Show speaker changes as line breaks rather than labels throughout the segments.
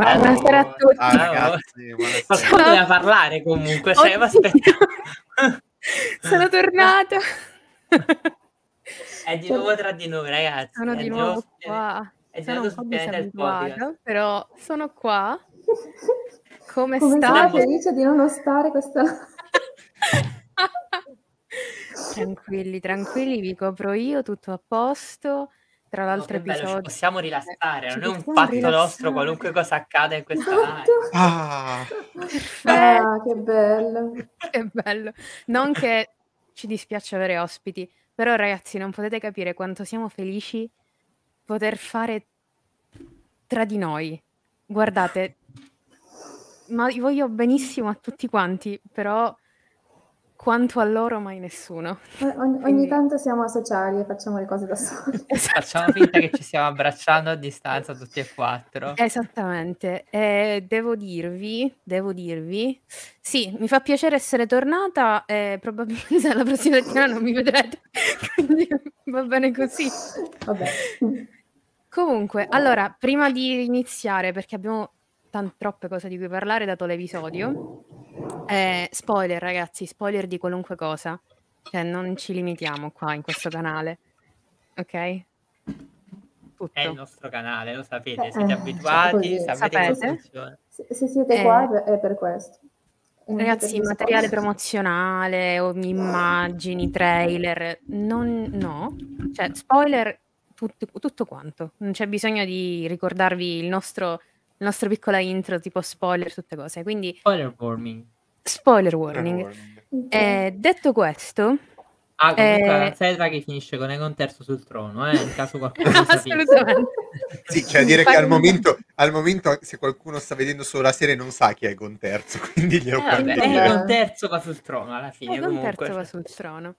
Buonasera a tutti.
Ah, ragazzi, buonasera.
Qualcuno
Ciao.
doveva parlare comunque, cioè.
Sono tornata.
È di nuovo tra di noi, ragazzi.
Sono
è
di nuovo qua.
È
Sono un po' disabituata, però sono qua. Come,
Come sono
state?
felice di non stare questa
tranquilli, tranquilli, vi copro io, tutto a posto. Tra
No,
l'altro
che bello, ci possiamo rilassare,
Ci
non è un fatto
rilassare.
nostro qualunque cosa accada in questa live.
Esatto.
Ah,
Perfetto.
Ah, che bello.
Che bello. Non che ci dispiace avere ospiti, però ragazzi non potete capire quanto siamo felici poter fare tra di noi. Guardate, ma vi voglio benissimo a tutti quanti, però quanto a loro mai nessuno.
Ogni, ogni tanto siamo asociali e facciamo le cose da soli.
Facciamo finta che ci stiamo abbracciando a distanza tutti e quattro.
Esattamente, e devo dirvi, devo dirvi, sì, mi fa piacere essere tornata e probabilmente la prossima settimana non mi vedrete, quindi va bene così.
Vabbè.
Comunque, allora, prima di iniziare, perché abbiamo tan- troppe cose di cui parlare dato l'episodio, eh, spoiler ragazzi, spoiler di qualunque cosa, cioè non ci limitiamo qua in questo canale, ok? Tutto.
È il nostro canale, lo sapete,
Eh,
siete
eh,
abituati, sapete
Sapete?
Se, se siete
Eh.
qua è per questo.
Ragazzi,
per
materiale
spoiler.
promozionale, o immagini, trailer, non, no, cioè spoiler tutto, tutto quanto, non c'è bisogno di ricordarvi il nostro, il nostro piccola intro tipo spoiler, tutte cose, quindi
Spoiler warning.
spoiler warning.
Ok.
Eh, detto questo,
Ah, comunque
Eh.
la Zelda che finisce con Egon terzo sul trono, eh, in caso qualcuno
assolutamente,
sì, cioè dire che al momento, al momento, se qualcuno sta vedendo solo la serie non sa chi è Gon Terzo, quindi
Eh,
glielo dire.
Egon terzo va sul trono alla fine,
Egon
comunque.
terzo va sul trono.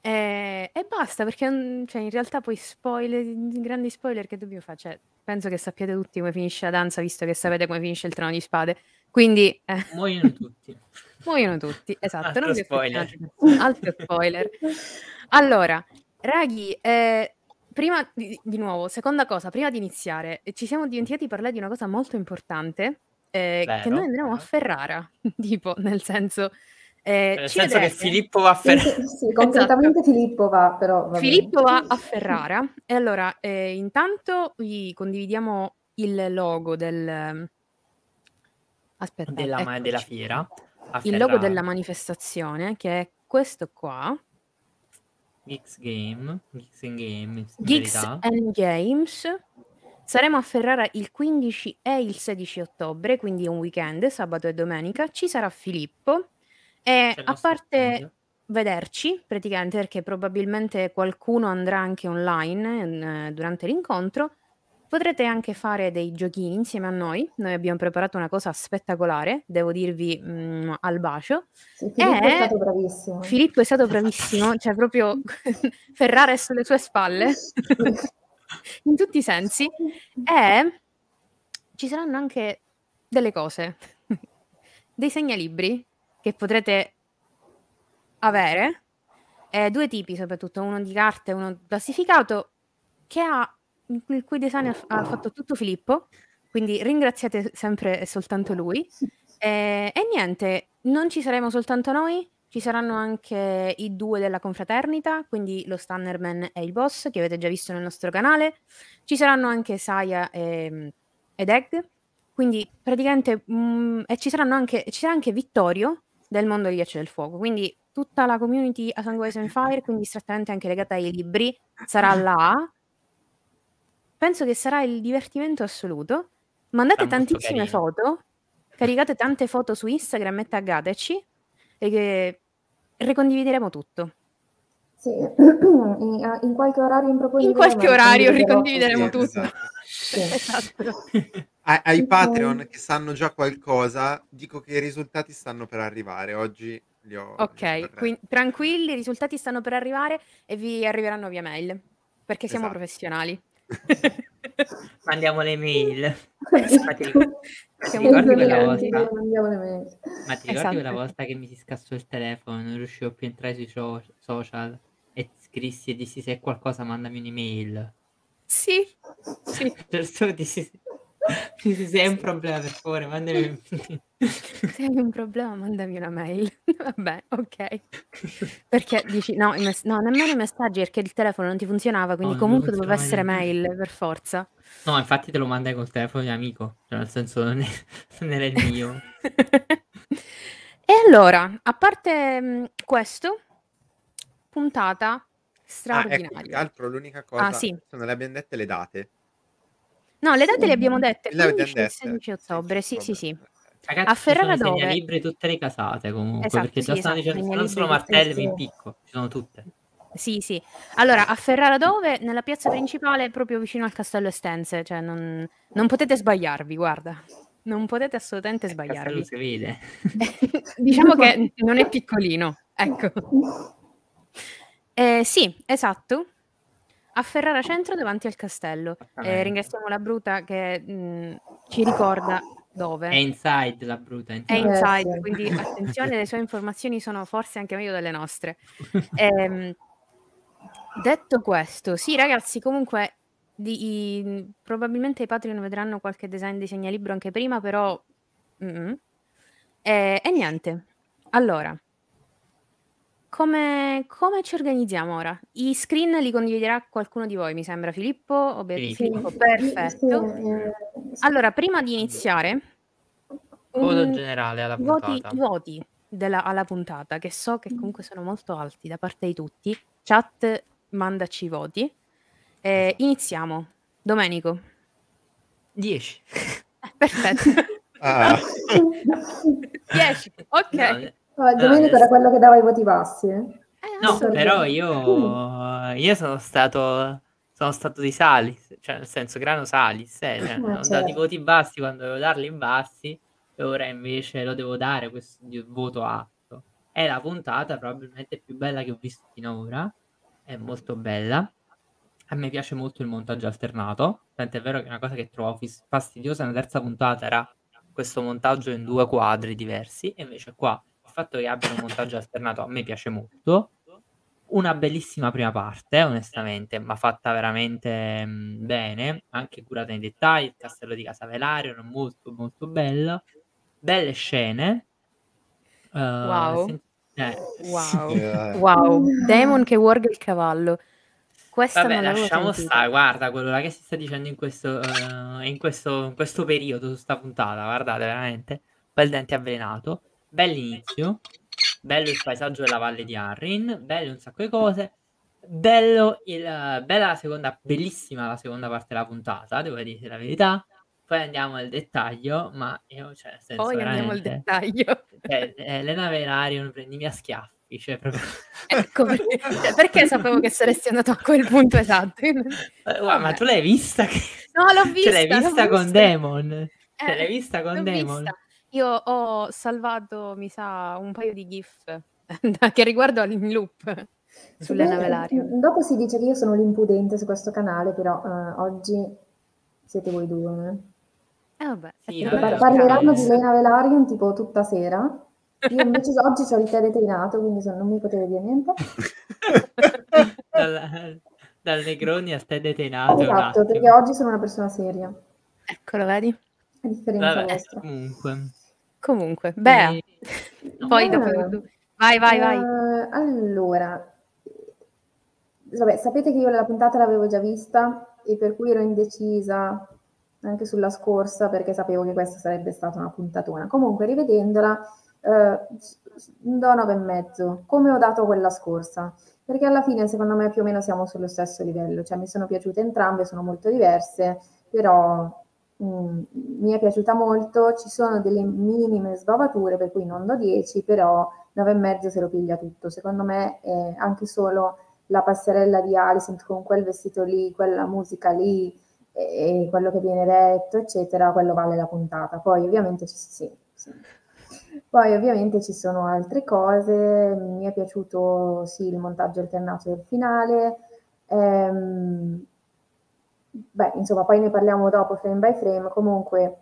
Eh, e basta, perché cioè, in realtà poi spoiler, grandi spoiler che dobbiamo fare? Cioè, penso che sappiate tutti come finisce la danza, visto che sapete come finisce il trono di spade. Quindi, eh,
Muoiono tutti.
muoiono tutti, esatto.
Altro
non
spoiler.
Altro spoiler. Allora, raghi, eh, prima di, di nuovo, seconda cosa, prima di iniziare, ci siamo dimenticati di parlare di una cosa molto importante, eh, che
Vero,
noi andremo a. Ferrara, tipo, nel senso... eh,
Nel senso che Filippo va a
Sì,
fermare.
sì, sì, concretamente Filippo va, però va bene.
Filippo va a Ferrara e allora eh, intanto vi condividiamo il logo del... Aspetta,
della, ma- della
eccoci.
fiera. a
Il logo
Ferrara.
della manifestazione che è questo qua,
Geeks Game, Geeks in Game, in
Geeks and Games. Saremo a Ferrara il 15 e il 16 ottobre, quindi è un weekend, sabato e domenica. Ci sarà Filippo e a parte
stand.
vederci, praticamente perché probabilmente qualcuno andrà anche online eh, durante l'incontro, potrete anche fare dei giochini insieme a noi. Noi abbiamo preparato una cosa spettacolare, devo dirvi mm, al bacio.
Sì, Filippo
Eh,
è stato bravissimo.
Filippo è stato bravissimo, cioè proprio Ferrara è sulle sue spalle, in tutti i sensi. E ci saranno anche delle cose, dei segnalibri che potrete avere, eh, due tipi soprattutto, uno di carta e uno plastificato, che ha, il cui design ha, ha fatto tutto Filippo, quindi ringraziate sempre e soltanto lui. Eh, e niente, non ci saremo soltanto noi, ci saranno anche i due della confraternita, quindi lo Stannerman e il boss, che avete già visto nel nostro canale. Ci saranno anche Saya e, ed Egg, quindi praticamente... mm, e ci anche, ci sarà anche Vittorio del mondo di Ghiaccio del Fuoco, quindi tutta la community a Sangue Ice and Fire, quindi strettamente anche legata ai libri, sarà là. Penso che sarà il divertimento assoluto. Mandate
Sarà
tantissime
carino.
foto, caricate tante foto su Instagram e taggateci e che ricondivideremo tutto.
Sì, in, in qualche orario improponibile.
In qualche orario ricondivideremo
tutto.
tutto.
Sì, esatto.
Esatto.
Ai. Patreon che sanno già qualcosa, dico che i risultati stanno per arrivare. Oggi li ho. li ho
Ok, quindi tranquilli, i risultati stanno per arrivare e vi arriveranno via mail, perché siamo
Esatto.
professionali.
Mandiamo le mail.
Esatto.
Ma ti ricordi, ti quella volta?
Mandiamo le mail.
Ma ti ricordi
Esatto.
quella volta che mi si scassò il telefono, non riuscivo più a entrare sui so- social e scrissi e dissi se è qualcosa mandami un'email.
Sì, sì.
Se hai un problema, per favore, mandami
Se hai un problema mandami una mail. Vabbè, ok. Perché dici no, mess no, nemmeno i messaggi, perché il telefono non ti funzionava, quindi
No,
comunque doveva essere mail per forza.
No, infatti te lo mandai col telefono di amico, cioè nel senso non, è, non era il mio.
E allora, a parte, mhmm, questo, puntata
Ah, ecco, più che
straordinaria.
altro l'unica
Ah,
cosa
sì.
adesso non le abbiam dette le date.
No, le date le abbiamo dette,
Le avete
15 e
dette?
16 ottobre, sì, sì, sì.
Ragazzi,
A
ci sono
Ferrara
i
dove?
segnalibri tutte le casate comunque,
Esatto,
perché già
sì,
stanno
esatto,
dicendo non
segnalibri
solo
tutte
martelli, ma
sì.
in picco, ci sono tutte.
Sì, sì. Allora, a Ferrara dove? Nella piazza principale, proprio vicino al castello Estense, cioè non non potete sbagliarvi, guarda. Non potete assolutamente
Il castello
sbagliarvi.
si vede.
Diciamo che non è piccolino, ecco. Ehm, sì, esatto. A Ferrara Centro davanti al castello.
Esattamente.
ringraziamo la Bruta che, mhmm, ci ricorda dove.
È inside la bruta,
È
inside.
inside,
sì.
quindi attenzione, le sue informazioni sono forse anche meglio delle nostre. Ehm, detto questo, sì ragazzi, comunque di i probabilmente i Patreon vedranno qualche design di segnalibro anche prima, però. Ehm, e niente. Allora come come ci organizziamo ora? I screen li condividerà qualcuno di voi, mi sembra. Filippo? Obe
Filippo.
Filippo, perfetto.
eh.
Allora, prima di iniziare,
Voto
un
generale alla
i voti
puntata.
voti della alla puntata, che so che comunque sono molto alti da parte di tutti. Chat, mandaci i voti. Ehm, iniziamo. Domenico.
10.
Eh, perfetto.
Ah.
10, okay.
No,
Oh, Domenico era quello che dava i voti bassi. eh?
Eh,
No, però io, io sono stato sono stato di Salis, cioè nel senso grano Salis, eh, cioè, ho dato i
certo.
voti bassi quando dovevo darli bassi e ora invece lo devo dare questo voto alto. È la puntata probabilmente più bella che ho visto finora, è molto bella. A me piace molto il montaggio alternato, tant'è vero che una cosa che trovo fastidiosa nella terza puntata era questo montaggio in due quadri diversi, e invece qua fatto che abbiano un montaggio alternato a me piace molto. Una bellissima prima parte, onestamente, ma fatta veramente mh, bene, anche curata nei dettagli, il castello di Casavelario era molto molto bello, belle scene. Uh,
Wow.
sen- eh,
Wow.
Eh,
Wow. Damon che warga il cavallo. Questa
Vabbè, lasciamo stare, guarda quello là che si sta dicendo in questo, eh, in questo, in questo periodo, su sta puntata, guardate veramente, bel dente avvelenato, bell'inizio, bello il paesaggio della valle di Arrin, bello un sacco di cose, bello il, eh, bella la seconda, bellissima la seconda parte della puntata, devo dire la verità, poi andiamo al dettaglio, ma io, cioè, nel senso,
Poi andiamo al dettaglio.
cioè, eh, Elena Velario, prendimi a schiaffi, cioè proprio...
Ecco, perché, cioè, perché sapevo che saresti andato a quel punto esatto.
Eh, guarda, ma tu l'hai vista? Che...
No, l'ho
Ce l'hai
vista,
vista con
vista.
Demon? Ce
Eh,
l'hai vista con Demon?
vista. Io ho salvato, mi sa, un paio di gif che riguardo in loop sulle
Beh,
Navelarium.
Dopo si dice che io sono l'impudente su questo canale, però eh, oggi siete voi due.
Eh vabbè,
Sì, vabbè,
parleranno di Lena Velarium tipo tutta sera. Io invece oggi ho il tè detrinato, quindi non mi potete dire niente.
dal, dal Negroni al tè
Esatto, perché oggi sono una persona seria,
Eccolo, vedi?
A differenza
Vabbè,
vostra.
comunque.
Comunque, Bea,
Eh,
poi
Eh,
dopo. Vai, vai, vai.
eh, allora, vabbè, sapete che io la puntata l'avevo già vista e per cui ero indecisa anche sulla scorsa perché sapevo che questa sarebbe stata una puntatona. Comunque, rivedendola, eh, do 9 e mezzo, come ho dato quella scorsa, perché alla fine secondo me più o meno siamo sullo stesso livello, cioè mi sono piaciute entrambe, sono molto diverse, però mm, mi è piaciuta molto, ci sono delle minime sbavature per cui non do 10, però 9 e mezzo se lo piglia tutto. Secondo me eh, anche solo la passerella di Alicent con quel vestito lì, quella musica lì e quello che viene detto, eccetera, quello vale la puntata. Poi ovviamente ci, sì, sì. Poi ovviamente ci sono altre cose, mi è piaciuto sì il montaggio alternato del finale, ehm, beh insomma poi ne parliamo dopo frame by frame, comunque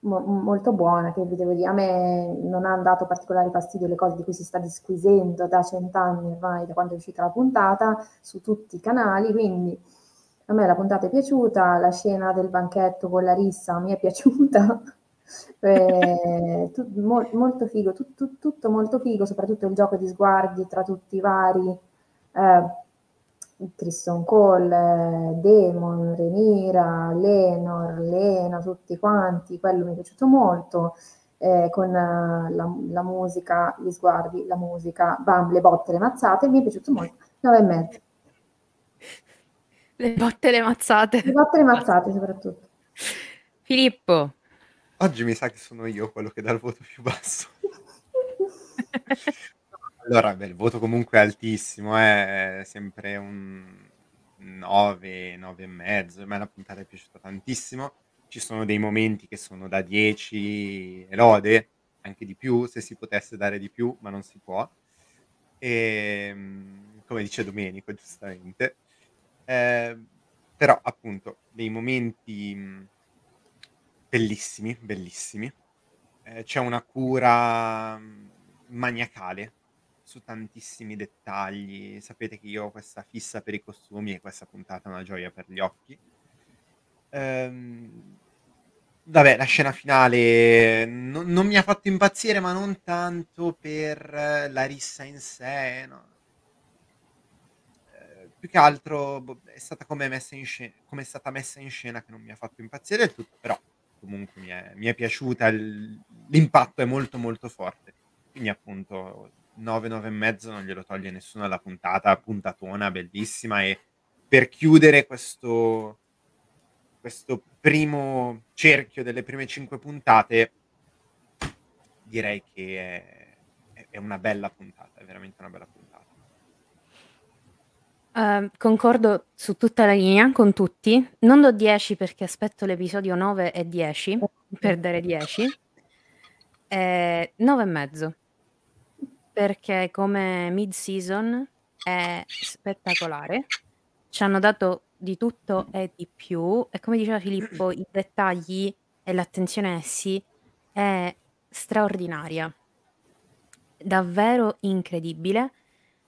mo- molto buona che vi devo dire, a me non ha dato particolare fastidio le cose di cui si sta disquisendo da cent'anni ormai, da quando è uscita la puntata, su tutti i canali, quindi A me la puntata è piaciuta, la scena del banchetto con la rissa mi è piaciuta. Eh, tu, mo, molto figo, tu, tu, tutto molto figo, soprattutto il gioco di sguardi tra tutti i vari. Eh, Tristan Cole, Demon, Renira, Lenor, Lena, tutti quanti, quello mi è piaciuto molto, eh, con uh, la, la, musica, gli sguardi, la musica, bam, le botte, le mazzate, mi è piaciuto molto, 9 e mezzo.
Le botte, le mazzate.
Le botte, le mazzate soprattutto.
Filippo.
Oggi mi sa che sono io quello che dà il voto più basso. Allora, beh, il voto comunque è altissimo, eh, è sempre un 9, 9 e mezzo. A me la puntata è piaciuta tantissimo. Ci sono dei momenti che sono da 10 e lode, anche di più, se si potesse dare di più, ma non si può. E, ehm, come dice Domenico, giustamente. Eh, però, appunto, dei momenti bellissimi, bellissimi. Eh, c'è una cura maniacale su tantissimi dettagli. Sapete che io ho questa fissa per i costumi e questa puntata è una gioia per gli occhi. Ehm, vabbè, la scena finale non, non mi ha fatto impazzire, ma non tanto per la rissa in sé, no? Eh, più che altro boh, è stata come, messa in scena, come è stata messa in scena che non mi ha fatto impazzire del tutto, però comunque mi è, mi è piaciuta, il, l'impatto è molto molto forte. Quindi appunto 9, 9 e mezzo non glielo toglie nessuno alla puntata, puntatona bellissima e per chiudere questo, questo primo cerchio delle prime 5 puntate direi che è, è, una bella puntata, è veramente una bella puntata.
Uh, concordo su tutta la linea con tutti. Non do 10 perché aspetto l'episodio 9 e 10 per dare 10. Eh, 9 e mezzo perché come mid-season è spettacolare. Ci hanno dato di tutto e di più e come diceva Filippo, i dettagli e l'attenzione a essi è straordinaria. Davvero incredibile.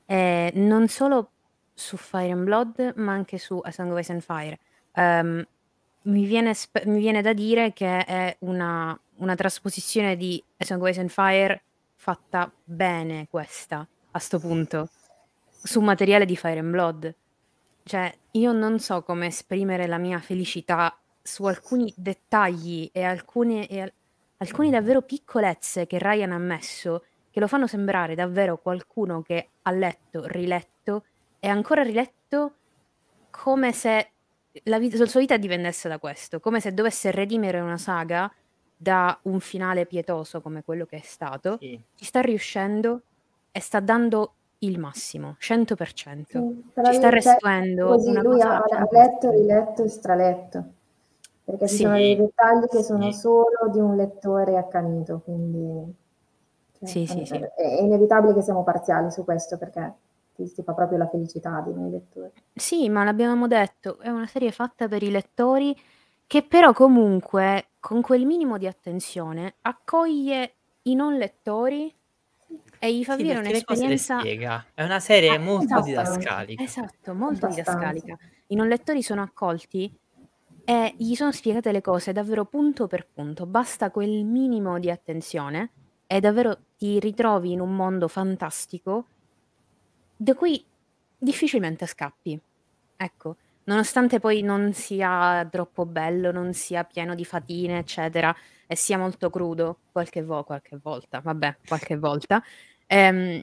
Eh, non solo su Fire and Blood, ma anche su A Song of Ice and Fire. Um, mi, viene sp- mi, viene da dire che è una, una trasposizione di A Song of Ice and Fire fatta bene questa, a sto punto, su materiale di Fire and Blood. Cioè, io non so come esprimere la mia felicità su alcuni dettagli e alcune, e al- alcune davvero piccolezze che Ryan ha messo, che lo fanno sembrare davvero qualcuno che ha letto, riletto e ancora riletto come se la, vita, la sua vita dipendesse da questo, come se dovesse redimere una saga da un finale pietoso come quello che è stato, sì. ci sta riuscendo e sta dando il massimo, 100%. Sì, ci sta restituendo
così una lui ha, ha letto, riletto e straletto. Perché ci sì. sono dei dettagli che sono solo di un lettore accanito, quindi cioè,
sì, sì, sì.
è inevitabile che siamo parziali su questo perché ti, ti, fa proprio la felicità di noi lettori.
Sì, ma l'abbiamo detto, è una serie fatta per i lettori che però comunque con quel minimo di attenzione accoglie i non lettori e gli fa
Sì,
vivere un'esperienza
spiega. È una serie
Ah,
molto
esatto.
didascalica.
esatto, molto
Abbastanza.
didascalica. I non lettori sono accolti e gli sono spiegate le cose davvero punto per punto. Basta quel minimo di attenzione e davvero ti ritrovi in un mondo fantastico da cui difficilmente scappi. Ecco, nonostante poi non sia troppo bello, non sia pieno di fatine, eccetera, e sia molto crudo qualche, vo- qualche volta, vabbè, qualche volta, ehm,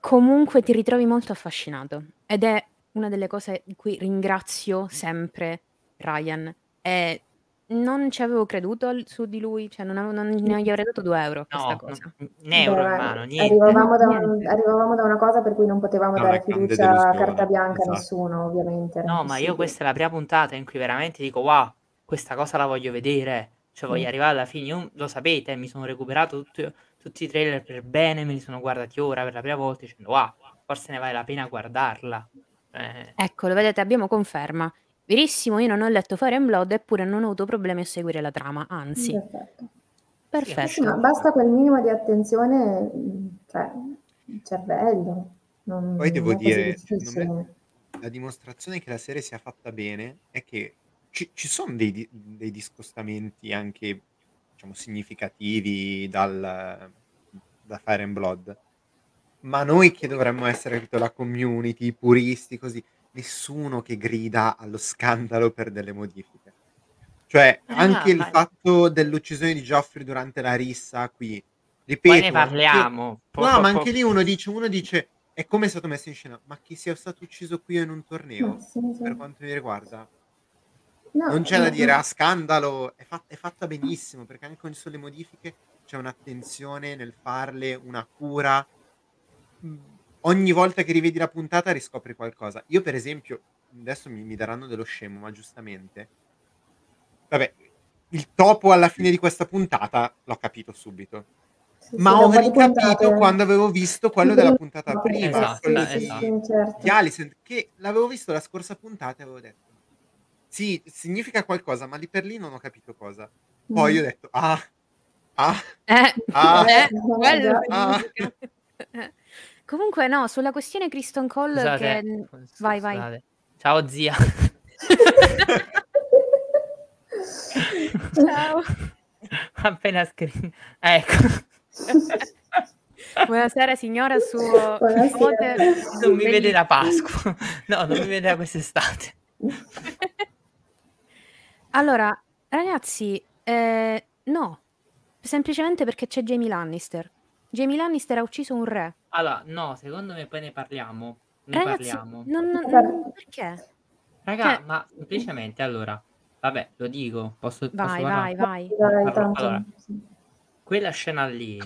comunque ti ritrovi molto affascinato ed è una delle cose di cui ringrazio sempre Ryan. E non ci avevo creduto al- su di lui, cioè non, avevo- non- non gli avrei dato 2 euro a questa
No,
cosa.
un euro in mano, niente.
arrivavamo, da un-
Niente.
arrivavamo da una cosa per cui non potevamo
No,
dare fiducia a carta bianca a
esatto.
nessuno, ovviamente.
No, ma io questa è la prima puntata in cui veramente dico, wow, questa cosa la voglio vedere. Cioè, voglio
Mm.
arrivare alla fine. Io, lo sapete, mi sono recuperato tutti, tutti i trailer per bene, me li sono guardati ora per la prima volta dicendo, wow, forse ne vale la pena guardarla. Eh,
Ecco, lo vedete, abbiamo conferma. Verissimo, io non ho letto Fire and Blood, eppure non ho avuto problemi a seguire la trama, anzi,
Perfetto.
perfetto.
Sì, ma basta quel minimo di attenzione, cioè, il cervello. Non,
Poi devo dire,
difficile.
la dimostrazione che la serie sia fatta bene è che ci, ci sono dei, dei discostamenti anche, diciamo, significativi dal, da Fire and Blood. Ma noi che dovremmo essere capito, la community, i puristi, così, nessuno che grida allo scandalo per delle modifiche. Cioè,
Ah,
anche il fatto dell'uccisione di Joffrey durante la rissa qui, ripeto,
Poi ne parliamo. Po-
no,
po-
ma
po-
anche lì uno dice, uno dice, è come è stato messo in scena, ma chi sia stato ucciso qui in un torneo,
sì.
per quanto mi riguarda,
No,
non c'è da
ma-
dire a scandalo, è, fat- è fatta benissimo, perché anche con sulle modifiche c'è un'attenzione nel farle, una cura. Ogni volta che rivedi la puntata riscopri qualcosa. Io, per esempio, adesso mi, mi daranno dello scemo, ma giustamente. Vabbè, il topo alla fine di questa puntata l'ho capito subito.
sì, sì,
Ma
da
ho ricapito
puntate.
quando avevo visto quello della puntata prima,
Esatto,
quello
sì,
di,
sì,
esatto.
sì, certo.
di Alicent, che l'avevo visto la scorsa puntata e avevo detto sì, significa qualcosa, ma lì per lì non ho capito cosa. Poi
Mm.
ho detto ah, ah,
Eh,
Ah.
eh, quello
ah.
Eh. Comunque no, sulla questione Kristen Cole
Scusate,
che...
s-
Vai, vai.
scusate. Ciao zia.
Ciao.
Appena scritto. Ecco.
Buonasera signora, suo
Buonasera.
nipote.
Non mi vede da. Pasqua. No, non mi vede da quest'estate.
Allora, ragazzi, eh, no, semplicemente perché c'è Jamie Lannister. Jamie Lannister ha ucciso un re.
Allora, no, secondo me poi ne parliamo. Ne
Ragazzi,
parliamo.
non, non- non- perché?
Raga,
cioè-
ma semplicemente allora, vabbè, lo dico, posso, posso
Vai,
parlare?
vai, vai.
Dai,
Allora, allora. Quella scena lì,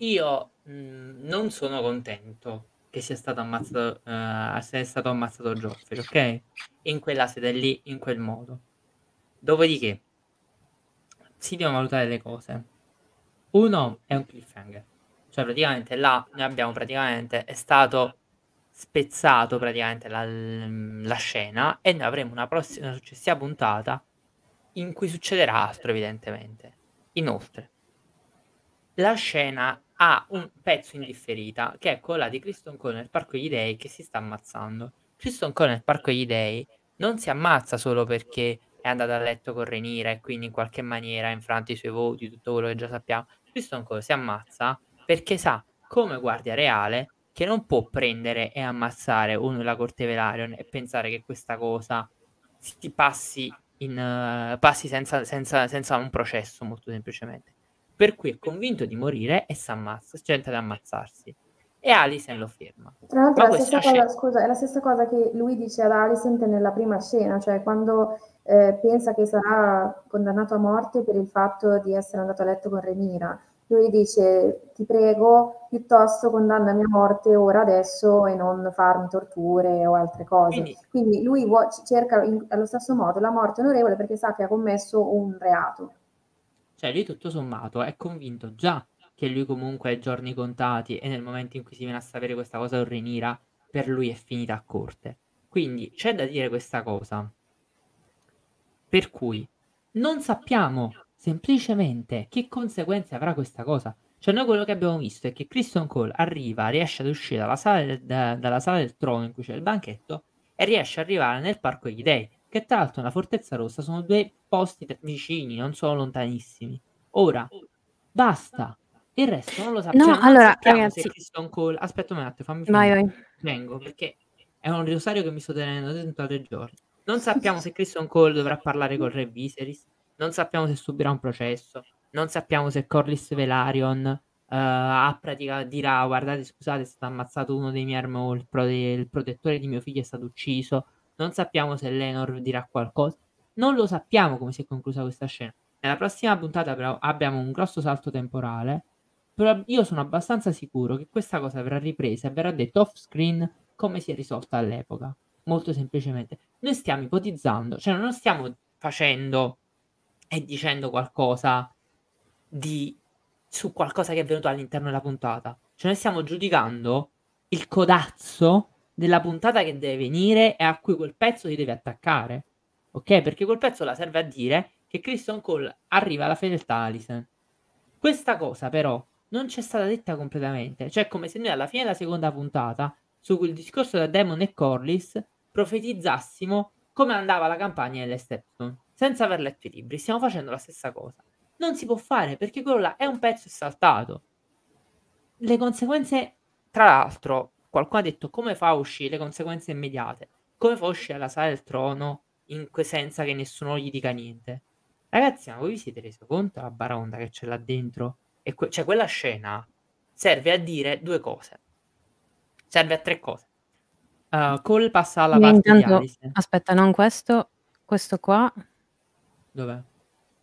io mh, non sono contento che sia stato ammazzato, eh, sia stato ammazzato Joffrey, ok? In quella sede lì, in quel modo. Dopodiché, si devono valutare le cose. Uno è un cliffhanger. Cioè, praticamente là noi abbiamo praticamente, è stato spezzato praticamente la, la scena e noi avremo una prossima, una successiva puntata in cui succederà altro, evidentemente. Inoltre, la scena ha un pezzo in differita che è quella di Kristen Cole nel Parco degli Dei che si sta ammazzando. Kristen Cole nel Parco degli Dei non si ammazza solo perché è andata a letto con Renira e quindi in qualche maniera ha infranto i suoi voti, tutto quello che già sappiamo. Kristen Cole si ammazza perché sa, come guardia reale, che non può prendere e ammazzare uno della corte Velaryon e pensare che questa cosa si passi, in, eh, passi senza, senza, senza un processo, molto semplicemente. Per cui è convinto di morire e si ammazza, tenta di ammazzarsi. E Alison lo ferma.
Tra l'altro la, stessa cosa,
scena-
scusa, è la stessa cosa che lui dice ad Alicent nella prima scena, cioè quando eh, pensa che sarà condannato a morte per il fatto di essere andato a letto con Renira. Lui dice, ti prego, piuttosto condannami a morte ora adesso e non farmi torture o altre cose.
Quindi-
Quindi, lui vuo- cerca in- allo stesso modo la morte onorevole perché sa che ha commesso un reato.
Cioè, lui tutto sommato è convinto già che lui comunque ha giorni contati e nel momento in cui si viene a sapere questa cosa con Renira, per lui è finita a corte. Quindi c'è da dire questa cosa. Per cui non sappiamo semplicemente che conseguenze avrà questa cosa. Cioè, noi quello che abbiamo visto è che Kristen Cole arriva, riesce ad uscire dalla sala del, da- dalla sala del trono in cui c'è il banchetto e riesce ad arrivare nel Parco degli Dei, che tra l'altro nella Fortezza Rossa sono due posti vicini, non sono lontanissimi. Ora, basta. Il resto non lo sappiamo.
No,
Cioè,
allora,
sappiamo
ragazzi-
se Kristen Cole... Aspetta un attimo, fammi
Vai,
finire.
vai.
Vengo, perché è un rosario che mi sto tenendo dentro tre giorni. Non sappiamo se Kristen Cole dovrà parlare col re Viserys, non sappiamo se subirà un processo, non sappiamo se Corlys Velaryon eh, ha pratica- dirà guardate scusate è stato ammazzato uno dei miei armor, il, pro- il protettore di mio figlio è stato ucciso, non sappiamo se Lenor dirà qualcosa, non lo sappiamo come si è conclusa questa scena. Nella prossima puntata però abbiamo un grosso salto temporale, però io sono abbastanza sicuro che questa cosa verrà ripresa e verrà detto off screen come si è risolta all'epoca. Molto semplicemente. Noi stiamo ipotizzando, cioè non stiamo facendo e dicendo qualcosa di su qualcosa che è venuto all'interno della puntata. Cioè noi stiamo giudicando il codazzo della puntata che deve venire e a cui quel pezzo si deve attaccare. Ok? Perché quel pezzo la serve a dire che Christian Cole arriva alla fedeltà Alison. Questa cosa però non c'è stata detta completamente. Cioè come se noi alla fine della seconda puntata sul discorso da Demon e Corlys profetizzassimo come andava la campagna nelle Stepstone, senza aver letto i libri. Stiamo facendo la stessa cosa. Non si può fare perché quello là è un pezzo saltato. Le conseguenze, tra l'altro, qualcuno ha detto come fa a uscire le conseguenze immediate. Come fa a uscire la sala del trono in senza che nessuno gli dica niente? Ragazzi, ma voi vi siete resi conto la baronda che c'è là dentro? E que- cioè, quella scena serve a dire due cose. Serve a tre cose. Uh, Cole passa alla parte di
intanto,
Alice.
aspetta, non questo, questo qua.
Dov'è?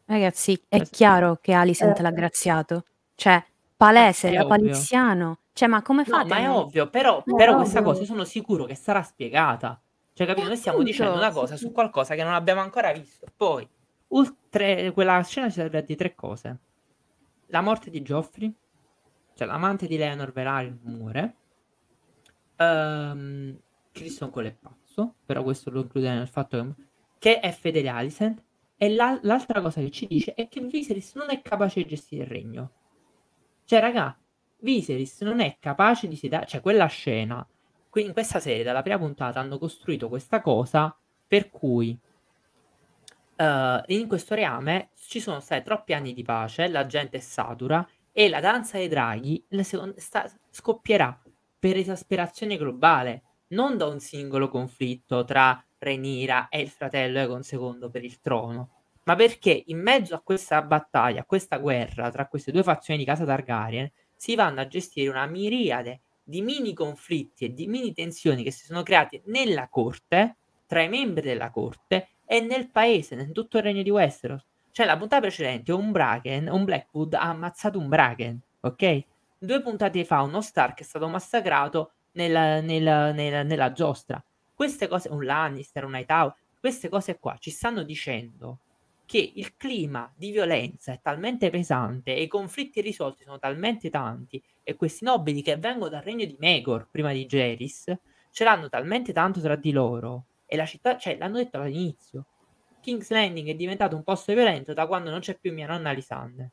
Ragazzi, è
Questo-
chiaro che Alicent
Eh.
l'ha graziato. Cioè, palese,
è
da
ovvio.
paliziano. Cioè, ma come
No,
fate?
ma
a
è ovvio, però,
No,
però
è
questa
ovvio.
cosa sono sicuro che sarà spiegata. Cioè, capito? Noi stiamo dicendo una cosa su qualcosa che non abbiamo ancora visto. Poi, oltre quella scena ci serve a dire tre cose. La morte di Joffrey, cioè l'amante di Leonor Velaryon muore. Ehm Criston Cole è pazzo, però questo lo include nel fatto che, è fedele a Alicent. E la- l'altra cosa che ci dice è che Viserys non è capace di gestire il regno. Cioè, raga, Viserys non è capace di sedare, cioè quella scena, qui in questa serie dalla prima puntata hanno costruito questa cosa per cui eh, in questo reame ci sono stati troppi anni di pace, la gente è satura e la danza dei draghi la seconda- sta- scoppierà per esasperazione globale, non da un singolo conflitto tra Renira e il fratello Egon II per il trono, ma perché in mezzo a questa battaglia, a questa guerra tra queste due fazioni di casa Targaryen, si vanno a gestire una miriade di mini conflitti e di mini tensioni che si sono creati nella corte, tra i membri della corte e nel paese, in tutto il regno di Westeros. Cioè, la puntata precedente, un Bracken, un Blackwood ha ammazzato un Bracken, ok? Due puntate fa, uno Stark è stato massacrato nella, nella- nella- nella giostra. Queste cose, un Lannister, un Hightower, queste cose qua ci stanno dicendo che il clima di violenza è talmente pesante e i conflitti risolti sono talmente tanti e questi nobili che vengono dal regno di Megor prima di Geris ce l'hanno talmente tanto tra di loro e la città, cioè l'hanno detto all'inizio. King's Landing è diventato un posto violento da quando non c'è più mia nonna Lisande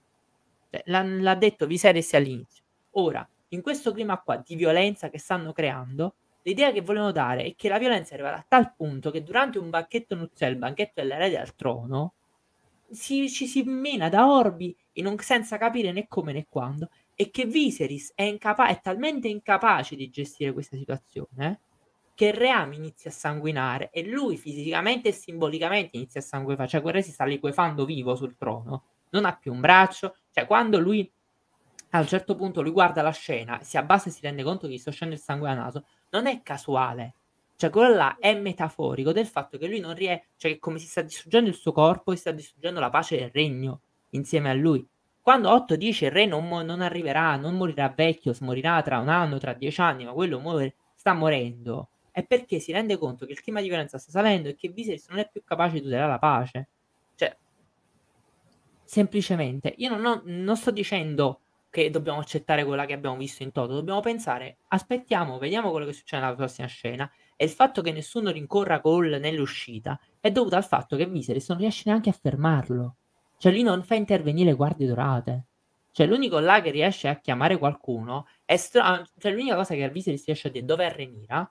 cioè, l'ha, l'ha detto Viserys all'inizio. Ora in questo clima qua di violenza che stanno creando l'idea che vogliono dare è che la violenza arriva a tal punto che durante un banchetto nuziale il banchetto dell'erede al trono si, ci si mena da orbi un- senza capire né come né quando e che Viserys è, incapa- è talmente incapace di gestire questa situazione che il reame inizia a sanguinare e lui fisicamente e simbolicamente inizia a sanguinare, cioè quel re si sta liquefando vivo sul trono, non ha più un braccio, cioè quando lui a un certo punto lui guarda la scena, si abbassa e si rende conto che gli sta uscendo il sangue al naso, non è casuale, cioè quello là è metaforico del fatto che lui non riesce, cioè che come si sta distruggendo il suo corpo, si sta distruggendo la pace del regno insieme a lui. Quando Otto dice il re non, mo- non arriverà, non morirà vecchio, morirà tra un anno, tra dieci anni, ma quello muore- sta morendo, è perché si rende conto che il clima di violenza sta salendo e che Viserys non è più capace di tutelare la pace. Cioè, semplicemente, io non, ho- non sto dicendo che dobbiamo accettare quella che abbiamo visto in toto, dobbiamo pensare, aspettiamo, vediamo quello che succede nella prossima scena e il fatto che nessuno rincorra Cole nell'uscita è dovuto al fatto che Viserys non riesce neanche a fermarlo. Cioè lui non fa intervenire guardie dorate. Cioè l'unico là che riesce a chiamare qualcuno è Strong, cioè l'unica cosa che Viserys riesce a dire dov'è Renira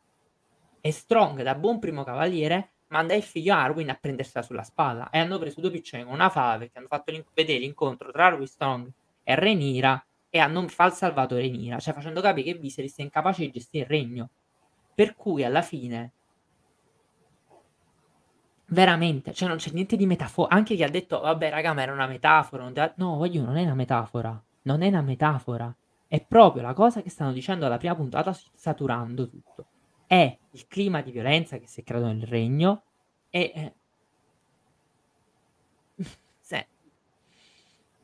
e Strong da buon primo cavaliere manda il figlio Arwin a prendersela sulla spalla e hanno preso due piccioni con una fava perché hanno fatto l'in- vedere l'incontro tra Arwin Strong e Renira e hanno fal salvato Renira, cioè facendo capire che Viserys è incapace di gestire il regno. Per cui alla fine veramente, cioè non c'è niente di metafora. Anche chi ha detto, vabbè, raga, ma era una metafora. non te- No, voglio, non è una metafora. Non è una metafora. È proprio la cosa che stanno dicendo alla prima puntata, saturando tutto. È il clima di violenza che si è creato nel regno e... eh, se-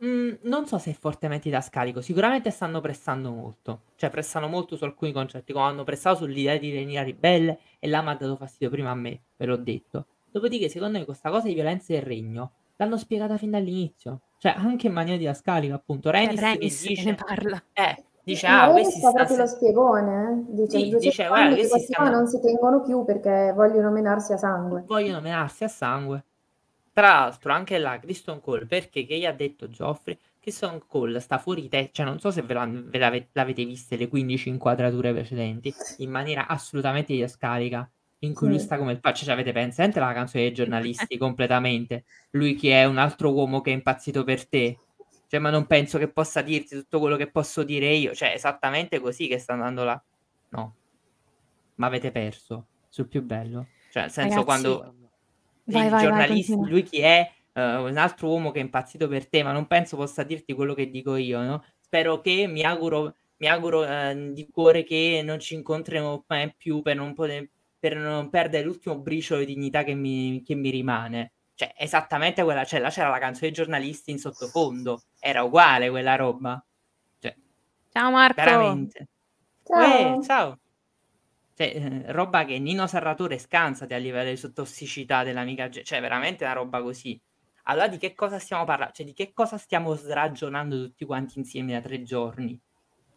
Mm, non so se è fortemente didascalico, sicuramente stanno pressando molto, cioè pressano molto su alcuni concetti, come hanno pressato sull'idea di Renira ribelle e là mi ha dato fastidio prima a me, ve l'ho detto. Dopodiché, secondo me, questa cosa di violenza del regno l'hanno spiegata fin dall'inizio, cioè anche in maniera didascalica, appunto.
C'è
Renis che
Renis che
dice,
ne parla.
eh, dice,
Ma
ah,
Renis
questi sta
proprio lo spiegone, eh? dice,
Sì,
200
dice, guarda, questi stanno-
non si tengono più perché vogliono menarsi a sangue.
vogliono menarsi a sangue. Tra l'altro, anche là, Criston Cole, perché che gli ha detto Geoffrey? Kristen Cole sta fuori te, cioè non so se ve, la, ve l'ave, l'avete viste le 15 inquadrature precedenti, in maniera assolutamente didascalica, in cui lui sta come il paccio, cioè avete pensato la canzone dei giornalisti completamente, lui che è? Un altro uomo che è impazzito per te, cioè ma non penso che possa dirti tutto quello che posso dire io, cioè esattamente così che sta andando là, no, ma avete perso sul più bello, cioè nel senso Ragazzi, quando vai, vai, giornalista, vai, lui chi è, uh, un altro uomo che è impazzito per te, ma non penso possa dirti quello che dico io, no? Spero che, mi auguro, mi auguro uh, di cuore che non ci incontreremo mai più per non, poter, per non perdere l'ultimo briciolo di dignità che mi, che mi rimane. Cioè, esattamente quella, cioè là c'era la canzone dei giornalisti in sottofondo, era uguale quella roba. Cioè,
ciao Marco!
Veramente. Ciao! Eh, ciao! Cioè, eh, roba che Nino Sarratore scansati a livello di tossicità dell'amica, cioè veramente una roba così. Allora di che cosa stiamo parlando? Cioè di che cosa stiamo sragionando tutti quanti insieme da tre giorni?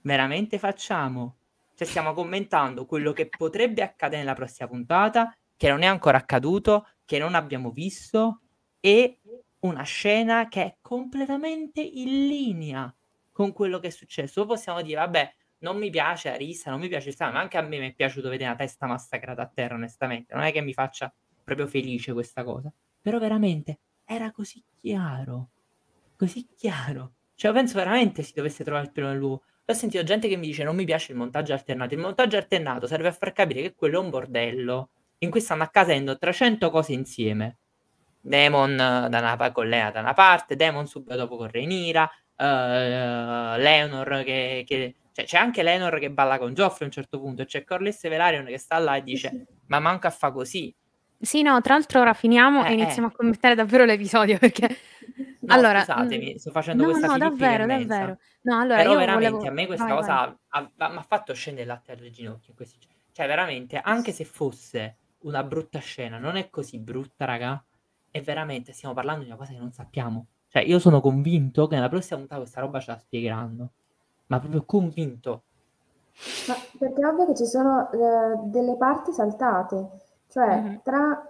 Veramente facciamo? Cioè stiamo commentando quello che potrebbe accadere nella prossima puntata, che non è ancora accaduto, che non abbiamo visto, e una scena che è completamente in linea con quello che è successo. Poi possiamo dire, vabbè, non mi piace Arisa, non mi piace il ma anche a me mi è piaciuto vedere una testa massacrata a terra, onestamente. Non è che mi faccia proprio felice questa cosa. Però veramente era così chiaro. Così chiaro. Cioè, penso veramente si dovesse trovare il pelo nell'uovo. Ho sentito gente che mi dice non mi piace il montaggio alternato. Il montaggio alternato serve a far capire che quello è un bordello in cui stanno accadendo 300 cose insieme. Demon da una, con Lea da una parte, Demon subito dopo con Renira, uh, Leonor che, che cioè, c'è anche Lenor che balla con Geoffrey a un certo punto, c'è Corless Velaryon che sta là e dice: Ma manca a fa così.
Sì, no, tra l'altro ora finiamo eh, e iniziamo eh. a commentare davvero l'episodio perché...
No, allora, scusatemi, sto facendo no, questa
no, davvero, davvero. No, allora,
Però veramente
volevo...
a me questa vai, cosa mi ha fatto scendere il latte alle ginocchia in questi Cioè, veramente, anche se fosse una brutta scena, non è così brutta, raga. E veramente stiamo parlando di una cosa che non sappiamo. Cioè, io sono convinto che nella prossima puntata questa roba ce la spiegheranno ma proprio convinto.
Ma perché è ovvio che ci sono eh, delle parti saltate, cioè mm-hmm. tra,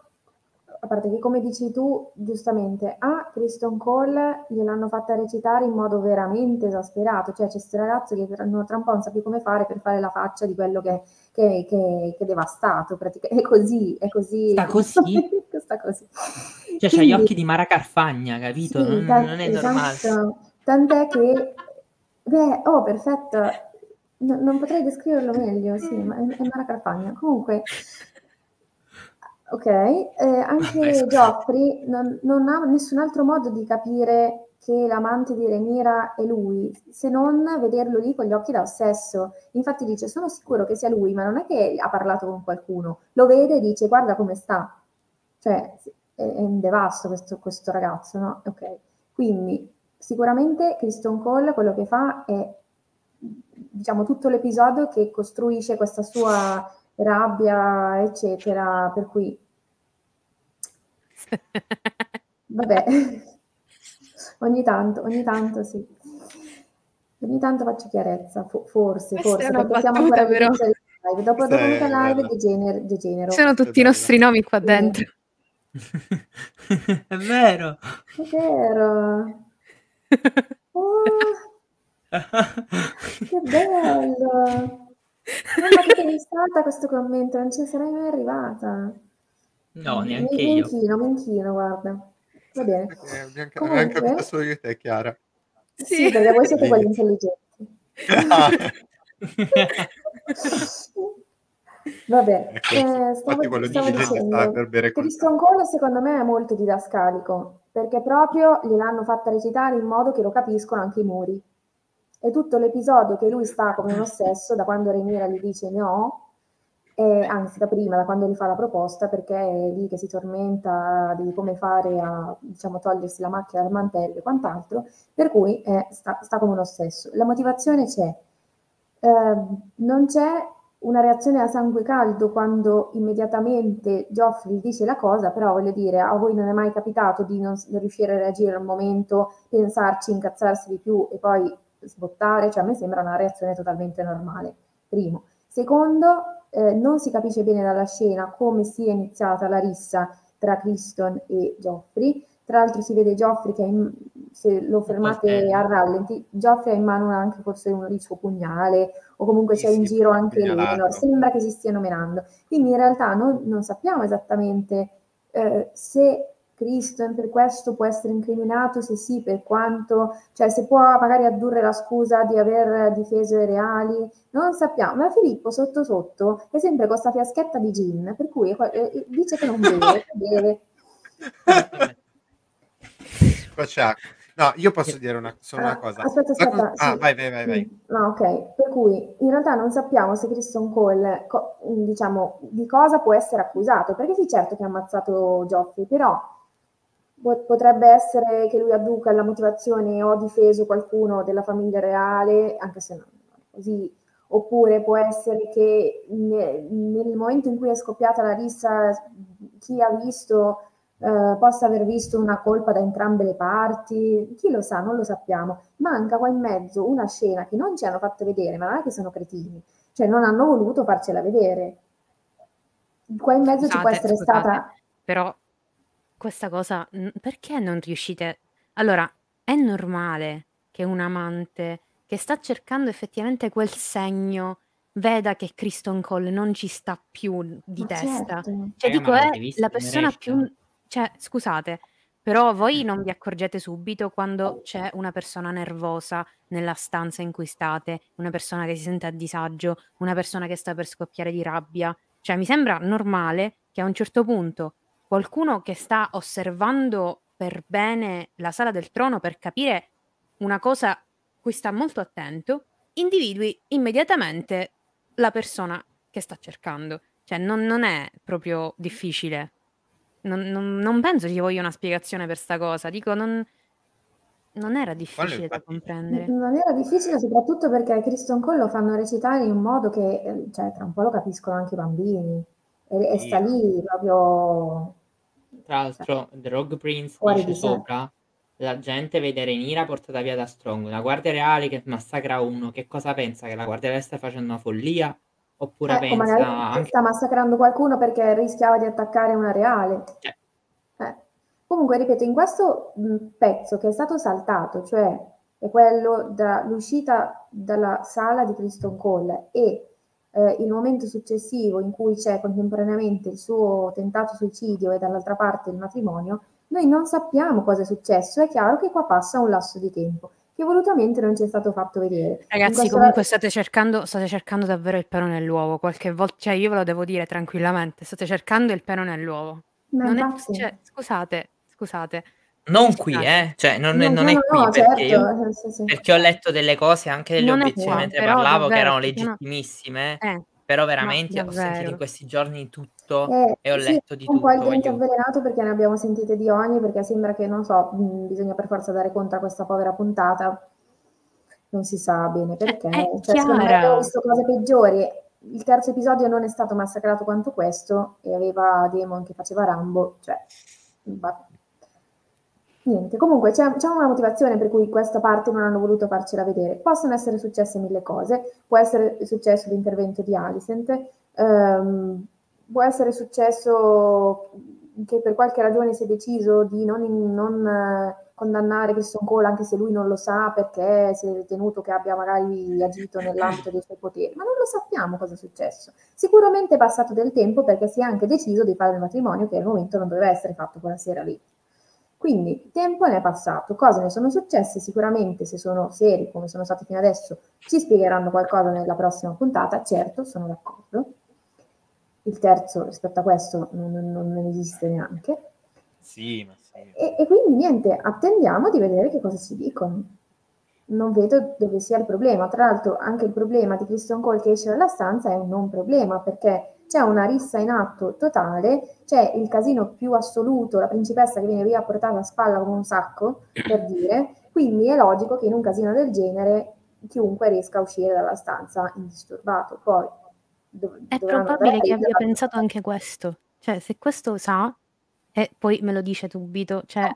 a parte che come dici tu giustamente, a Kristen Cole gliel'hanno fatta recitare in modo veramente esasperato, cioè c'è questo ragazzo che tra, tra, un po' non sa più come fare per fare la faccia di quello che, che, che, che è devastato, praticamente. è così, è così.
Sta così?
Sta così.
Cioè Quindi, c'ha gli occhi di Mara Carfagna, capito? Sì, non, non, è esatto. normale.
Tant'è che Beh, oh, perfetto. No, non potrei descriverlo meglio, sì, ma è, è Mara Carfagna. Comunque, ok, eh, anche Geoffrey non, non, ha nessun altro modo di capire che l'amante di Remira è lui, se non vederlo lì con gli occhi da ossesso. Infatti dice, sono sicuro che sia lui, ma non è che ha parlato con qualcuno. Lo vede e dice, guarda come sta. Cioè, è, è un devasto questo, questo ragazzo, no? Ok, quindi Sicuramente Kristen Cole quello che fa è diciamo tutto l'episodio che costruisce questa sua rabbia, eccetera, per cui vabbè, ogni tanto, ogni tanto sì. Ogni tanto faccio chiarezza, forse, Questa forse, perché siamo ancora però. live. Dopo, dopo la live degener- degenero.
Sono tutti i nostri nomi qua dentro.
è vero.
È vero. Oh, che bello! Ma che sei stata questo commento, non ci sarei mai arrivata.
No, neanche mi, io.
Mi inchino, mi inchino, guarda. Va bene.
Eh, abbiamo, Comunque, abbiamo capito solo io e te, Chiara.
Sì, sì perché voi siete quelli intelligenti. Vabbè, ecco, eh, stavo, stavo dicendo, Christian Cole secondo me è molto didascalico, perché proprio gliel'hanno fatta recitare in modo che lo capiscono anche i muri. E tutto l'episodio che lui sta come un ossesso, da quando Renira gli dice no, e, anzi da prima, da quando gli fa la proposta, perché è lì che si tormenta di come fare a diciamo, togliersi la macchina dal mantello e quant'altro, per cui eh, sta, sta, come un ossesso. La motivazione c'è, eh, non c'è una reazione a sangue caldo quando immediatamente Geoffrey dice la cosa, però voglio dire, a voi non è mai capitato di non, riuscire a reagire al momento, pensarci, incazzarsi di più e poi sbottare, cioè a me sembra una reazione totalmente normale, primo. Secondo, eh, non si capisce bene dalla scena come sia iniziata la rissa tra Criston e Geoffrey, Tra l'altro si vede Geoffrey che in, se lo fermate a rallenti, Geoffrey ha in mano anche forse uno il suo pugnale o comunque sì, c'è in giro anche Lenor, sembra che si stiano menando. Quindi in realtà noi non sappiamo esattamente eh, se Cristo per questo può essere incriminato, se sì, per quanto, cioè se può magari addurre la scusa di aver difeso i reali, non sappiamo, ma Filippo sotto sotto è sempre con questa fiaschetta di gin, per cui eh, dice che non beve, beve.
Faccia. No, io posso dire una, solo una cosa.
Aspetta, aspetta.
Ah, sì. vai, vai, vai, vai.
No, ok. Per cui in realtà non sappiamo se Kristen Cole, co- diciamo, di cosa può essere accusato, perché sì, certo che ha ammazzato Geoffrey, però potrebbe essere che lui adduca la motivazione ho difeso qualcuno della famiglia reale, anche se non così, oppure può essere che nel momento in cui è scoppiata la rissa chi ha visto eh, possa aver visto una colpa da entrambe le parti, chi lo sa, non lo sappiamo. Manca qua in mezzo una scena che non ci hanno fatto vedere, ma non è che sono cretini, cioè non hanno voluto farcela vedere. Qua in mezzo scusate, ci può essere scusate, stata...
Però questa cosa, perché non riuscite? Allora, è normale che un amante che sta cercando effettivamente quel segno veda che Kristen Cole non ci sta più di ma testa. Certo. Cioè, eh, dico, è la persona più... Cioè, scusate, però voi non vi accorgete subito quando c'è una persona nervosa nella stanza in cui state, una persona che si sente a disagio, una persona che sta per scoppiare di rabbia. Cioè, mi sembra normale che a un certo punto qualcuno che sta osservando per bene la sala del trono per capire una cosa cui sta molto attento, individui immediatamente la persona che sta cercando. Cioè, non, non è proprio difficile. Non, non, non, penso ci voglia una spiegazione per sta cosa. Dico, non, non era difficile da comprendere.
Non era difficile soprattutto perché Kristen Cole lo fanno recitare in un modo che, eh, cioè, tra un po' lo capiscono anche i bambini. E, e sta lì proprio
tra l'altro, The Rogue Prince dice sopra la gente vede Renira portata via da Strong, la guardia reale che massacra uno, che cosa pensa? Che la guardia reale sta facendo una follia? Oppure
ecco,
pensa
anche... sta massacrando qualcuno perché rischiava di attaccare una reale.
Eh.
Eh. Comunque, ripeto, in questo pezzo che è stato saltato, cioè è quello dall'uscita dalla sala di Criston Cole e eh, il momento successivo in cui c'è contemporaneamente il suo tentato suicidio e dall'altra parte il matrimonio, noi non sappiamo cosa è successo. È chiaro che qua passa un lasso di tempo che volutamente non ci è stato fatto vedere.
Ragazzi, comunque state cercando, state cercando davvero il pelo nell'uovo. Qualche volta, cioè io ve lo devo dire tranquillamente, state cercando il pelo nell'uovo. Non è, cioè, scusate, scusate.
Non qui, eh? Cioè, non, no, non no, è qui no, perché, certo. io, sì, sì. perché, ho letto delle cose, anche delle non obiezioni qua, mentre parlavo, davvero, che erano legittimissime. Eh, però veramente ho sentito in questi giorni tutto eh, e ho sì, letto di
un
tutto.
Un po' il dente avvelenato perché ne abbiamo sentite di ogni, perché sembra che, non so, mh, bisogna per forza dare conto a questa povera puntata. Non si sa bene perché.
È
cioè, secondo me abbiamo visto cose peggiori. Il terzo episodio non è stato massacrato quanto questo e aveva Demon che faceva Rambo. Cioè, Niente, comunque c'è, c'è, una motivazione per cui questa parte non hanno voluto farcela vedere. Possono essere successe mille cose, può essere successo l'intervento di Alicent, ehm, può essere successo che per qualche ragione si è deciso di non, non eh, condannare Christian Cole anche se lui non lo sa perché si è ritenuto che abbia magari agito nell'ambito dei suoi poteri, ma non lo sappiamo cosa è successo. Sicuramente è passato del tempo perché si è anche deciso di fare il matrimonio che al momento non doveva essere fatto quella sera lì. Quindi tempo ne è passato, cose ne sono successe, sicuramente se sono seri come sono stati fino adesso ci spiegheranno qualcosa nella prossima puntata, certo, sono d'accordo. Il terzo rispetto a questo non, non, non esiste neanche.
Sì, ma sì.
E, e, quindi niente, attendiamo di vedere che cosa ci dicono. Non vedo dove sia il problema. Tra l'altro anche il problema di Christian Cole che esce dalla stanza è un non problema perché c'è una rissa in atto totale, c'è il casino più assoluto, la principessa che viene via portata a spalla come un sacco, per dire, quindi è logico che in un casino del genere chiunque riesca a uscire dalla stanza indisturbato. Poi
dov- è probabile che abbia pensato anche questo, cioè se questo sa e poi me lo dice subito, cioè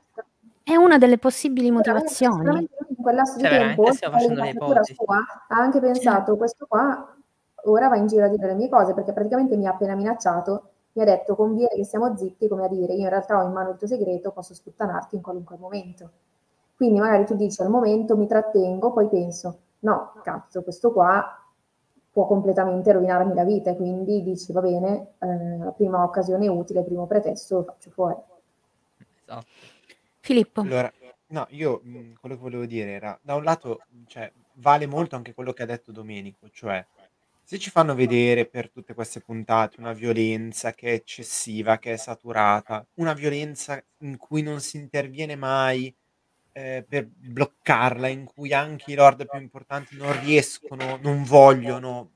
è una delle possibili motivazioni.
In quel lasso cioè, di tempo, sua, ha anche pensato, questo qua ora va in giro a dire le mie cose perché praticamente mi ha appena minacciato mi ha detto conviene che siamo zitti, come a dire io in realtà ho in mano il tuo segreto, posso sputtanarti in qualunque momento. Quindi magari tu dici al momento mi trattengo, poi penso no, cazzo, questo qua può completamente rovinarmi la vita e quindi dici va bene, eh, la prima occasione utile, il primo pretesto lo faccio fuori.
Esatto.
Filippo.
Allora, no, io mh, quello che volevo dire era, da un lato, cioè, vale molto anche quello che ha detto Domenico, cioè se ci fanno vedere per tutte queste puntate una violenza che è eccessiva, che è saturata, una violenza in cui non si interviene mai eh, per bloccarla, in cui anche i lord più importanti non riescono, non vogliono,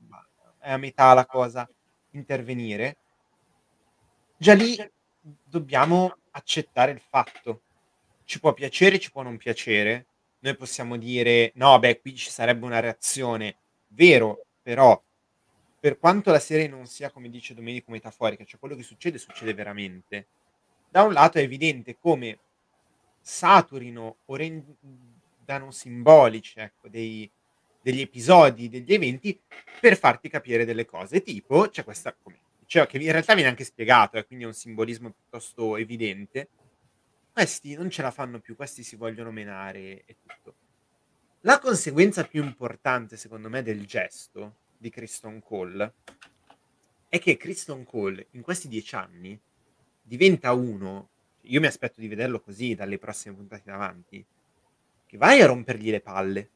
è a metà la cosa, intervenire, già lì dobbiamo accettare il fatto. Ci può piacere, ci può non piacere. Noi possiamo dire, no, beh, qui ci sarebbe una reazione. Vero, però per quanto la serie non sia, come dice Domenico, metaforica, cioè quello che succede succede veramente, da un lato è evidente come saturino o rendano simbolici ecco, dei, degli episodi, degli eventi, per farti capire delle cose. Tipo, c'è questa, come dicevo, che in realtà viene anche spiegato, eh, quindi è un simbolismo piuttosto evidente. Questi non ce la fanno più, questi si vogliono menare e tutto. La conseguenza più importante, secondo me, del gesto di Kristen Cole è che Kristen Cole in questi dieci anni diventa uno, io mi aspetto di vederlo così dalle prossime puntate in avanti, che vai a rompergli le palle.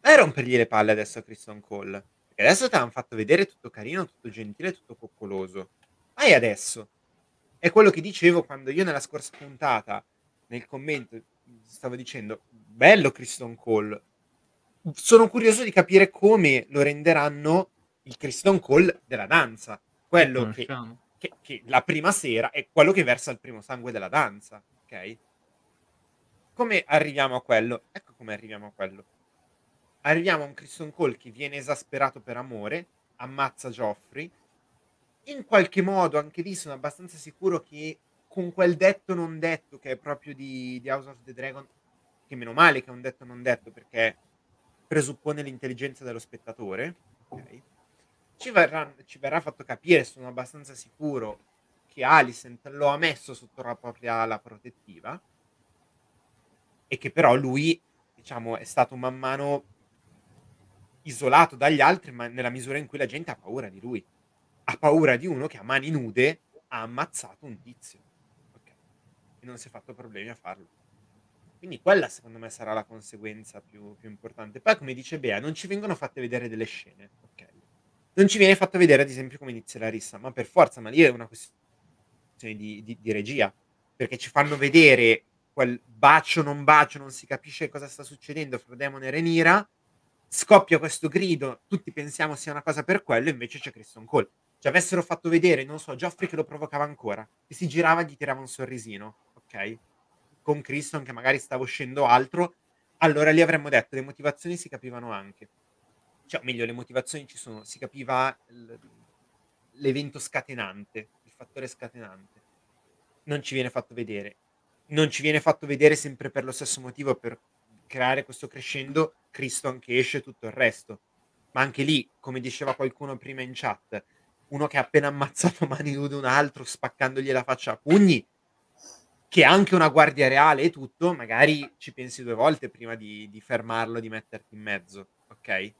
Vai a rompergli le palle adesso a Kristen Cole. Perché adesso ti hanno fatto vedere tutto carino, tutto gentile, tutto coccoloso. Vai adesso. È quello che dicevo quando io nella scorsa puntata, nel commento, stavo dicendo, bello Kristen Cole, sono curioso di capire come lo renderanno il Christian Cole della danza. Quello che, che, che, la prima sera è quello che versa il primo sangue della danza. Ok? Come arriviamo a quello? Ecco come arriviamo a quello. Arriviamo a un Christian Cole che viene esasperato per amore, ammazza Geoffrey. In qualche modo, anche lì sono abbastanza sicuro che con quel detto non detto che è proprio di, di House of the Dragon, che meno male che è un detto non detto perché presuppone l'intelligenza dello spettatore, okay? ci, verrà, ci verrà fatto capire, sono abbastanza sicuro, che Alicent lo ha messo sotto la propria ala protettiva e che però lui, diciamo, è stato man mano isolato dagli altri, ma nella misura in cui la gente ha paura di lui. Ha paura di uno che a mani nude ha ammazzato un tizio. Okay. E non si è fatto problemi a farlo. Quindi quella secondo me sarà la conseguenza più, più, importante. Poi, come dice Bea, non ci vengono fatte vedere delle scene, ok? Non ci viene fatto vedere, ad esempio, come inizia la rissa, ma per forza, ma lì è una questione di, di, di regia, perché ci fanno vedere quel bacio, non bacio, non si capisce cosa sta succedendo fra Demone e Renira, scoppia questo grido, tutti pensiamo sia una cosa per quello, invece c'è Kristen Cole. Ci avessero fatto vedere, non so, Geoffrey che lo provocava ancora, che si girava e gli tirava un sorrisino, ok? Con Criston che magari stava uscendo altro, allora lì avremmo detto le motivazioni si capivano anche. Cioè, meglio, le motivazioni ci sono, si capiva l'evento scatenante, il fattore scatenante. Non ci viene fatto vedere. Non ci viene fatto vedere sempre per lo stesso motivo, per creare questo crescendo, Criston che esce tutto il resto. Ma anche lì, come diceva qualcuno prima in chat, uno che ha appena ammazzato mani nude un altro spaccandogli la faccia a pugni, che anche una guardia reale e tutto, magari ci pensi due volte prima di, di fermarlo, di metterti in mezzo, ok?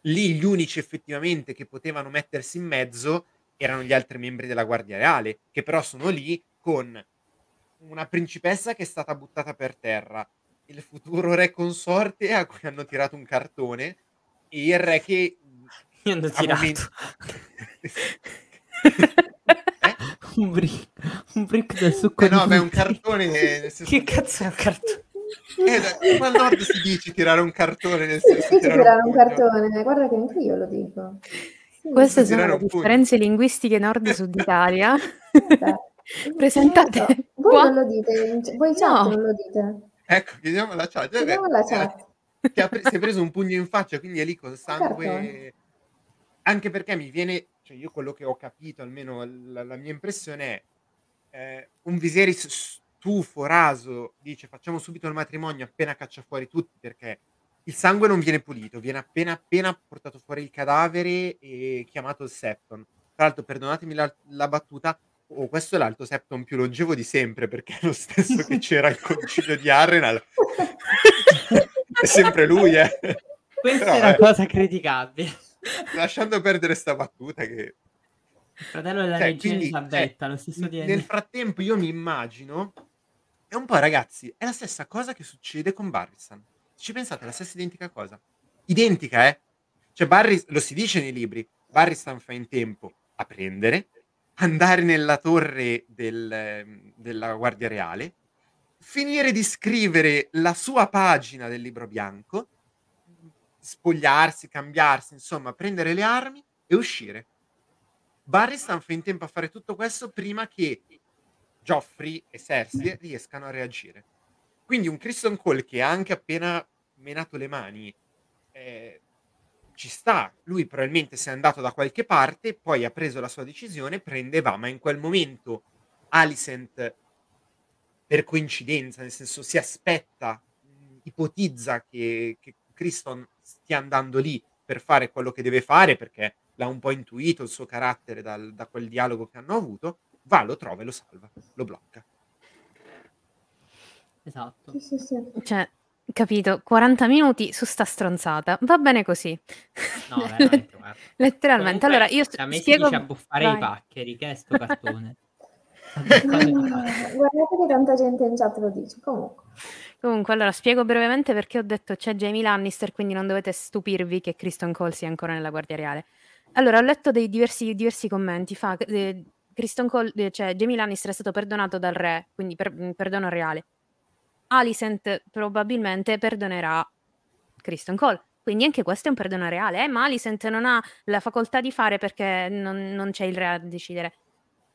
Lì gli unici effettivamente che potevano mettersi in mezzo erano gli altri membri della guardia reale, che però sono lì con una principessa che è stata buttata per terra, il futuro re consorte a cui hanno tirato un cartone e il re che...
Mi hanno tirato. Momenti... un brick, un brick del succo
eh no, beh, un cartone.
che cazzo è un cartone?
Eh, ma al nord si dice tirare un cartone nel senso
sì, tirare, tirare un, un cartone, guarda che anche io lo dico.
Sì, Queste sono le differenze linguistiche nord-sud Italia. Presentate.
Voi qua. non lo dite, voi chat no. non lo dite.
Ecco, chiediamo la chat.
Chiediamo la chat.
Che ha pre- si è preso un pugno in faccia, quindi è lì con sangue. Anche perché mi viene cioè io quello che ho capito, almeno la, la mia impressione è eh, un Viserys stufo, raso, dice facciamo subito il matrimonio appena caccia fuori tutti perché il sangue non viene pulito, viene appena appena portato fuori il cadavere e chiamato il Septon. Tra l'altro, perdonatemi la, la battuta, oh, questo è l'alto septon più longevo di sempre, perché è lo stesso che c'era al concilio di Arrenal. è sempre lui, eh.
Questa
Però,
è una
eh,
cosa criticabile.
Lasciando perdere sta battuta che...
Il fratello della
Cioè,
regina Elisabetta,
cioè,
lo stesso
n- nel frattempo io mi immagino... È un po', ragazzi, è la stessa cosa che succede con Barristan. Ci pensate, è la stessa identica cosa. Identica, eh? Cioè, Barris, lo si dice nei libri, Barristan fa in tempo a prendere, andare nella torre del, ehm, della Guardia Reale, finire di scrivere la sua pagina del libro bianco, spogliarsi, cambiarsi, insomma, prendere le armi e uscire. Barristan fa in tempo a fare tutto questo prima che Joffrey e Cersei riescano a reagire. Quindi un Kristen Cole che ha anche appena menato le mani eh, ci sta. Lui probabilmente si è andato da qualche parte, poi ha preso la sua decisione, prende e va, ma in quel momento Alicent per coincidenza, nel senso si aspetta, ipotizza che, che Criston stia andando lì per fare quello che deve fare perché l'ha un po' intuito il suo carattere dal- da quel dialogo che hanno avuto, va, lo trova e lo salva, lo blocca.
Esatto.
Sì, sì, sì.
Cioè, capito, 40 minuti su sta stronzata. Va bene così.
No, veramente.
Letteralmente.
Comunque,
allora, io
da me
spiego...
si dice a buffare
Vai.
i paccheri, che è sto cartone. A buffare i paccheri.
Guardate che tanta gente in chat lo dice. Comunque,
Comunque, allora, spiego brevemente perché ho detto c'è Jamie Lannister, quindi non dovete stupirvi che Kristen Cole sia ancora nella Guardia Reale. Allora, ho letto dei diversi, diversi commenti. Fa, eh, Cole, eh, cioè Jamie Lannister è stato perdonato dal re, quindi per- mm, perdono reale. Alicent probabilmente perdonerà Kristen Cole. Quindi anche questo è un perdono reale, eh? ma Alicent non ha la facoltà di fare perché non, non c'è il re a decidere.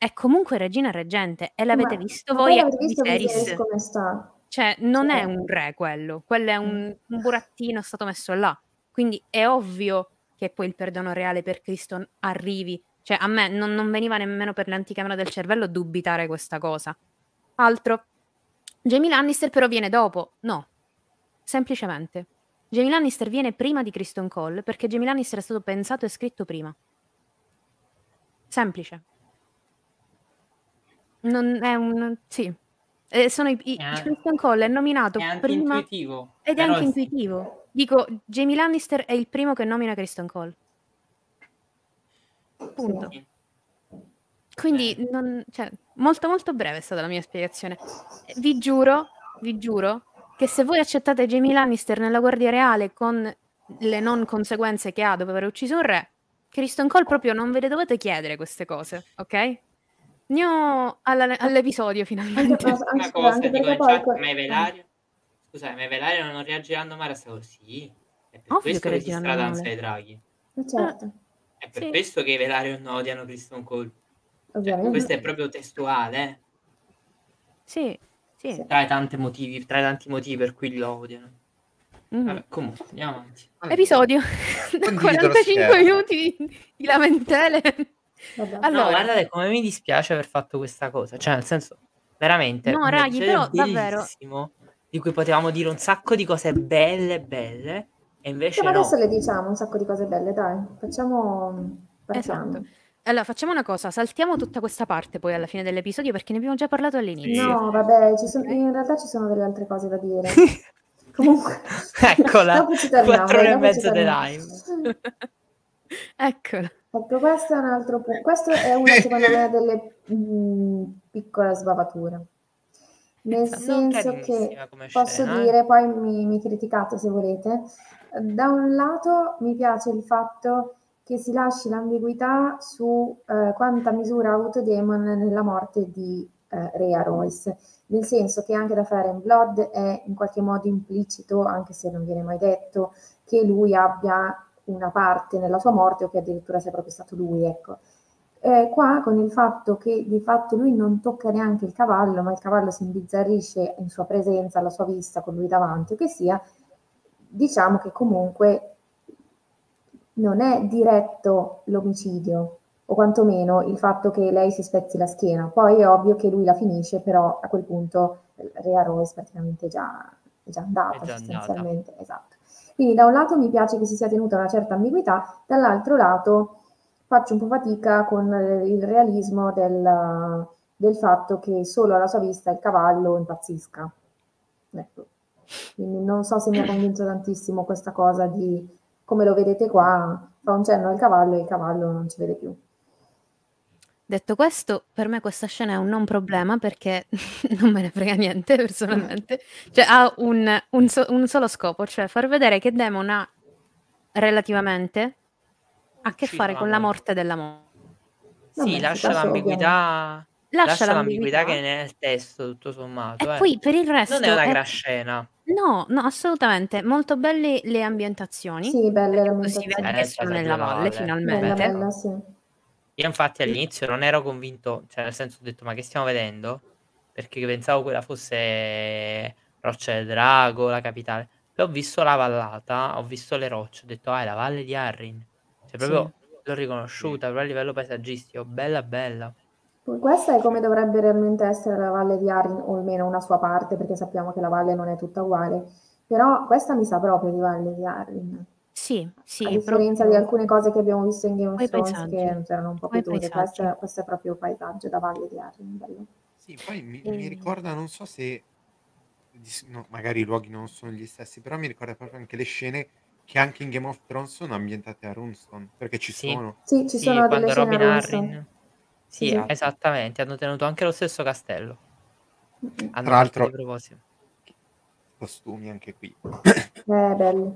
È comunque regina reggente e l'avete
ma-
visto
ma
voi a Viserys.
Come sta?
Cioè, non è
Cioè-
un re quello, quello è un,
Mm.
un burattino stato messo là. Quindi è ovvio che poi il perdono reale per Criston arrivi. Cioè, a me non, non veniva nemmeno per l'anticamera del cervello dubitare questa cosa. Altro, Jamie Lannister però viene dopo. No, semplicemente. Jamie Lannister viene prima di Criston Cole perché Jamie Lannister è stato pensato e scritto prima. Semplice. Non è un... sì. Eh, sono i, i-
È an-
Criston Cole è nominato
È
prima...
intuitivo.
Ed è
però
anche
sì.
intuitivo. Dico, Jamie Lannister è il primo che nomina Kristen Cole. Punto.
Sì.
Quindi, non- cioè, molto molto breve è stata la mia spiegazione. Vi giuro, vi giuro, che se voi accettate Jamie Lannister nella Guardia Reale con le non conseguenze che ha dopo aver ucciso un re, Kristen Cole proprio non ve le dovete chiedere queste cose, ok? Andiamo alla- all'episodio
Anche,
finalmente.
ma- anche,
Una
scusa,
cosa
anche
dico in
poi...
chat,
que-
ma i Velario? Scusa, ma i Velario non reagiranno mai a sta cosa? Sì. È per
Ovvio
questo
che reagiranno
stradanza
male.
ai draghi.
Eh, certo,
È per
Sì.
questo che i Velario non odiano Kristen Cole. Cioè,
ovviamente.
questo è proprio testuale, eh.
Sì,
sì.
Tra i tanti motivi, tra i tanti motivi per cui lo odiano.
Mhm.
Vabbè, comunque, andiamo avanti.
Allora,
Episodio
lo
45
schermo.
minuti di lamentele.
Vabbè.
Allora.
no, guardate come mi dispiace aver fatto questa cosa. Cioè, nel senso, veramente,
No,
episodio
però, davvero.
bellissimo, Di cui potevamo dire un sacco di cose belle, belle. E invece
ma
no.
adesso le diciamo un sacco di cose belle, dai. Facciamo... Partiamo.
Esatto. Allora, facciamo una cosa, saltiamo tutta questa parte poi alla fine dell'episodio perché ne abbiamo già parlato all'inizio.
No, vabbè, ci sono- in realtà ci sono delle altre cose da dire. Comunque,
Eccola, quattro ore e mezzo di live.
Eccola.
Ecco, questo è un altro punto. Questo è una, secondo me, delle mm, piccole sbavature. Nel.
Non
senso che posso
scena, eh.
dire, poi mi, mi criticate se volete, da un lato mi piace il fatto che si lasci l'ambiguità su eh, quanta misura ha avuto Damon nella morte di eh, Rhea Royce, nel senso che anche da Fire and Blood è in qualche modo implicito, anche se non viene mai detto, che lui abbia una parte nella sua morte o che addirittura sia proprio stato lui, ecco. Eh, qua con il fatto che di fatto lui non tocca neanche il cavallo, ma il cavallo si imbizzarrisce in sua presenza, alla sua vista, con lui davanti, o che sia, diciamo che comunque non è diretto l'omicidio, o quantomeno il fatto che lei si spezzi la schiena. Poi è ovvio che lui la finisce, però a quel punto Rea Rose praticamente già, è già andata,
È già
sostanzialmente. Esatto. Quindi da un lato mi piace che si sia tenuta una certa ambiguità, dall'altro lato faccio un po' fatica con il realismo del, del fatto che solo alla sua vista il cavallo impazzisca. Ecco. Quindi non so se mi ha convinto tantissimo questa cosa di, come lo vedete qua, fa un cenno al cavallo e il cavallo non ci vede più.
Detto questo, per me questa scena è un non problema perché non me ne frega niente personalmente. Cioè ha un, un, so- un solo scopo, cioè far vedere che Demon ha relativamente a che fare con la morte dell'amore.
Sì,
Vabbè,
lascia l'ambiguità.
Lascia,
l'ambiguità
l'ambiguità
che è nel testo, tutto sommato.
e
eh.
poi per il resto
Non è una
è-
gran scena.
No, no, assolutamente. Molto belle le ambientazioni.
Sì, belle le ambientazioni.
vedi
Eh,
che sono
c'è
nella
la
valle,
valle.
finalmente.
Bella, bella, sì.
Io infatti all'inizio non ero convinto, cioè nel senso ho detto ma che stiamo vedendo? Perché pensavo quella fosse Roccia del Drago, la capitale. Poi ho visto la vallata, ho visto le rocce, ho detto ah è la valle di Arrin. Cioè proprio l'ho riconosciuta, proprio a livello paesaggistico, bella bella.
Questa è come dovrebbe realmente essere la valle di Arryn, o almeno una sua parte, perché sappiamo che la valle non è tutta uguale. Però questa mi sa proprio di valle di Arryn.
Sì, sì,
a differenza
proprio-
di alcune cose che abbiamo visto in Game of Thrones che erano un po' pietose.
paesaggi.
Questo, questo è proprio paesaggio da valle di bello.
Sì, poi mi,
Mm.
mi ricorda, non so se no, magari i luoghi non sono gli stessi, però mi ricorda proprio anche le scene che anche in Game of Thrones sono ambientate a Runestone, perché ci
Sì.
sono.
Sì, ci
Sì,
sono
quando
delle scene
Robin. Arryn. Sì,
Sì.
esattamente, hanno tenuto anche lo stesso castello.
Mm,
Hanno
Tra l'altro-. Costumi anche qui.
Eh, belli.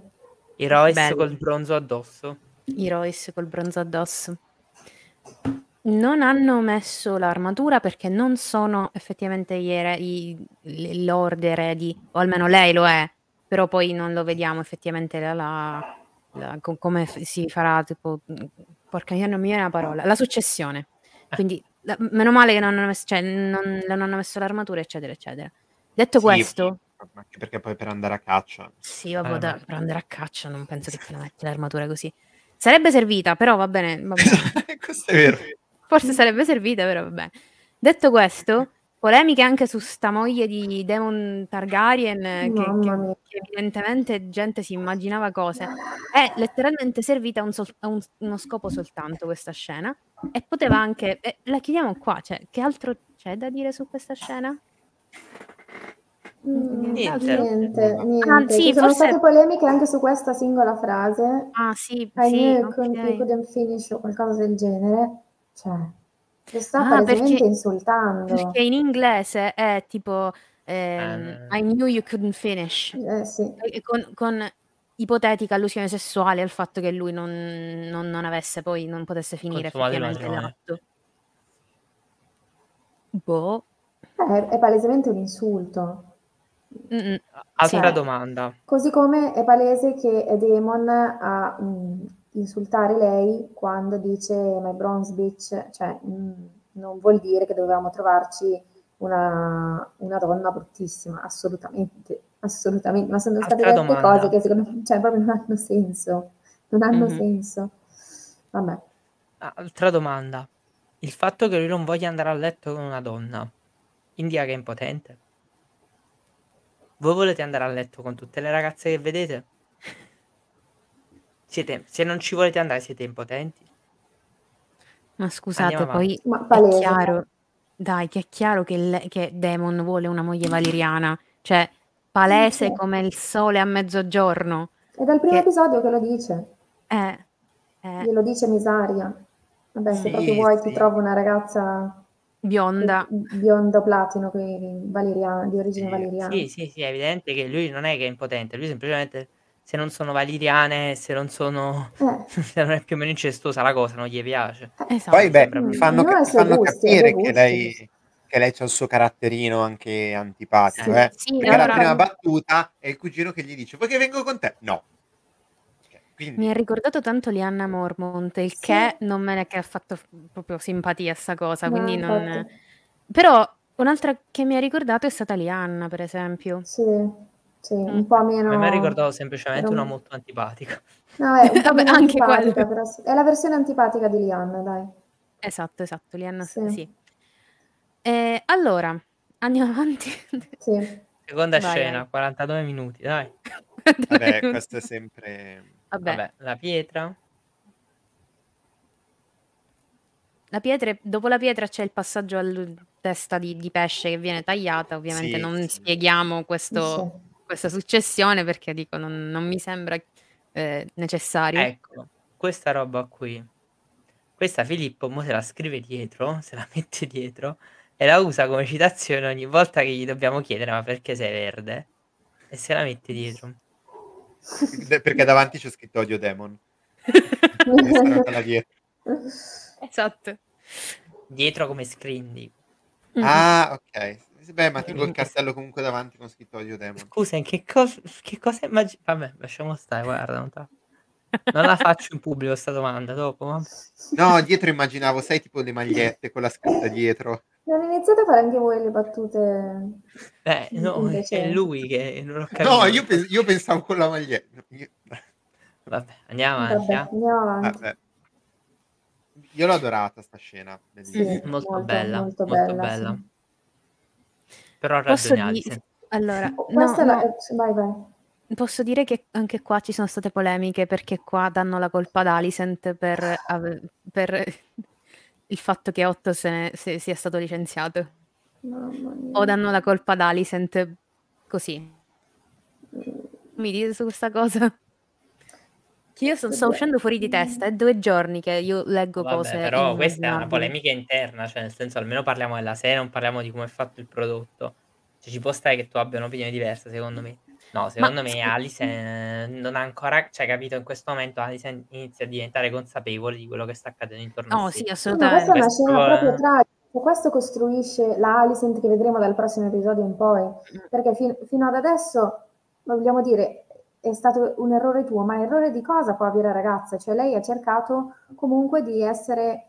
I Royce col bronzo addosso.
I Royce col bronzo addosso. Non hanno messo l'armatura perché non sono effettivamente gli ere- i, i lord eredi, o almeno lei lo è, però poi non lo vediamo effettivamente la, la- la- co- come si farà, tipo, porca mia, non mi viene la parola, la successione. Quindi la- meno male che non hanno messo, cioè, non, non hanno messo l'armatura, eccetera, eccetera. Detto
Sì,
questo,
Anche perché poi per andare a caccia.
sì, vabbè,
Eh,
da-
ma-
per andare a caccia non penso che te la metti l'armatura così. Sarebbe servita, però va bene, va bene.
Questo è vero.
Forse sarebbe servita, però vabbè. Detto questo, polemiche anche su sta moglie di Demon Targaryen, che, che- evidentemente gente si immaginava cose. È letteralmente servita a, un sol- a un- uno scopo soltanto questa scena. E poteva anche... eh, la chiediamo qua, cioè, che altro c'è da dire su questa scena?
Mm,
Niente.
niente, niente.
Ah, sì,
Ci sono
forse-
state polemiche anche su questa singola frase.
Ah, sì,
I
sì,
knew you
ok.
couldn't, finish o qualcosa del genere. Cioè, lo sta
Ah,
palesemente
perché-
insultando.
Perché in inglese è tipo ehm,
Eh.
I knew you couldn't finish.
Eh sì.
E con, con ipotetica allusione sessuale al fatto che lui non, non- non avesse poi, non potesse finire effettivamente
matrimonio.
l'atto. Boh.
Eh, è palesemente un insulto.
Mm-mm.
Altra
Cioè-
domanda.
Così come è palese che è Demon a mm, insultare lei quando dice my bronze bitch, cioè mm, non vuol dire che dovevamo trovarci una, una donna bruttissima, assolutamente, assolutamente, ma sono state dette
domanda.
cose che secondo me cioè, proprio non hanno senso, non hanno
Mhm.
senso. Vabbè,
Altra domanda. Il fatto che lui non voglia andare a letto con una donna indica che è impotente? Voi volete andare a letto con tutte le ragazze che vedete? Siete, se non ci volete andare, siete impotenti?
Ma scusate, poi
ma
è chiaro, dai, che è chiaro che, le- che Demon vuole una moglie valiriana, cioè palese come il sole a mezzogiorno.
È dal primo
Che-
episodio che lo dice,
Eh, eh,
glielo dice Misaria. Vabbè, se
Sì,
proprio vuoi ti
sì.
trovo una ragazza
bionda.
biondo platino qui, valeriana, di origine
Sì,
valeriana.
Sì, sì, sì, è evidente che lui non è che è impotente, lui semplicemente se non sono valiriane, se non sono
Eh,
se non è più o meno incestuosa la cosa, non gli piace.
Esatto.
Poi, beh, mi
più-
fanno,
suoi
fanno
gusti,
capire
dei
che lei, che lei ha il suo caratterino anche antipatico,
Sì.
eh.
Sì,
Perché
allora-
la prima battuta è il cugino che gli dice, vuoi che vengo con te? No. Quindi,
Mi ha ricordato tanto Lianna Mormont, il
Sì.
che non me ne che ha fatto proprio simpatia sta cosa,
No,
quindi non...
infatti.
Però un'altra che mi ha ricordato è stata Lianna, per esempio.
Sì, sì,
Mm.
un po' meno...
A me mi ha ricordato semplicemente una molto antipatica.
No, è un po'
Vabbè,
meno
anche
antipatica,
quello.
però. È la versione antipatica di Lianna, dai.
Esatto, esatto, Lianna
Sì.
sì. Eh, allora, andiamo avanti.
Sì.
Seconda
Vai,
scena,
vai.
49 minuti, dai.
vabbè, questo è sempre...
Vabbè.
Vabbè, la pietra.
la pietra, dopo la pietra c'è il passaggio alla testa di, di pesce che viene tagliata. Ovviamente
Sì,
non
sì.
spieghiamo questo,
Sì.
questa successione perché dico non, non mi sembra eh, necessario.
Ecco, questa roba qui. Questa Filippo mo se la scrive dietro, se la mette dietro e la usa come citazione ogni volta che gli dobbiamo chiedere ma perché sei verde? E se la mette dietro.
Perché davanti c'è scritto Odio Demon.
Esatto.
Dietro come screen.
Mm.
Ah, ok. Beh, ma tengo il castello comunque davanti con scritto Odio Demon.
Scusa, in che cosa che cosa immagini? Vabbè, lasciamo stare, guarda, non, non la faccio in pubblico sta domanda dopo,
No, dietro immaginavo, sai, tipo le magliette con la scritta dietro.
Non iniziate a fare anche voi le battute.
eh, no,
Invece-
è lui che non ho capito.
No, io, pe- io pensavo con la maglietta. Io-
Vabbè, andiamo
Vabbè,
avanti. eh.
andiamo avanti.
Vabbè. Io l'ho adorata sta scena.
Sì,
bellissima.
Molto bella, molto bella.
sì.
Però ragione
di-. Allora, no,
Questa la...
no,
eh, Vai, vai.
Posso dire che anche qua ci sono state polemiche perché qua danno la colpa ad Alicent per, per il fatto che Otto se ne- se- sia stato licenziato.
Mamma mia.
O danno la colpa ad Alicent così. Mi dite su questa cosa? Che io sto, sto uscendo fuori di testa, è due giorni che io leggo
Vabbè,
cose
però questa è una polemica interna, cioè nel senso almeno parliamo della serie, non parliamo di come è fatto il prodotto. Cioè ci può stare che tu abbia un'opinione diversa, secondo me. No, secondo me
sì.
Alice eh, non ha ancora, cioè capito, in questo momento Alice inizia a diventare consapevole di quello che sta accadendo intorno a
No,
sé.
sì,
No,
assolutamente.
questa è una
Questo
scena proprio tragica. Questo costruisce la Alicent che vedremo dal prossimo episodio in poi. Perché fin- fino ad adesso, vogliamo dire, è stato un errore tuo, ma errore di cosa, povera ragazza? Cioè lei ha cercato comunque di essere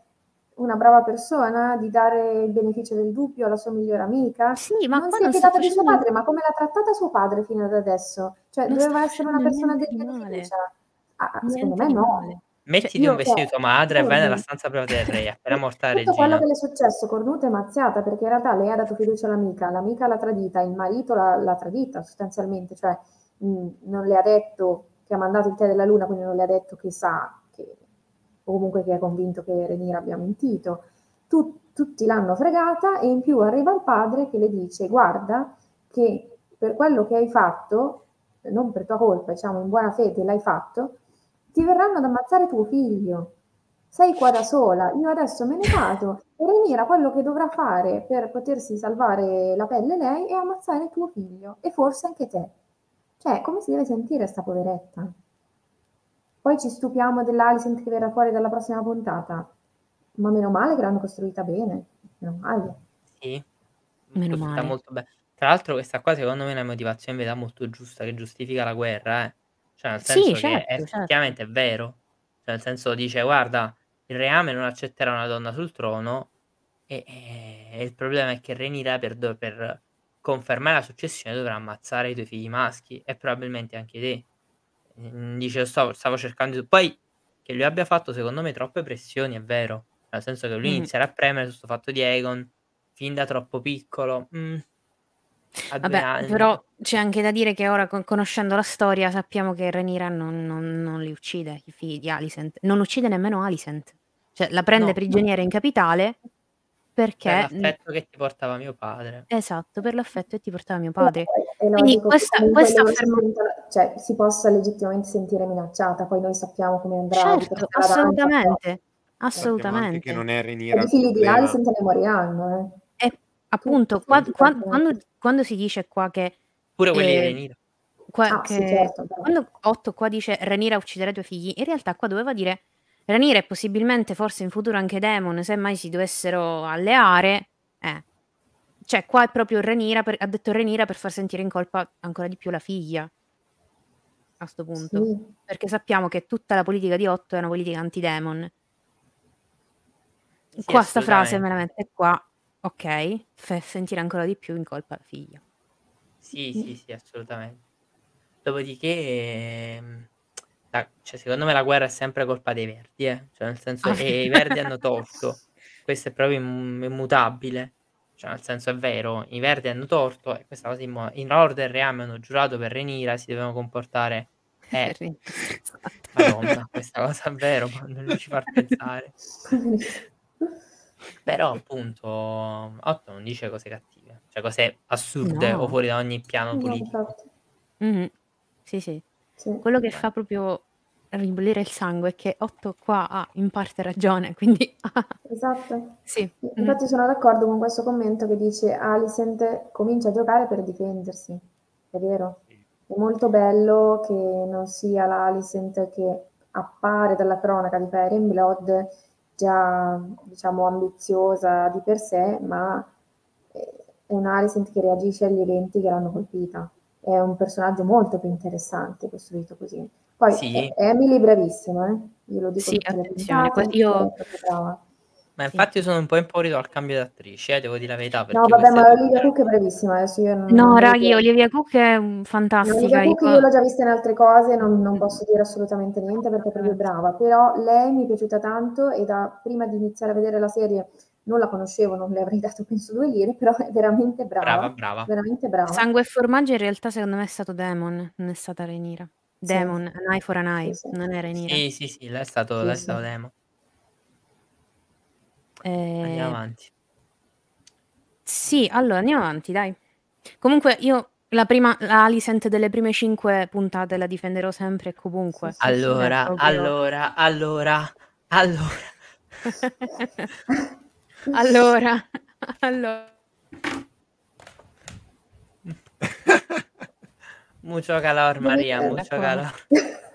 una brava persona, di dare il beneficio del dubbio alla sua migliore amica.
Sì, ma
non si è fidata di suo padre, ma come l'ha trattata suo padre fino ad adesso? Cioè,
Non
doveva essere una persona degna
di
fiducia. Ah, secondo
Niente
me no.
Mettiti
io-
un vestito di tua madre e vai nella stanza privata del re, appena morta la
Tutto quello
regina.
che le è successo, cornuta e mazziata, perché in realtà lei ha dato fiducia all'amica, l'amica l'ha tradita, il marito l'ha, l'ha tradita sostanzialmente, cioè mh, non le ha detto che ha mandato il tè della luna, quindi non le ha detto che sa, o comunque che è convinto che Renira abbia mentito. Tu- tutti l'hanno fregata e in più arriva il padre che le dice guarda che per quello che hai fatto, non per tua colpa, diciamo in buona fede l'hai fatto, ti verranno ad ammazzare tuo figlio. Sei qua da sola, io adesso me ne vado e Renira quello che dovrà fare per potersi salvare la pelle lei è ammazzare tuo figlio e forse anche te. Cioè, come si deve sentire sta poveretta? Poi ci stupiamo dell'Alicent che verrà fuori dalla prossima puntata. Ma meno male che l'hanno costruita bene. Meno male.
Sì,
Meno male.
molto bene. Tra l'altro questa qua secondo me è una motivazione in verità molto giusta che giustifica la guerra, eh. Cioè nel
Sì,
senso che
certo,
effettivamente è vero. Cioè nel senso dice guarda, il reame non accetterà una donna sul trono e, e il problema è che Renira per, do- per confermare la successione dovrà ammazzare i tuoi figli maschi e probabilmente anche te. Mm, Dice stavo, stavo cercando. Poi che lui abbia fatto secondo me troppe pressioni è vero. Nel senso che lui
Mm.
inizierà a premere su questo fatto di Aegon fin da troppo piccolo. mm,
Vabbè, però c'è anche da dire che ora, con- conoscendo la storia, sappiamo che Rhaenyra non, non- non li uccide, i figli di Alicent. Non uccide nemmeno Alicent. Cioè, la prende
No.
prigioniera in capitale perché...
per l'affetto che ti portava mio padre.
Esatto, per l'affetto che ti portava mio padre.
È
Quindi
logico che
questa- questa
loro
afferma-
si sentano- cioè, si possa legittimamente sentire minacciata, poi noi sappiamo come andrà.
Certo, assolutamente. Assolutamente.
che non è Renira
i figli di
problema.
Alicent ne moriranno. Eh.
E appunto, qua- qua- quando, quando si dice qua che...
Pure quelli
Eh,
di Renira.
qua-
Ah, sì,
che-
certo, però.
quando Otto qua dice Renira ucciderà i tuoi figli, in realtà qua doveva dire Renira e possibilmente forse in futuro anche Demon, se mai si dovessero alleare. Eh. Cioè, qua è proprio Renira, per- ha detto Renira per far sentire in colpa ancora di più la figlia. A sto punto.
Sì.
Perché sappiamo che tutta la politica di Otto è una politica anti-demon.
Sì,
qua sta frase me la mette qua, ok, fa sentire ancora di più in colpa la figlia.
Sì, sì, sì, assolutamente. Dopodiché, ehm, la- cioè, secondo me la guerra è sempre colpa dei verdi, eh. Cioè, nel senso,
Ah,
e i verdi hanno torto. Questo è proprio immu- immutabile. Cioè, nel senso, è vero, i verdi hanno torto e questa cosa immu- in Lord e il Reame hanno giurato per Renira, si devono comportare... Eh,
Esatto.
madonna, questa cosa è vero, ma non ci far pensare. Però appunto 8 non dice cose cattive, cioè cose assurde
No.
o fuori da ogni piano
No,
politico.
Mhm. Sì, sì.
Sì.
Quello che fa proprio ribollire il sangue è che Otto qua ha in parte ragione, quindi
Esatto.
sì.
Infatti sono d'accordo con questo commento che dice Alicent comincia a giocare per difendersi. È vero. È molto bello che non sia l'Alicent che appare dalla cronaca di Fire and Blood già, diciamo, ambiziosa di per sé, ma è un Alicent che reagisce agli eventi che l'hanno colpita. È un personaggio molto più interessante costruito così. Poi
Sì.
eh, Emily è bravissima, eh? Io lo dico
Sì, attenzione,
puntate,
io-
brava.
Ma
Sì.
infatti io sono un po' impaurito dal cambio di attrice, eh, devo dire la verità. Perché
No, vabbè, ma Olivia Cook è bravissima. Adesso io non,
No,
non
raghi,
vedo-
Olivia Cook è fantastica.
Olivia Cook
io-
io l'ho già vista in altre cose, non, non posso dire assolutamente niente perché è proprio brava, però lei mi è piaciuta tanto e da prima di iniziare a vedere la serie non la conoscevo, non le avrei dato penso due lire, però è veramente brava,
Brava, brava.
veramente brava.
Sangue e formaggio in realtà secondo me è stato Demon, non è stata Renira.
Sì.
Demon, an eye for an eye,
Sì, sì.
non è Renira.
Sì, sì, sì, lei è stato,
Sì,
lei è
sì.
stato demo.
Eh,
Andiamo avanti.
Sì, allora andiamo avanti, dai. Comunque io la prima, la Alicent delle prime cinque puntate la difenderò sempre e comunque.
Sì, sì.
Allora,
proprio-
allora, allora, allora.
allora, allora.
Mucho calor, Maria, mucho calor.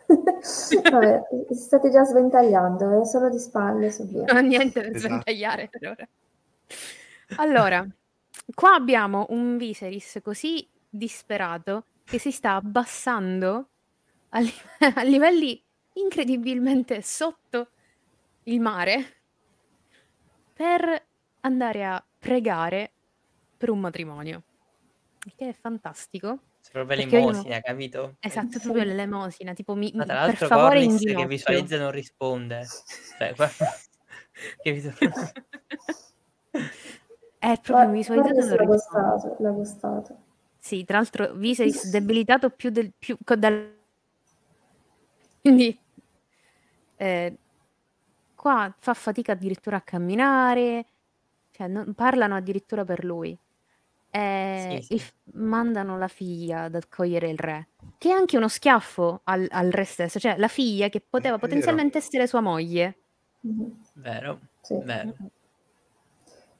Vabbè, state già sventagliando, è solo di spalle, via.
Non ho niente per
Esatto.
sventagliare per ora. Allora, qua abbiamo un Viserys così disperato che si sta abbassando a, li- a livelli incredibilmente sotto il mare per andare a pregare per un matrimonio. Il Che è fantastico.
Proprio l'emosina, capito?
Esatto, proprio l'elemosina, tipo mi,
Ma tra
per
l'altro
favore in
Corlys che visualizza e non risponde. Cioè?
È proprio
Guarda,
visualizzato non
l'ha
risponde.
gustato, l'ha gustato.
Sì, tra l'altro Viserys debilitato più del più dal quindi eh, qua fa fatica addirittura a camminare, cioè non- parlano addirittura per lui. Eh,
Sì, sì.
mandano la figlia ad accogliere il re, che è anche uno schiaffo al, al re stesso, cioè la figlia che poteva
vero.
potenzialmente essere sua moglie.
Mhm,
Vero,
sì.
vero.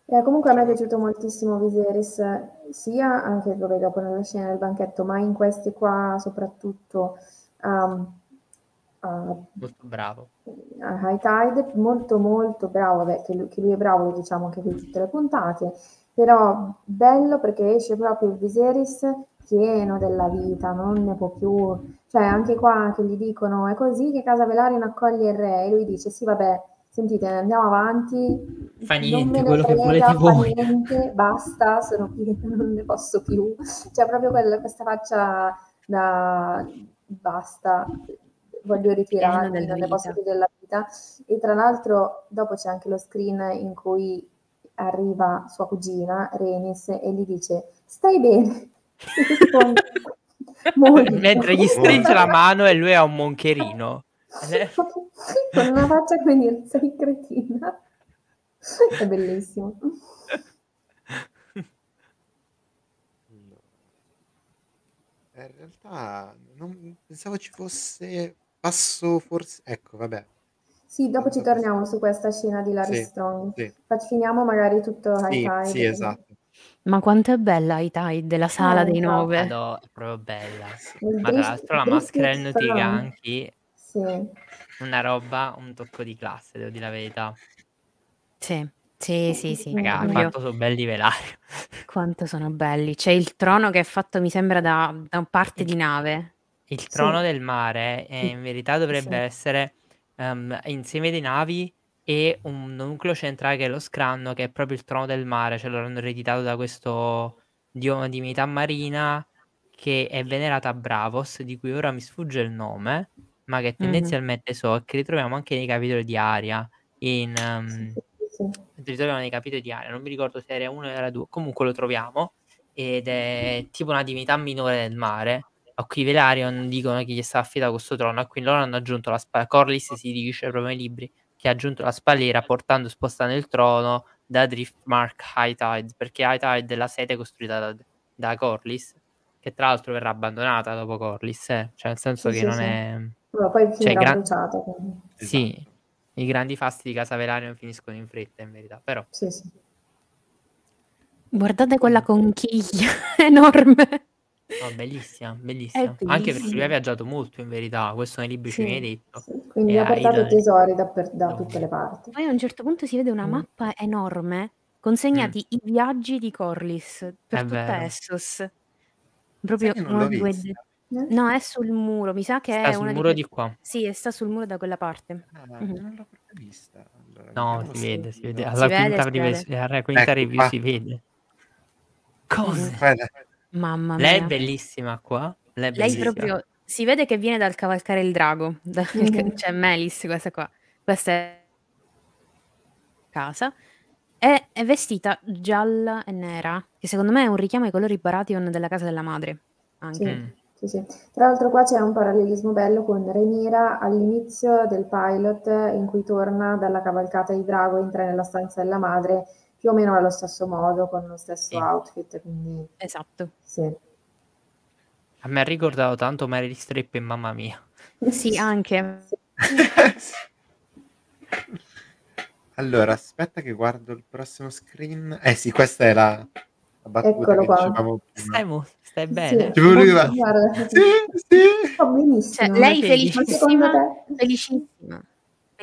Eh, comunque a me è piaciuto moltissimo Viserys, sia anche vabbè, dopo nella scena del banchetto, ma in questi qua soprattutto um, a,
Molto bravo.
a High Tide, molto molto bravo, vabbè, che lui, che lui è bravo, lo diciamo anche qui tutte le puntate, però bello perché esce proprio il Viserys pieno della vita, non ne può più, cioè anche qua che gli dicono è così che Casa Velaryon accoglie il re e lui dice sì vabbè, sentite andiamo avanti,
Fa niente, quello che
frega,
volete
fa
voi.
niente, basta, sono qui, non ne posso più, c'è proprio quella- questa faccia da basta, voglio ritirarmi,
vita.
più della vita. E tra l'altro dopo c'è anche lo screen in cui arriva sua cugina, Renis, e gli dice stai bene?
Mentre gli stringe la mano e lui ha un moncherino.
Con una faccia come dire sei cretina. È bellissimo.
Eh, In realtà non pensavo ci fosse passo forse ecco vabbè
Sì, dopo ci torniamo su questa scena di Larry
Sì,
Strong.
sì.
Finiamo magari tutto High
sì,
Tide.
sì esatto
Ma quanto è bella i Tide della sala
Eh,
dei
infatti.
nove.
Madò, è proprio bella.
Il
Ma tra l'altro la maschera del
strong.
Notiganchi,
Sì.
una roba, un tocco di classe, devo dire la verità.
Sì, sì, sì, sì.
Raga,
Io-
quanto sono belli velari.
Quanto sono belli. C'è il trono che è fatto, mi sembra, da, da parte di nave.
Il trono del mare eh,
Sì.
in verità dovrebbe
Sì.
essere ehm, insieme di navi e un nucleo centrale che è lo scranno, che è proprio il trono del mare, cioè lo hanno ereditato da questo dio divinità marina che è venerata a Bravos, di cui ora mi sfugge il nome, ma che tendenzialmente so che ritroviamo anche nei capitoli di Aria. In, ehm,
Sì, sì.
ritroviamo nei capitoli di Aria, non mi ricordo se era 1 o era 2, comunque lo troviamo ed è tipo una divinità minore del mare a cui i Velaryon dicono che gli sta affidato questo trono e quindi loro hanno aggiunto la spalla Corlys si dice proprio nei libri che ha aggiunto la spalliera portando spostando il trono da Driftmark High Tide, perché High Tide è la sede costruita da, da Corliss, che tra l'altro verrà abbandonata dopo Corliss, eh? cioè nel senso
Sì,
che
sì,
non
sì.
è...
Vabbè, poi
Cioè, gran-
bruciato.
Sì, i grandi fasti di Casa Velaryon finiscono in fretta in verità, però...
Sì, sì.
Guardate quella conchiglia enorme.
No, bellissima, bellissima. Anche perché lui ha viaggiato molto in verità, questo nei libri ci
Sì.
viene detto.
Sì, Quindi
E
ha portato
Aidan-
tesori da, per- da tutte le parti.
Poi a un certo punto si vede una
Mm.
mappa enorme consegnati i viaggi di Corlys per
È
tutta
vero.
Essos. Proprio uno due?
Eh?
No, è sul muro, mi sa che
Sta
è
sul muro
di
di qua.
Sì, sta sul muro da quella parte.
Ah,
Mhm.
non l'ho proprio vista. Allora,
No, si vede, si vede. Alla
vede,
quinta,
si
rives-
vede.
alla quinta
Ecco
review
qua.
si vede. Cosa?
Guarda,
Mamma
Lei è
mia.
bellissima qua. Lei è
Lei
bellissima.
proprio si vede che viene dal cavalcare il drago, da-
Mhm.
cioè Melis, questa qua. Questa è casa. E è vestita gialla e nera, che secondo me è un richiamo ai colori Baratheon della casa della madre. Anche.
Sì.
Mm.
Sì, sì. Tra l'altro qua c'è un parallelismo bello con Rhaenyra all'inizio del pilot in cui torna dalla cavalcata di drago, entra nella stanza della madre più o meno allo stesso modo, con lo stesso
Sì.
outfit, quindi
Esatto.
sì.
A me ha ricordato tanto Meryl Streep e mamma mia.
Sì, anche.
allora, aspetta che guardo il prossimo screen. Eh sì, questa è la, la battuta
Eccolo
che
qua.
dicevamo.
Stai, mo- stai
Sì.
bene?
Sì, sì.
sta benissimo.
Cioè, lei felicissima, felicissima,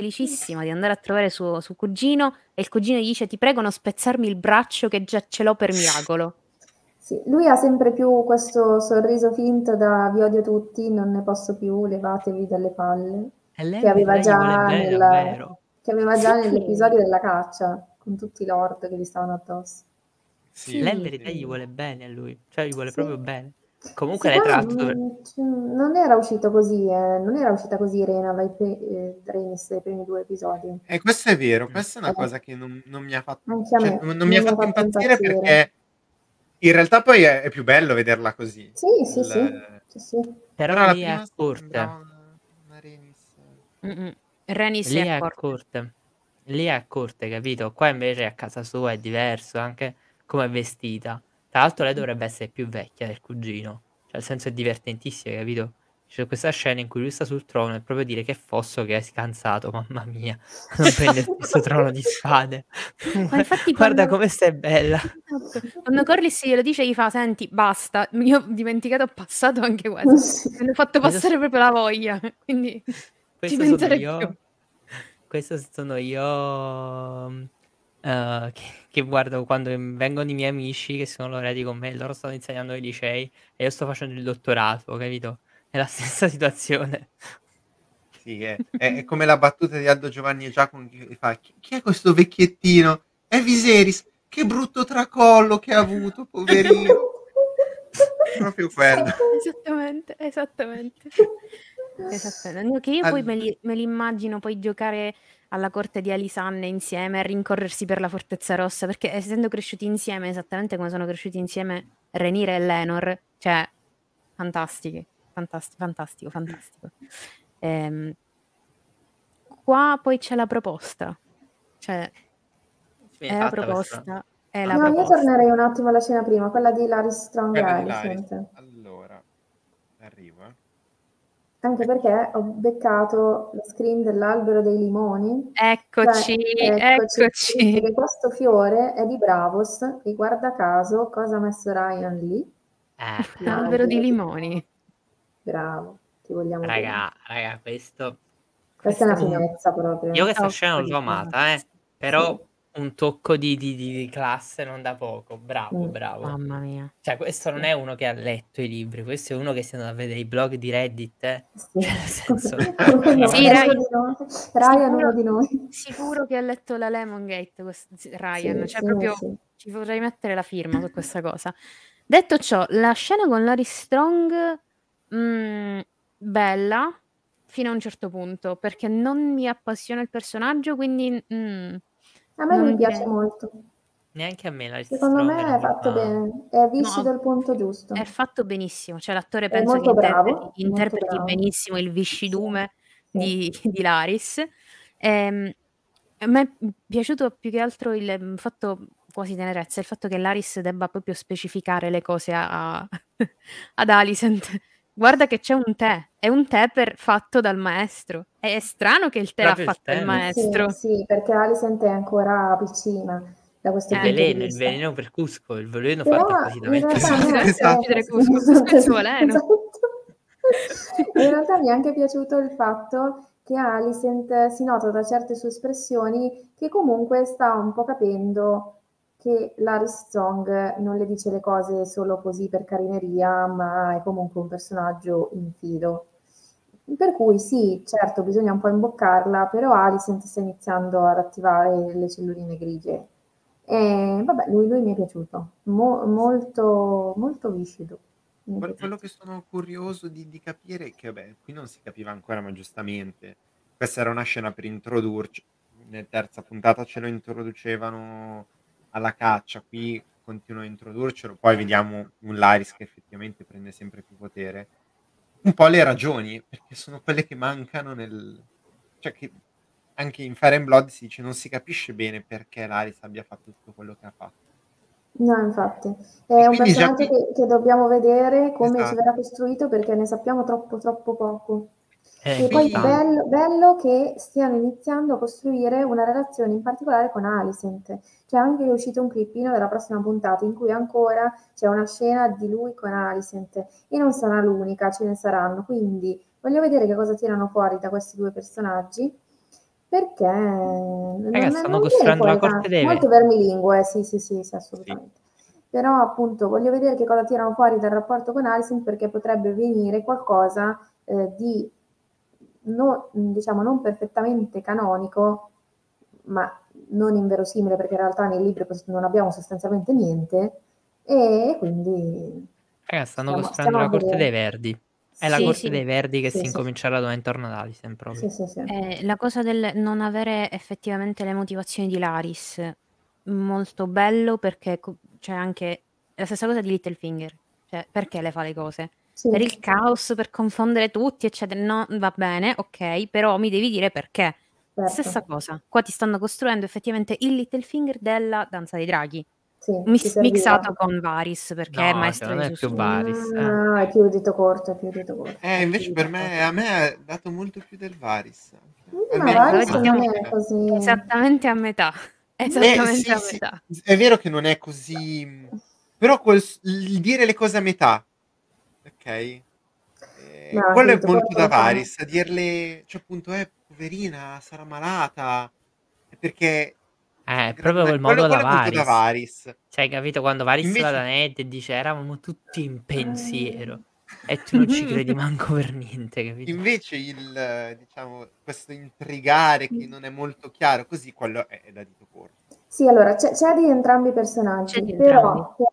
felicissima di andare a trovare suo, suo cugino e il cugino gli dice ti prego non spezzarmi il braccio che già ce l'ho per miracolo.
Sì, lui ha sempre più questo sorriso finto da vi odio tutti, non ne posso più, levatevi dalle palle,
E lei
che aveva già,
vuole bene,
nel- che aveva già
Sì.
nell'episodio della caccia, con tutti i lord che gli stavano addosso.
Sì,
Lei in
sì.
verità gli vuole bene a lui, cioè gli vuole
Sì.
proprio bene. Comunque
Sì,
lei tra
poi
l'altro dovre-
non, era uscito così, eh, non era uscita così Rena dai pre- eh, dai primi due episodi.
E questo è vero, questa è una
Eh.
cosa che non, non mi ha fatto, cioè, non, non
non
mi ha fatto impazzire, perché in realtà poi è, è più bello vederla così.
Sì, sì,
Il-
sì, sì, sì.
però
la
lì è
prima
a corte.
sembrava una- una Rhaenys.
Mm-mm. Rhaenys
Lì
è
è
a
a
corte.
corte. Lì è a corte, capito? Qua invece a casa sua è diverso, anche come è vestita. Tra l'altro lei dovrebbe essere più vecchia del cugino. Cioè, nel senso è divertentissimo, capito? C'è questa scena in cui lui sta sul trono e proprio dire che fosso che è scansato, mamma mia. Non prende stesso trono di spade.
Ma
Guarda
quando-
come stai bella.
Esatto. Quando Corlys glielo dice gli fa senti basta, io ho dimenticato ho passato anche questo. Mi hanno fatto
Questo-
passare proprio la voglia, quindi ci
Questo sono
pensare
io.
più.
Questo sono io. Eh, che, che guardo quando vengono i miei amici che sono laureati con me, loro stanno insegnando ai licei e io sto facendo il dottorato, capito? È la stessa situazione.
Sì, è, è- è come la battuta di Aldo Giovanni e Giacomo che fa chi, chi è questo vecchiettino? È Viserys, che brutto tracollo che ha avuto, poverino. Proprio quello.
Esattamente, esattamente. Esattamente. No, Che io poi
Al-
me li, me li immagino poi giocare alla corte di Alisanne insieme a rincorrersi per la Fortezza Rossa, perché essendo cresciuti insieme, esattamente come sono cresciuti insieme Renire e Lenor, cioè fantastiche, fantastico, fantastico, fantastico. Ehm, qua poi c'è la proposta, cioè
Viene
è la
questa-
proposta, è la
No, io
proposta.
tornerei un attimo alla scena prima, quella di Laris Strong
Laris.
sente.
Allora, arrivo.
Anche perché ho beccato lo screen dell'albero dei limoni.
Eccoci,
Cioè,
eccoci.
Perché questo fiore è di Bravos e guarda caso cosa ha messo Ryan lì?
Eh,
L'albero di limoni.
Bravo, ti vogliamo
raga, raga, questo.
Questa è una
questo-
finezza proprio.
Io questa
Oh,
scena non l'ho amata, eh. Però un tocco di, di- di- di classe non da poco. Bravo,
Mm.
bravo.
Mamma mia.
Cioè, questo non è uno che ha letto i libri, questo è uno che si è andato a vedere i blog di Reddit. eh.
Sì.
Cioè, nel senso-
Sì, Ryan-.
Ryan
sicuro-
uno di noi.
Sicuro che ha letto la Lemongate, Ryan,
Sì,
cioè
sì,
proprio
sì.
ci vorrei mettere la firma su questa cosa. Detto ciò, la scena con Larry Strong, mm, bella fino a un certo punto, perché non mi appassiona il personaggio, quindi mm,
A me
Non
piace
che-
molto.
Neanche a me la
Secondo me è fatto bene, è viscido
No.
al punto giusto.
è fatto benissimo. Cioè l'attore penso che
bravo,
interpreti, interpreti benissimo il viscidume
Sì.
di, di Laris. Ehm, A me è piaciuto più che altro il fatto quasi tenerezza, il fatto che Laris debba proprio specificare le cose a ad Alicent. Guarda che c'è un tè, è un tè per fatto dal maestro. È strano che il tè l'ha
il
fatto il maestro.
Sì, sì, perché Alicent è ancora piccina da questo
Eh.
Il
punto di
veleno, il
vista.
veleno per Cusco, il veleno
Però
fatto appositamente.
a me
Grazie,
anche-
esatto.
Cusco, stesso veleno.
Esatto. In realtà mi è anche piaciuto il fatto che Alicent si nota da certe sue espressioni che comunque sta un po' capendo che Laris Zong non le dice le cose solo così per carineria, ma è comunque un personaggio in filo. Per cui sì, certo, bisogna un po' imboccarla, però Alicent sta iniziando ad attivare le celluline grigie. E vabbè, lui, lui mi è piaciuto, Mo- molto, molto viscido.
Quello, quello che sono curioso di, di capire è che, vabbè, qui non si capiva ancora, ma giustamente, questa era una scena per introdurci. Nella terza puntata ce lo introducevano alla caccia, qui continua a introdurcelo, poi vediamo un Laris che effettivamente prende sempre più potere. Un po' le ragioni, perché sono quelle che mancano nel... Cioè che anche in Fire and Blood si dice non si capisce bene perché Laris abbia fatto tutto quello che ha fatto.
No, infatti, è un
già
personaggio
qui-
che, che dobbiamo vedere come ci
Esatto.
verrà costruito perché ne sappiamo troppo, troppo poco.
Eh,
E poi
Quindi-
bello, bello che stiano iniziando a costruire una relazione in particolare con Alicent. C'è anche uscito un clippino della prossima puntata in cui ancora c'è una scena di lui con Alicent e non sarà l'unica, ce ne saranno. Quindi voglio vedere che cosa tirano fuori da questi due personaggi perché non,
Raga, stanno
non
costruendo la corte dei
molto vermilingue, sì, sì, sì, sì, assolutamente. Però appunto voglio vedere che cosa tirano fuori dal rapporto con Alicent perché potrebbe venire qualcosa eh, di no- diciamo non perfettamente canonico, ma non inverosimile perché in realtà nei libri non abbiamo sostanzialmente niente e quindi
Raga, stanno
Stiamo-
costruendo
stiamo
la corte dei verdi. È la
Sì,
corte
sì.
dei verdi che
Sì,
si
sì.
incomincerà da intorno ad Alicent proprio.
sì, sì, sì.
Eh, la cosa del non avere effettivamente le motivazioni di Laris, molto bello perché c'è anche la stessa cosa di Littlefinger. Cioè, perché le fa le cose?
Sì.
Per il caos, per confondere tutti, eccetera. No, va bene, ok, però mi devi dire perché.
Certo.
Stessa cosa. Qua ti stanno costruendo effettivamente il Littlefinger della Danza dei Draghi,
Sì,
mis- mixato con Varys, perché è
No,
maestro
secondo
di
me è più. Varys. eh.
No, è più dito corto, è più dito corto.
Eh, invece per me, a me ha dato molto più del Varis.
Ma Varys
in
siamo-
non è così.
Esattamente a metà.
Eh,
Esattamente
sì,
a
sì,
metà.
è vero che non è così... Però quel- il dire le cose a metà, ok? Eh,
No,
quello è molto da
quello
Varis, a dirle, cioè appunto, eh, poverina, sarà malata, Perché
Eh, è proprio quel
quello-
modo da
quello molto
Varys.
Varis.
Cioè, capito? Quando Varys
Invece-
va da Ned e dice eravamo tutti in pensiero. E tu non ci credi manco per niente, capito?
Invece il, diciamo, questo intrigare che non è molto chiaro, così quello è, è da dito corto.
Sì, allora c'è, c'è di entrambi i personaggi,
C'è di
però,
entrambi.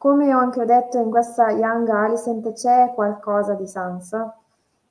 Come ho anche detto in questa Young Alicent c'è qualcosa di Sansa.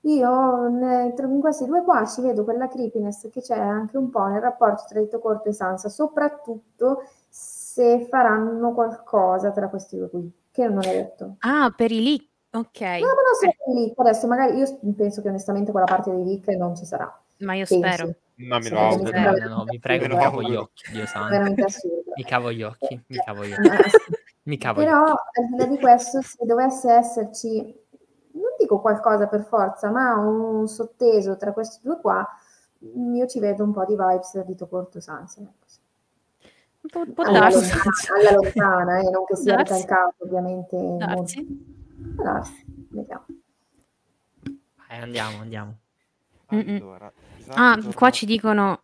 Io in questi due qua ci vedo quella creepiness che c'è anche un po' nel rapporto tra Dito Corto e Sansa, soprattutto se faranno qualcosa tra questi due qui, che non è detto.
Ah, per i leak. Ok.
No, ma non so per i leak, adesso magari io penso che onestamente quella parte dei leak non ci sarà.
Ma io
Penso.
spero.
Perché mi
No, no, no, mi prego, mi cavo gli occhi, Dio santo.
veramente assurdo.
Mi cavo gli occhi, mi cavo gli occhi.
Sì.
Mi cavo gli
Però al di là di questo, se dovesse esserci, non dico qualcosa per forza, ma un sotteso tra questi due qua, io ci vedo un po' di vibes dito corto Sansa. ecco, sì.
Può, può
Alla,
darsi.
lontana, alla lontana, eh, non che sia
Darsi.
ricalcato ovviamente. Può darsi, vediamo.
Eh, andiamo, andiamo.
Allora,
Ah,
esatto,
qua ci dicono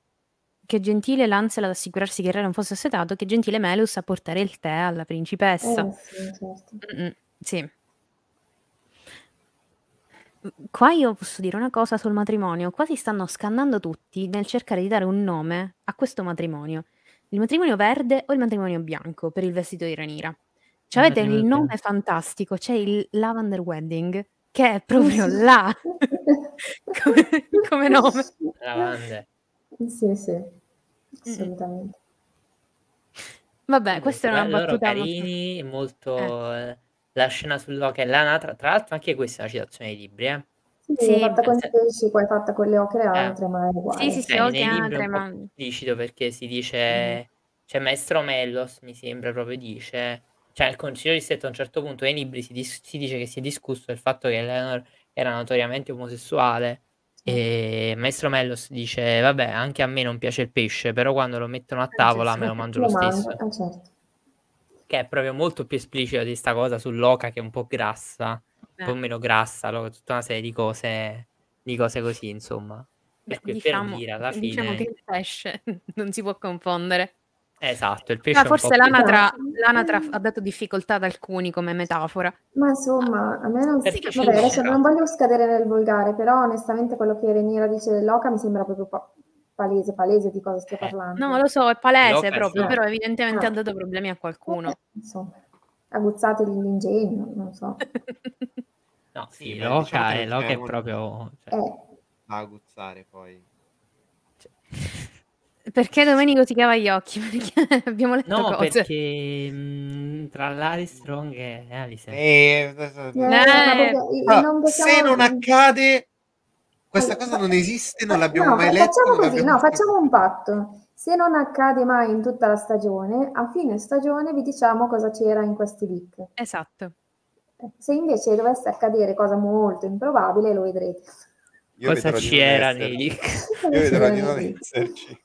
che gentile Lancelot ad assicurarsi che il re non fosse assetato, che gentile Melus a portare il tè alla principessa.
Eh, sì, certo.
Sì. Qua io posso dire una cosa sul matrimonio. Qua si stanno scannando tutti nel cercare di dare un nome a questo matrimonio. Il matrimonio verde o il matrimonio bianco per il vestito di Ranira. Cioè
Il
avete il nome fantastico, c'è il Lavender Wedding, che è proprio là come, come nome.
Lavande.
Sì, sì, assolutamente.
Vabbè, questa era una
Loro
battuta molto-
carini, molto... eh, La scena sul che è la tra, tra l'altro anche questa è una citazione ai libri, eh.
Sì,
Sì,
è fatta con i
se-
pesci, poi è fatta con le ocre e
Eh.
altre, ma è uguale.
Sì, sì, sì,
Eh, nei libri
altre,
è
ma...
esplicito perché si
Mm.
dice, cioè Maestro Mellos mi sembra proprio dice, cioè il Consiglio di Stato a un certo punto nei libri si, dis- si dice che si è discusso del fatto che Eleanor era notoriamente omosessuale e Maestro Mellos dice vabbè anche a me non piace il pesce però quando lo mettono a tavola me lo mangio lo stesso
eh, certo.
che è proprio molto più esplicito di sta cosa sull'oca che è un po' grassa un po'
Eh.
meno grassa tutta una serie di cose di cose così insomma
Beh,
per
diciamo,
per dire alla
diciamo
fine
che il pesce non si può confondere.
Esatto il pesce
Ma forse l'anatra, l'anatra ha dato difficoltà ad alcuni come metafora.
Ma insomma, a me non
Perché
Vabbè, adesso non voglio scadere nel volgare, però onestamente quello che Reniera dice dell'oca mi sembra proprio pa- palese, palese di cosa stia
Eh,
parlando.
No, lo so, è palese
L'oca
proprio,
sì.
però evidentemente
Ah.
ha dato problemi a qualcuno.
Eh, insomma, aguzzate l'ingegno, non so.
no
Sì,
sì
beh,
l'oca
diciamo
è, l'oca è proprio cioè,
Eh,
a aguzzare poi.
cioè-
Perché Domenico ti cava gli occhi? Perché abbiamo letto
no
cose.
perché mh, tra Larry Strong e Alice
Eh,
eh,
Eh,
ma perché-
allora,
non possiamo-
se non accade, questa cosa non esiste, non l'abbiamo
No,
mai letto.
Facciamo così, no, facciamo un patto. Se non accade mai in tutta la stagione, a fine stagione vi diciamo cosa c'era in questi leak.
Esatto.
Se invece dovesse accadere cosa molto improbabile, lo vedrete.
Io
cosa c'era
esserci.
nei leak
Io vedrò di non esserci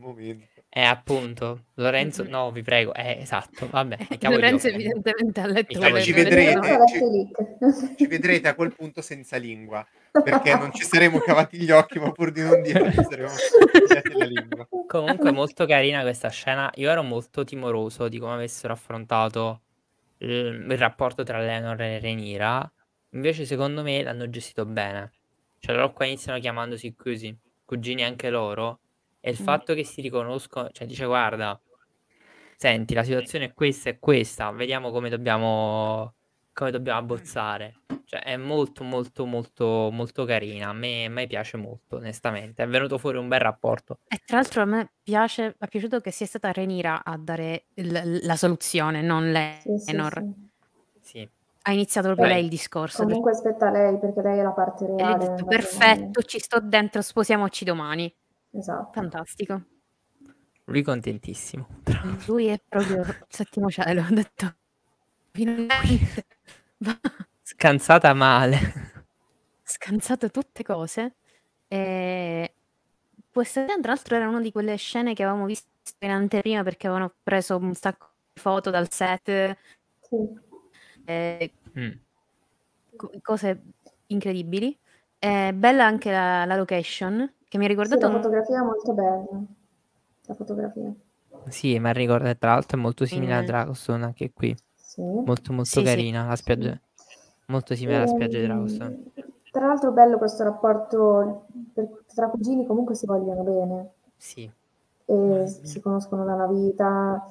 momento.
eh appunto Lorenzo no vi prego eh esatto vabbè
Lorenzo
occhi.
evidentemente ha letto
gli
ci
le-
vedrete.
Lorenzo ha letto i leak.
Ci vedrete a quel punto senza lingua, perché non ci saremo cavati gli occhi, ma pur di non dire ci saremo la lingua.
Comunque molto carina questa scena. Io ero molto timoroso di come avessero affrontato il, il rapporto tra Lenor e Renira. Invece, secondo me, l'hanno gestito bene. Cioè, loro qua iniziano chiamandosi così, cugini anche loro. E il
Mm.
fatto che si riconoscono, cioè dice, guarda, senti, la situazione è questa e questa, vediamo come dobbiamo, come dobbiamo abbozzare. Cioè, è molto, molto, molto, molto carina. A me, a me piace molto, onestamente. È venuto fuori un bel rapporto.
E tra l'altro a me piace, è piaciuto che sia stata Renira a dare il- la soluzione, non
Sì, sì,
Lenor.
sì.
Sì.
Ha iniziato proprio
Beh,
lei il discorso.
Comunque aspetta lei, perché lei è la parte reale.
detto, perfetto, ci sto dentro, sposiamoci domani.
Esatto.
Fantastico.
Lui contentissimo.
Lui è proprio il settimo cielo, ho detto. Finalmente.
Scansata male.
Scansato tutte cose. E questa tra l'altro, era una di quelle scene che avevamo visto in anteprima perché avevano preso un sacco di foto dal set,
Sì.
e
Mm.
co- cose incredibili. È bella anche la, la location, che mi ha
Sì,
ricordato
la
un-
fotografia è molto bella. La fotografia.
Sì, ma ricorda, tra l'altro è molto simile a
Mm.
Dragoston anche qui.
Sì.
Molto molto
Sì, sì.
carina la spiaggia. Molto simile alla spiaggia di
Ehm,
Dragoston.
Tra l'altro bello questo rapporto, per- tra cugini comunque si vogliono bene
Sì.
e si conoscono da una vita.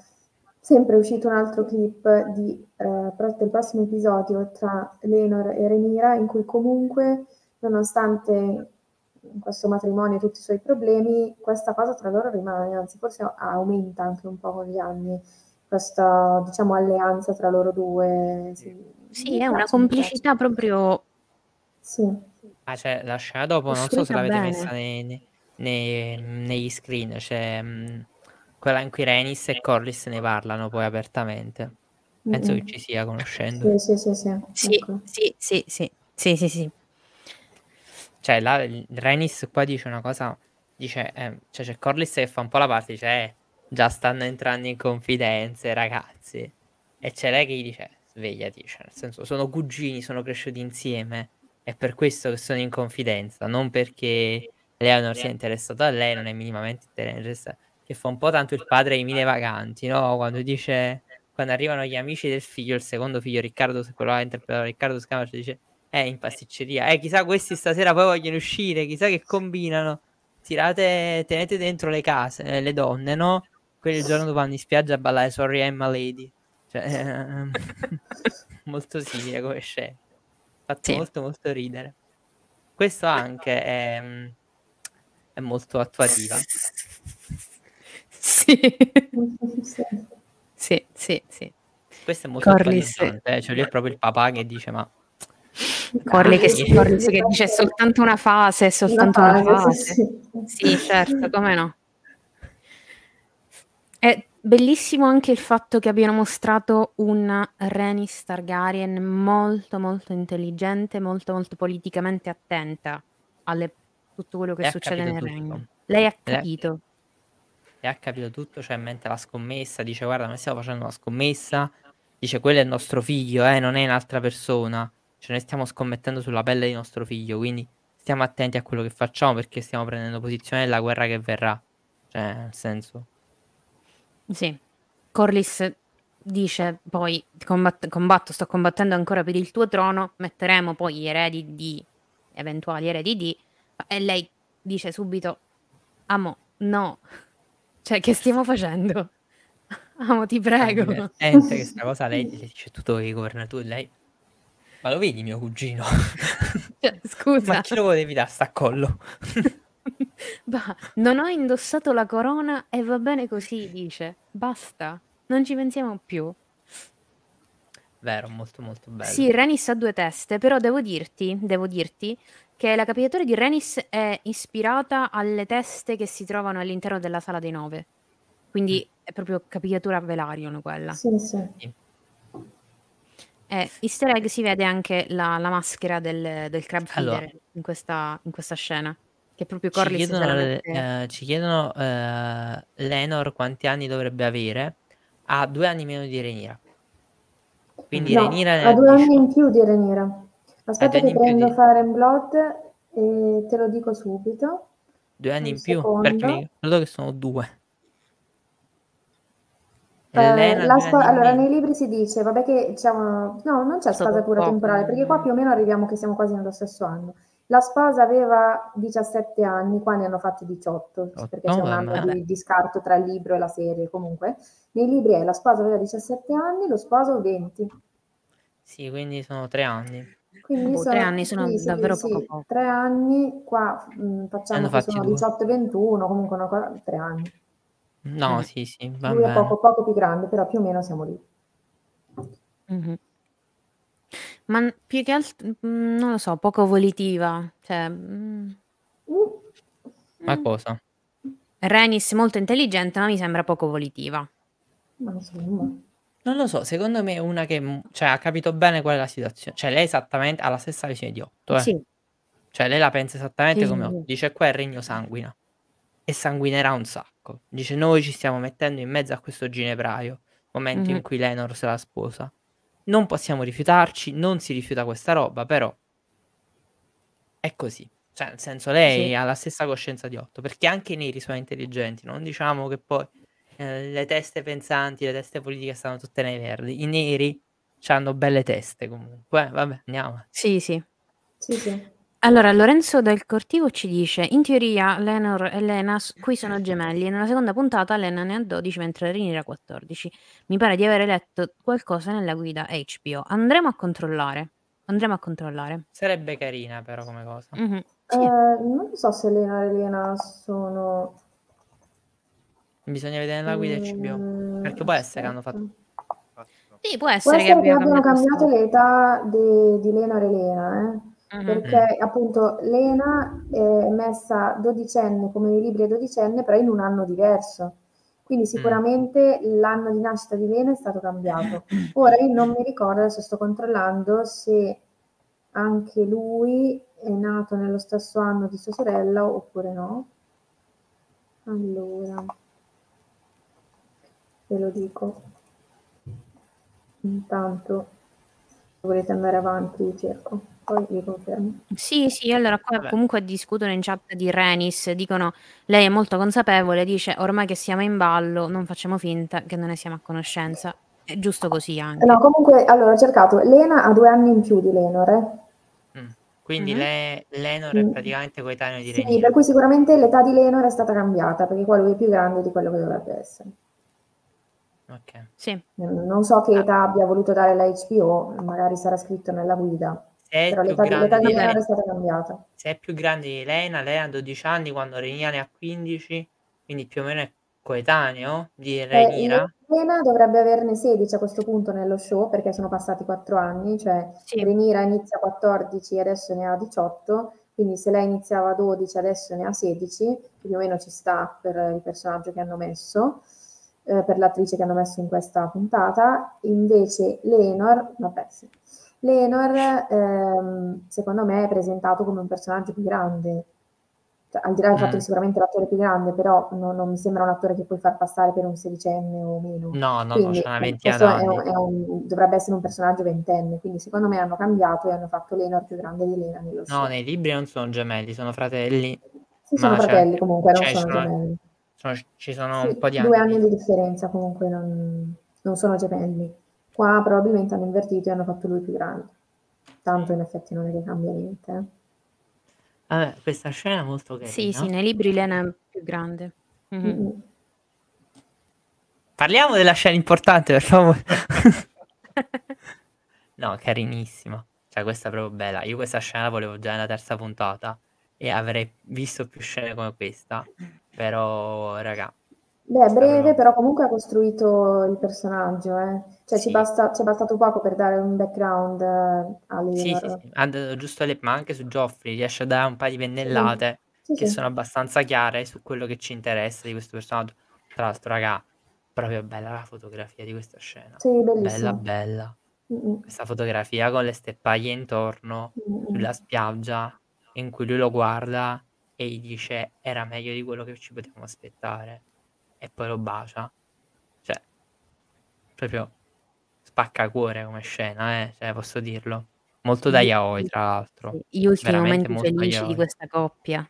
Sempre è uscito un altro clip di, eh, del prossimo episodio tra Lenor e Renira in cui comunque, nonostante questo matrimonio e tutti i suoi problemi, questa cosa tra loro rimane, anzi forse aumenta anche un po' con gli anni, questa diciamo alleanza tra loro due. Sì,
Sì, è una complicità proprio
Sì.
Ah, cioè, la scena dopo, non so se l'avete
bene.
messa nei- nei- negli screen, c'è mm, quella in cui Renis e Corlys ne parlano poi apertamente. Penso
Mm-mm.
che ci sia, conoscendo.
Sì, sì, sì, sì.
Sì,
ecco.
sì, sì, sì, sì, sì, sì.
Cioè, il- Renis qua dice una cosa, dice, eh, cioè c'è Corlys che fa un po' la parte, dice, eh, già stanno entrando in confidenze, ragazzi. E c'è lei che gli dice, svegliati, cioè, nel senso, sono cugini, sono cresciuti insieme, è per questo che sono in confidenza, non perché Leonor sia interessata a lei, non è minimamente interessata, che fa un po' tanto il padre ai mille vaganti, no? Quando dice, quando arrivano gli amici del figlio, il secondo figlio, Riccardo, quello che ha interpretato Riccardo Scamacio, dice, eh, in pasticceria. Eh, chissà questi stasera poi vogliono uscire, chissà che combinano. Tirate, tenete dentro le case, eh, le donne, no? Quelli il giorno dopo vanno in spiaggia a ballare Sorry I'm a Lady. Cioè, ehm, molto simile come scena. Fatto
Sì.
molto molto ridere. Questo anche è, mm, è molto attuativa.
Sì.
Sì.
Sì, sì.
Questo è molto
Corlys.
attualizzante, eh, Cioè, lui è proprio il papà che dice: Ma
Corley che,
Sì,
Corley che dice è soltanto una fase, è soltanto
Una
una
fase, sì,
Sì, certo, come no. È bellissimo anche il fatto che abbiano mostrato una Rhaenys Targaryen molto molto intelligente, molto molto politicamente attenta alle tutto quello che
Lei
succede nel regno. Lei ha capito.
E ha capito tutto, cioè mentre la scommessa dice guarda noi stiamo facendo una scommessa, dice quello è il nostro figlio, eh, non è un'altra persona, cioè noi stiamo scommettendo sulla pelle di nostro figlio, quindi stiamo attenti a quello che facciamo perché stiamo prendendo posizione nella guerra che verrà, cioè nel senso,
Sì. Corlys dice poi "Combat- combatto, sto combattendo ancora per il tuo trono, metteremo poi gli eredi di eventuali eredi di e lei dice subito amo, no. Cioè che stiamo facendo? Amo, ti
è
prego.
divertente questa cosa, lei le dice tu dovevi governare tu e lei, ma lo vedi mio cugino?
Cioè, scusa.
ma chi lo volevi dare sta collo?
Bah, non ho indossato la corona e va bene così, dice. Basta, non ci pensiamo più.
Vero, molto molto bello.
Sì, Renis ha due teste, però devo dirti, devo dirti che la capigliatura di Renis è ispirata alle teste che si trovano all'interno della sala dei nove. Quindi è proprio capigliatura Velaryon quella.
sì, sì.
E easter egg si vede anche la, la maschera del, del crab feeder
Allora.
in, questa, in questa scena. Che proprio
Ci
Corlys se la
chiedono,
mette-
eh, ci chiedono eh, Lenor quanti anni dovrebbe avere. Ha due anni meno di Renira. Quindi
No,
Renira
ha due anni
18.
in più di Renira. Aspetta che
più
prendo
di-
Fire and Blood e te lo dico subito.
Due anni
un
in più?
secondo.
Perché mi credo che sono due.
Eh,
Elena,
la spa-
anni in
allora, nei libri si dice, vabbè che c'è una... No, non c'è spasatura temporale, perché qua più o meno arriviamo che siamo quasi nello stesso anno. La sposa aveva 17 anni, qua ne hanno fatti 18, perché c'è un anno di, di scarto tra il libro e la serie, comunque. Nei libri è la sposa aveva 17 anni, lo sposo 20.
Sì, quindi sono tre anni.
Quindi
Boh, tre anni sono davvero poco poco.
Tre anni, qua mh, facciamo che
fatti
sono
due.
18 e 21, comunque una cosa, tre anni.
No,
Mm.
sì, sì, va
Lui è
bene.
poco, poco più grande, però più o meno siamo lì.
Mhm. Ma più che altro, mm, non lo so, poco volitiva. Cioè, mm,
Mm.
Ma cosa?
Rhaenys molto intelligente, ma mi sembra poco volitiva.
Ma insomma,
Non lo so, secondo me è una che mm, cioè, ha capito bene qual è la situazione. Cioè, lei esattamente ha la stessa visione di Otto. Eh.
Sì,
Cioè, lei la pensa esattamente
Sì,
come Otto. Dice qua il regno sanguina. E sanguinerà un sacco. Dice noi ci stiamo mettendo in mezzo a questo ginepraio. Momento in
Mhm.
cui Lenor se la sposa. Non possiamo rifiutarci, non si rifiuta questa roba, però è così. Cioè, nel senso, lei
Sì.
ha la stessa coscienza di Otto, perché anche i neri sono intelligenti, non diciamo che poi eh, le teste pensanti, le teste politiche stanno tutte nei verdi. I neri hanno belle teste comunque. Eh, vabbè, andiamo.
sì, sì.
sì, sì.
Allora, Lorenzo del Cortivo ci dice: In teoria, Lenor e Lena s- qui sono gemelli. E nella seconda puntata, Lena ne ha 12, mentre Rhaenyra ha 14. Mi pare di avere letto qualcosa nella guida HBO. Andremo a controllare. Andremo a controllare.
Sarebbe carina però come cosa.
Mhm. Sì.
Eh, non so se Elena e Elena sono...
Bisogna vedere nella guida HBO.
Mm,
Perché può essere che hanno fatto...
Fatto.
Sì, può
Può
essere che
essere che
abbiano
abbiano
cambiato
cambiato l'età de- di Lena e Elena, eh? Perché appunto Lena è messa dodicenne come nei libri è dodicenne, però in un anno diverso. Quindi sicuramente l'anno di nascita di Lena è stato cambiato. Ora io non mi ricordo, adesso sto controllando se anche lui è nato nello stesso anno di sua sorella oppure no. Allora, ve lo dico. Intanto, se volete andare avanti, cerco, poi vi confermo.
Sì, sì, allora qua
Vabbè.
comunque discutono in chat di Renis, dicono lei è molto consapevole, dice ormai che siamo in ballo non facciamo finta che non ne siamo a conoscenza. È giusto così anche.
No, comunque, allora ho cercato, Lena ha due anni in più di Lenor, eh?
Mm. Quindi
Mhm.
le- Lenor è praticamente coetaneo di
Sì,
Rhaenyra.
per cui sicuramente l'età di Lenor è stata cambiata, perché qua lui è più grande di quello che dovrebbe essere.
Ok.
Sì.
Non so che età abbia voluto dare la HBO, magari sarà scritto nella guida,
Se
però l'età, di- l'età
lei,
è stata cambiata.
se è più grande di Lena, lei ha 12 anni quando Rhaenyra ne ha 15, quindi più o meno è coetaneo di
Eh,
Rhaenyra.
Elena dovrebbe averne 16 a questo punto nello show perché sono passati 4 anni, cioè
Sì.
Renira inizia a 14 e adesso ne ha 18, quindi se lei iniziava a 12 adesso ne ha 16, più o meno ci sta per il personaggio che hanno messo, eh, per l'attrice che hanno messo in questa puntata. Invece Lenor, vabbè sì, Lenor ehm, secondo me è presentato come un personaggio più grande, cioè, al di là del fatto
Mm.
che sicuramente l'attore è più grande, però non, non mi sembra un attore che puoi far passare per un sedicenne o meno.
No, no, no,
Quindi
c'è una
eh, è un- è un- dovrebbe essere un personaggio ventenne, quindi secondo me hanno cambiato e hanno fatto Lenor più grande di Lena nello
No, nei libri non sono gemelli, sono fratelli.
Sì, sono
c'è-
fratelli comunque, non
cioè,
sono
sono-
gemelli.
sono- ci sono
Sì,
un po' di
due
anni.
anni di differenza comunque, non, non sono gemelli. Qua probabilmente hanno invertito e hanno fatto lui più grande. Tanto in effetti non è che cambia niente. eh.
Vabbè, questa scena è molto carina.
Sì, sì, nei libri Lena è più grande. Mhm.
Mm-mm.
Parliamo della scena importante, per favore. no, carinissima. Cioè, questa è proprio bella. Io questa scena la volevo già nella terza puntata e avrei visto più scene come questa. Però, raga,
Beh, è breve, però comunque ha costruito il personaggio, eh. Cioè,
Sì.
ci basta, ci è bastato poco per dare un background eh, a
sì, sì, sì. Ha dato giusto le... Ma anche su Joffrey riesce a dare un paio di pennellate
Sì,
che
sì.
sono abbastanza chiare su quello che ci interessa di questo personaggio. Tra l'altro, raga, proprio bella la fotografia di questa scena.
Sì,
Bella,
bellissimo.
bella.
Mm-mm.
Questa fotografia con le steppaglie intorno,
Mm-mm.
sulla spiaggia, in cui lui lo guarda e gli dice era meglio di quello che ci potevamo aspettare. E poi lo bacia. Cioè, proprio spacca cuore come scena, eh? Cioè, posso dirlo. Molto da yaoi, tra l'altro.
sì, Gli ultimi
Veramente
momenti felici di
yaoi.
questa coppia.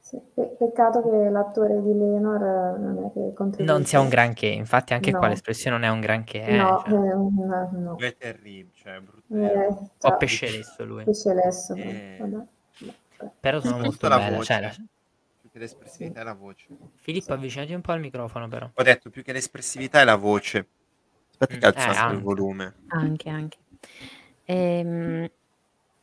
Sì, pe- peccato che l'attore di Lenor eh, non è che contribuisce.
Non sia un granché, infatti anche qua
No.
l'espressione non è un granché, eh?
No,
cioè,
eh, no, no.
È terribile, cioè, brutto.
Eh, cioè,
pesce lesso lui.
pesce lesso,
Eh.
Però sono molto
la
belle.
voce.
Cioè, la-
che l'espressività è la voce.
Filippo, avvicinati un po' al microfono, però.
Ho detto più che l'espressività è la voce. Aspetta che
Mm,
alzo
eh,
il volume.
Anche, anche. Ehm,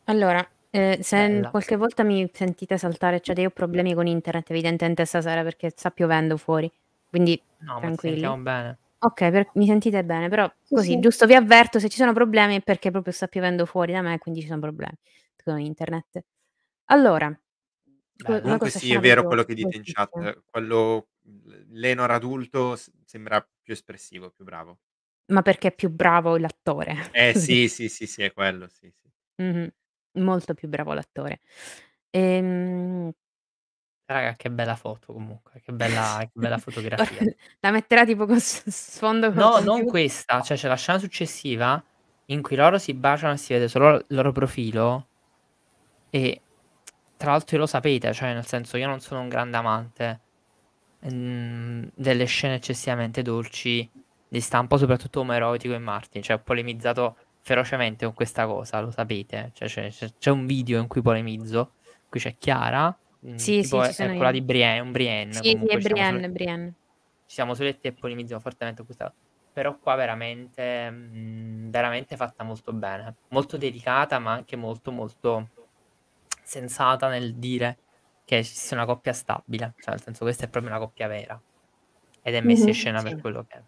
allora, eh, se
Bella.
qualche volta mi sentite saltare, cioè io ho problemi con internet evidentemente stasera perché sta piovendo fuori, quindi
No, ma
tranquilli.
sentiamo bene.
Ok, per- mi sentite bene, però
Sì,
così,
sì.
giusto vi avverto se ci sono problemi è perché proprio sta piovendo fuori da me, quindi ci sono problemi con internet. Allora, que- noi
Comunque sì, è vero
proprio
quello che dite in chat. Quello Lenor adulto s- sembra più espressivo, più bravo.
Ma perché è più bravo l'attore.
Eh sì, sì, sì, sì, è quello, sì, sì.
Mhm, Molto più bravo l'attore. Ehm,
Raga, che bella foto comunque, che bella, che bella fotografia.
la metterà tipo con s- sfondo col
No, non
computer.
questa, cioè c'è la scena successiva in cui loro si baciano e si vede solo il loro profilo e tra l'altro lo sapete, cioè nel senso io non sono un grande amante mm, delle scene eccessivamente dolci di stampo, soprattutto omoerotico e Martin, cioè ho polemizzato ferocemente con questa cosa, lo sapete, cioè, c'è, c'è- c'è un video in cui polemizzo, qui c'è Chiara, mm,
Sì,
tipo
sì,
è, è quella
io.
di Brienne, Brienne
Sì, sì,
comunque,
è
ci siamo
Brienne,
solo-
Brienne.
ci siamo soletti e polemizziamo fortemente con questa però qua veramente mm, veramente fatta molto bene molto delicata ma anche molto molto sensata nel dire che ci sia una coppia stabile cioè nel senso questa è proprio una coppia vera ed è messa in
Mhm,
scena
sì.
per quello che è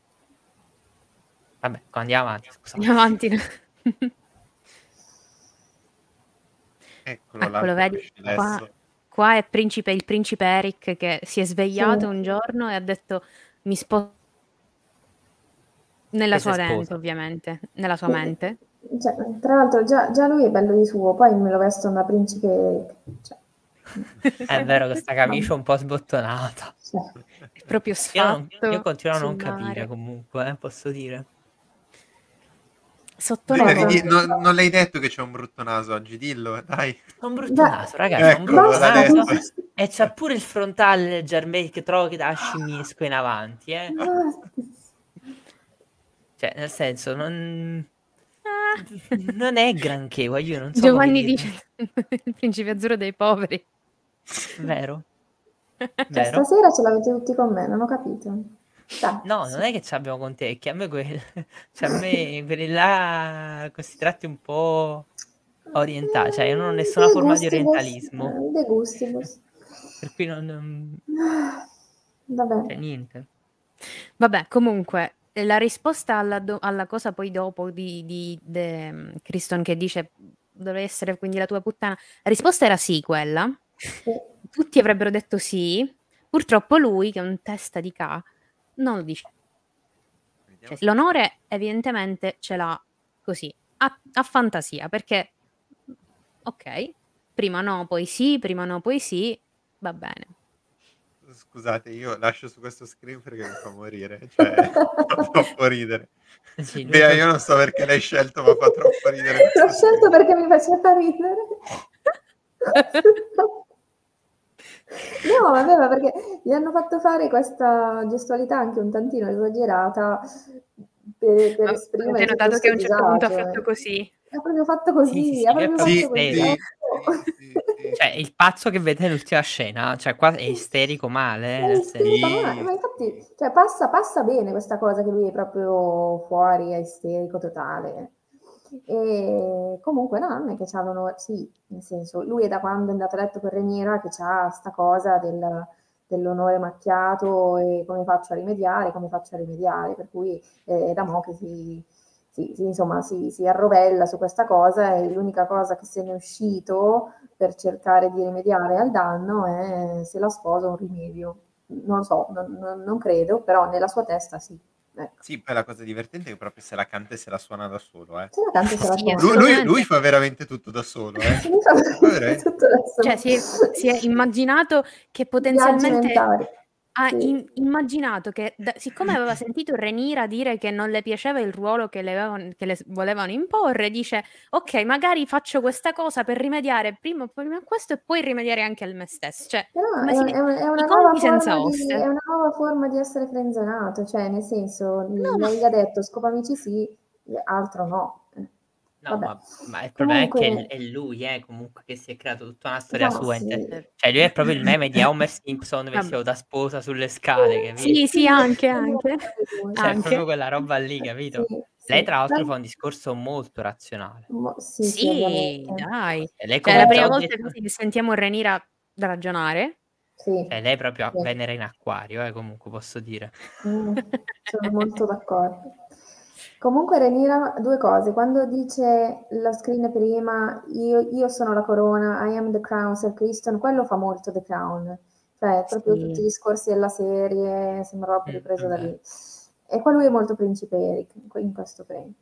vabbè andiamo avanti scusate
Andiamo avanti.
Eccolo,
Eccolo, vedi, qua, qua è principe, il principe Eric che si è svegliato
Sì.
un giorno e ha detto mi sposo nella sua mente, ovviamente, nella sua
Sì.
mente.
Cioè, tra l'altro già, già lui è bello di suo, poi me lo vestono da principe. Cioè,
è vero questa camicia un po' sbottonata
cioè,
È proprio
io,
sfatto
io continuo a non capire
mare.
comunque eh, posso dire
Sotto
non, non l'hai detto che c'è un brutto naso oggi, dillo, dai.
Un brutto
Dai.
naso, ragazzi, ho un brutto naso. E c'ha pure il frontale leggermente che trovo che da scimmiesco in avanti, eh. Cioè, nel senso, non...
Ah.
non è granché, voglio, non so
Giovanni dice il principe azzurro dei poveri.
Vero?
Cioè,
Vero?
stasera ce l'avete tutti con me, non ho capito. Dai,
No, non è che ce l'abbiamo con te, che a me, quel... cioè, a me quelli là, questi tratti un po' orientali, cioè io non ho nessuna
De
forma di orientalismo,
eh, De gustibus.
per cui non... non-
Vabbè.
Cioè, niente.
Vabbè, comunque, la risposta alla, do- alla cosa poi dopo di, di de, Criston che dice dovrei essere quindi la tua puttana, la risposta era sì quella. Tutti avrebbero detto sì, purtroppo lui, che è un testa di ca, non lo dice. Cioè, l'onore evidentemente ce l'ha così, a, a fantasia, perché ok, prima no, poi sì, prima no, poi sì, va bene.
Scusate, io lascio su questo screen perché mi fa morire, cioè fa troppo ridere.
Sì,
Bea, io non so perché l'hai scelto, ma fa troppo ridere.
L'ho scelto
screen.
perché mi faceva ridere. No, vabbè, ma perché gli hanno fatto fare questa gestualità anche un tantino esagerata per, per esprimere
avete notato che a un certo punto ha
disagio,
fatto
eh.
così?
Ha proprio fatto così,
Sì, sì,
ha proprio
Sì,
fatto così.
sì, sì.
Cioè, il pazzo che vede nell'ultima scena, cioè qua è isterico male,
è
senso.
isterico, ma, ma infatti cioè, passa, passa bene questa cosa che lui è proprio fuori, è isterico totale. E comunque no, non è che c'avevano, sì, nel senso, lui è da quando è andato a letto con Reniera che c'ha sta cosa del- dell'onore macchiato e come faccio a rimediare, come faccio a rimediare, per cui eh, è da mo' che si, si- si- insomma, si, si arrovella su questa cosa e l'unica cosa che se ne è uscito per cercare di rimediare al danno è se la sposa un rimedio. Non lo so, non, non- non credo, però nella sua testa sì. Ecco.
Sì, poi la cosa divertente è che proprio se la canta e se la suona da solo, eh.
Se la canta se la suona.
Lui, lui- lui fa veramente tutto da solo, eh.
Tutto adesso.
Cioè, si è, si è immaginato che potenzialmente. Ha
Sì.
im- immaginato che, da- siccome aveva sentito Renira dire che non le piaceva il ruolo che le, avevano- che le volevano imporre, dice: Ok, magari faccio questa cosa per rimediare prima, prima a questo e poi rimediare anche al me stesso. Cioè, come
è,
si-
è una, è una di, è una nuova forma di essere frenzonato, cioè nel senso,
No,
lei
ma-
gli ha detto scopa amici sì, altro no.
No, ma, ma il problema è
Comunque-
che è, è lui, eh, comunque, che si è creato tutta una storia
No,
sua.
sì.
inte- Cioè, lui è proprio il meme di Homer Simpson vestito da sposa sulle scale, capito?
Sì, sì, anche, anche.
Cioè,
anche.
proprio quella roba lì, capito?
Sì,
Lei,
sì.
tra l'altro, fa un discorso molto razionale.
Mo- sì, sì,
dai.
Lei
Cioè, è la prima volta
detto-
che sentiamo Renira ragionare.
Sì.
Cioè, lei proprio
Sì.
Venere in acquario, eh, comunque posso dire.
Mm, sono molto d'accordo. Comunque Renira, due cose, quando dice la screen prima, io, io sono la corona, I am the crown, Sir Criston, quello fa molto The Crown, cioè proprio
Sì.
tutti i discorsi della serie, sembra proprio ripreso da
vabbè.
lì. E qua lui è molto principe Eric, in que- in questo frame.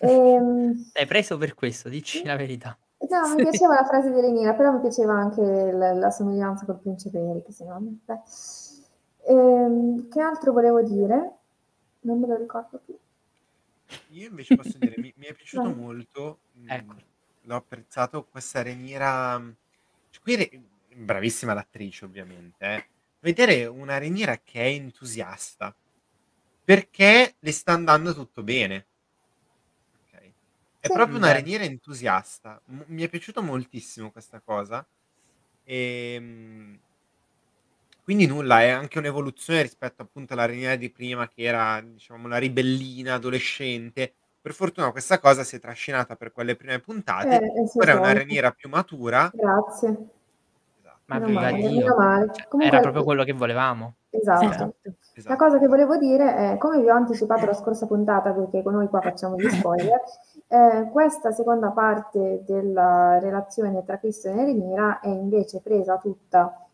Ehm,
L'hai preso per questo, dici la verità.
No,
Sì.
mi piaceva la frase di Renira, però mi piaceva anche la, la somiglianza col principe Eric, secondo me. Beh. Ehm, che altro volevo dire? Non me lo ricordo più.
Io invece posso dire, mi, mi è piaciuto molto, mh,
Ecco.
l'ho apprezzato questa Reniera, cioè, qui bravissima l'attrice ovviamente, eh. vedere una Reniera che è entusiasta, perché le sta andando tutto bene. Ok? È
Sì.
proprio una
Bello.
Reniera entusiasta, M- mi è piaciuto moltissimo questa cosa. E, quindi nulla, è anche un'evoluzione rispetto appunto alla Reniera di prima che era, diciamo, la ribellina adolescente. Per fortuna questa cosa si è trascinata per quelle prime puntate.
Eh, eh,
Ora è una
poi.
Reniera più matura.
Grazie.
Esatto.
Ma
Meno
viva
male,
Dio.
male.
Cioè,
Comunque-
era proprio quello che volevamo.
Esatto.
Esatto.
esatto.
La cosa che volevo dire è, come vi ho anticipato la scorsa puntata, perché con noi qua facciamo gli spoiler, eh, questa seconda parte della relazione tra Christian e Renira è invece presa tutta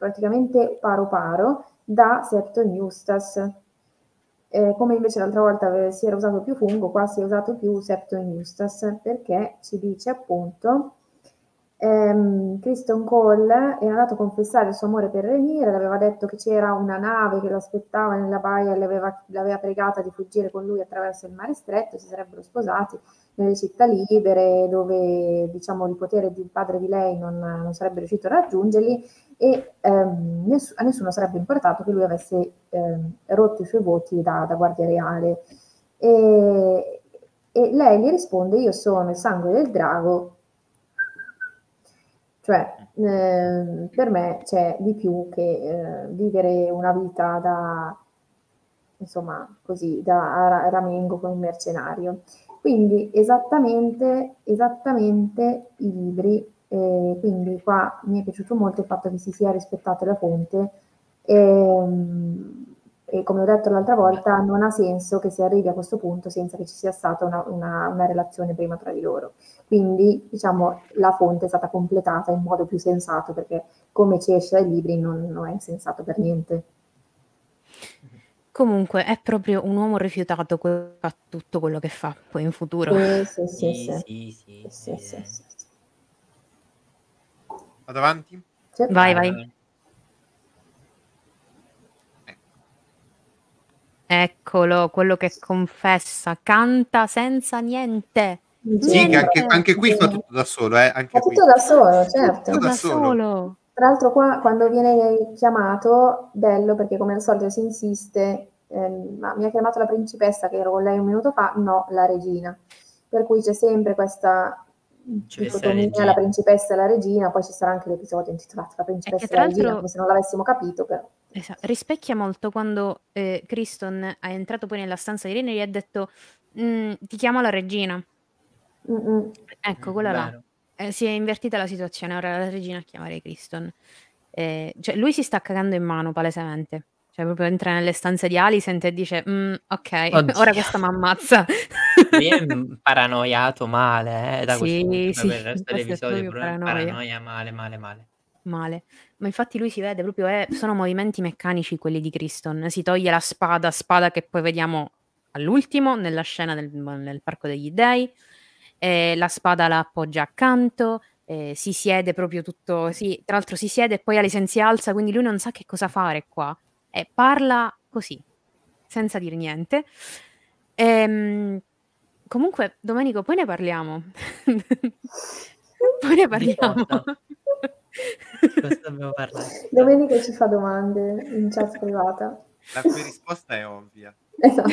praticamente paro paro da Septon Eustace. Eh, come invece l'altra volta si era usato più fungo, qua si è usato più Septon Eustace perché ci dice appunto ehm, Kristen Cole era andato a confessare il suo amore per Rhaenyra, le aveva detto che c'era una nave che lo aspettava nella baia e l'aveva, l'aveva pregata di fuggire con lui attraverso il mare stretto, si sarebbero sposati nelle città libere dove diciamo il potere del padre di lei non, non sarebbe riuscito a raggiungerli e ehm, ness- a nessuno sarebbe importato che lui avesse ehm, rotto i suoi voti da, da guardia reale. E, e lei gli risponde: Io sono il sangue del drago, cioè ehm, per me c'è di più che eh, vivere una vita da insomma così da ra- ramengo un mercenario. Quindi esattamente, esattamente i libri, eh, quindi qua mi è piaciuto molto il fatto che si sia rispettata la fonte ehm, e, e come ho detto l'altra volta non ha senso che si arrivi a questo punto senza che ci sia stata una, una, una relazione prima tra di loro. Quindi diciamo la fonte è stata completata in modo più sensato perché come ci esce dai libri non, non è sensato per niente.
Comunque è proprio un uomo rifiutato che fa tutto quello che fa poi in futuro.
Sì, sì, sì.
Sì,
sì.
sì, sì,
Sì,
sì,
sì, sì, sì.
Vado avanti?
Sì.
Vai,
Eh,
vai. Eccolo, quello che confessa, canta senza niente.
Sì,
Niente.
che anche, anche qui fa tutto da solo, eh? Anche
Fa
qui.
tutto da solo, certo.
Tutto da
da
solo.
solo.
Tra l'altro qua quando viene chiamato, bello perché come al solito si insiste, ehm, ma mi ha chiamato la principessa che ero con lei un minuto fa, no, la regina. Per cui c'è sempre questa dicotomia,
regina.
la principessa e la regina, poi ci sarà anche l'episodio intitolato La principessa e la regina, come se non l'avessimo capito, però.
Esatto, rispecchia molto quando eh, Criston è entrato poi nella stanza di Rene e gli ha detto "Mm, ti chiamo la regina.
Mm-mm.
Ecco, quella là. Eh, si è invertita la situazione, ora la regina a chiamare Criston. Eh, cioè, lui si sta cagando in mano palesemente. Cioè, proprio entra nelle stanze di Alicent e dice "Mm, ok,
Oddio.
ora questa mi ammazza.
Lui è paranoiato male, eh, da questo
Sì,
punto, poi
sì,
per il resto
questo
dell'episodio
paranoia.
paranoia male, male, male.
Male. Ma infatti lui si vede proprio, è- sono movimenti meccanici quelli di Criston. Si toglie la spada, spada che poi vediamo all'ultimo nella scena del, nel Parco degli Dei. E la spada la appoggia accanto, eh, si siede proprio tutto, sì, tra l'altro si siede e poi Alisen si alza, quindi lui non sa che cosa fare qua. E parla così, senza dire niente. Ehm, comunque, Domenico, poi ne parliamo. poi ne parliamo.
Domenica ci fa domande in chat privata.
La cui risposta è ovvia,
Esatto.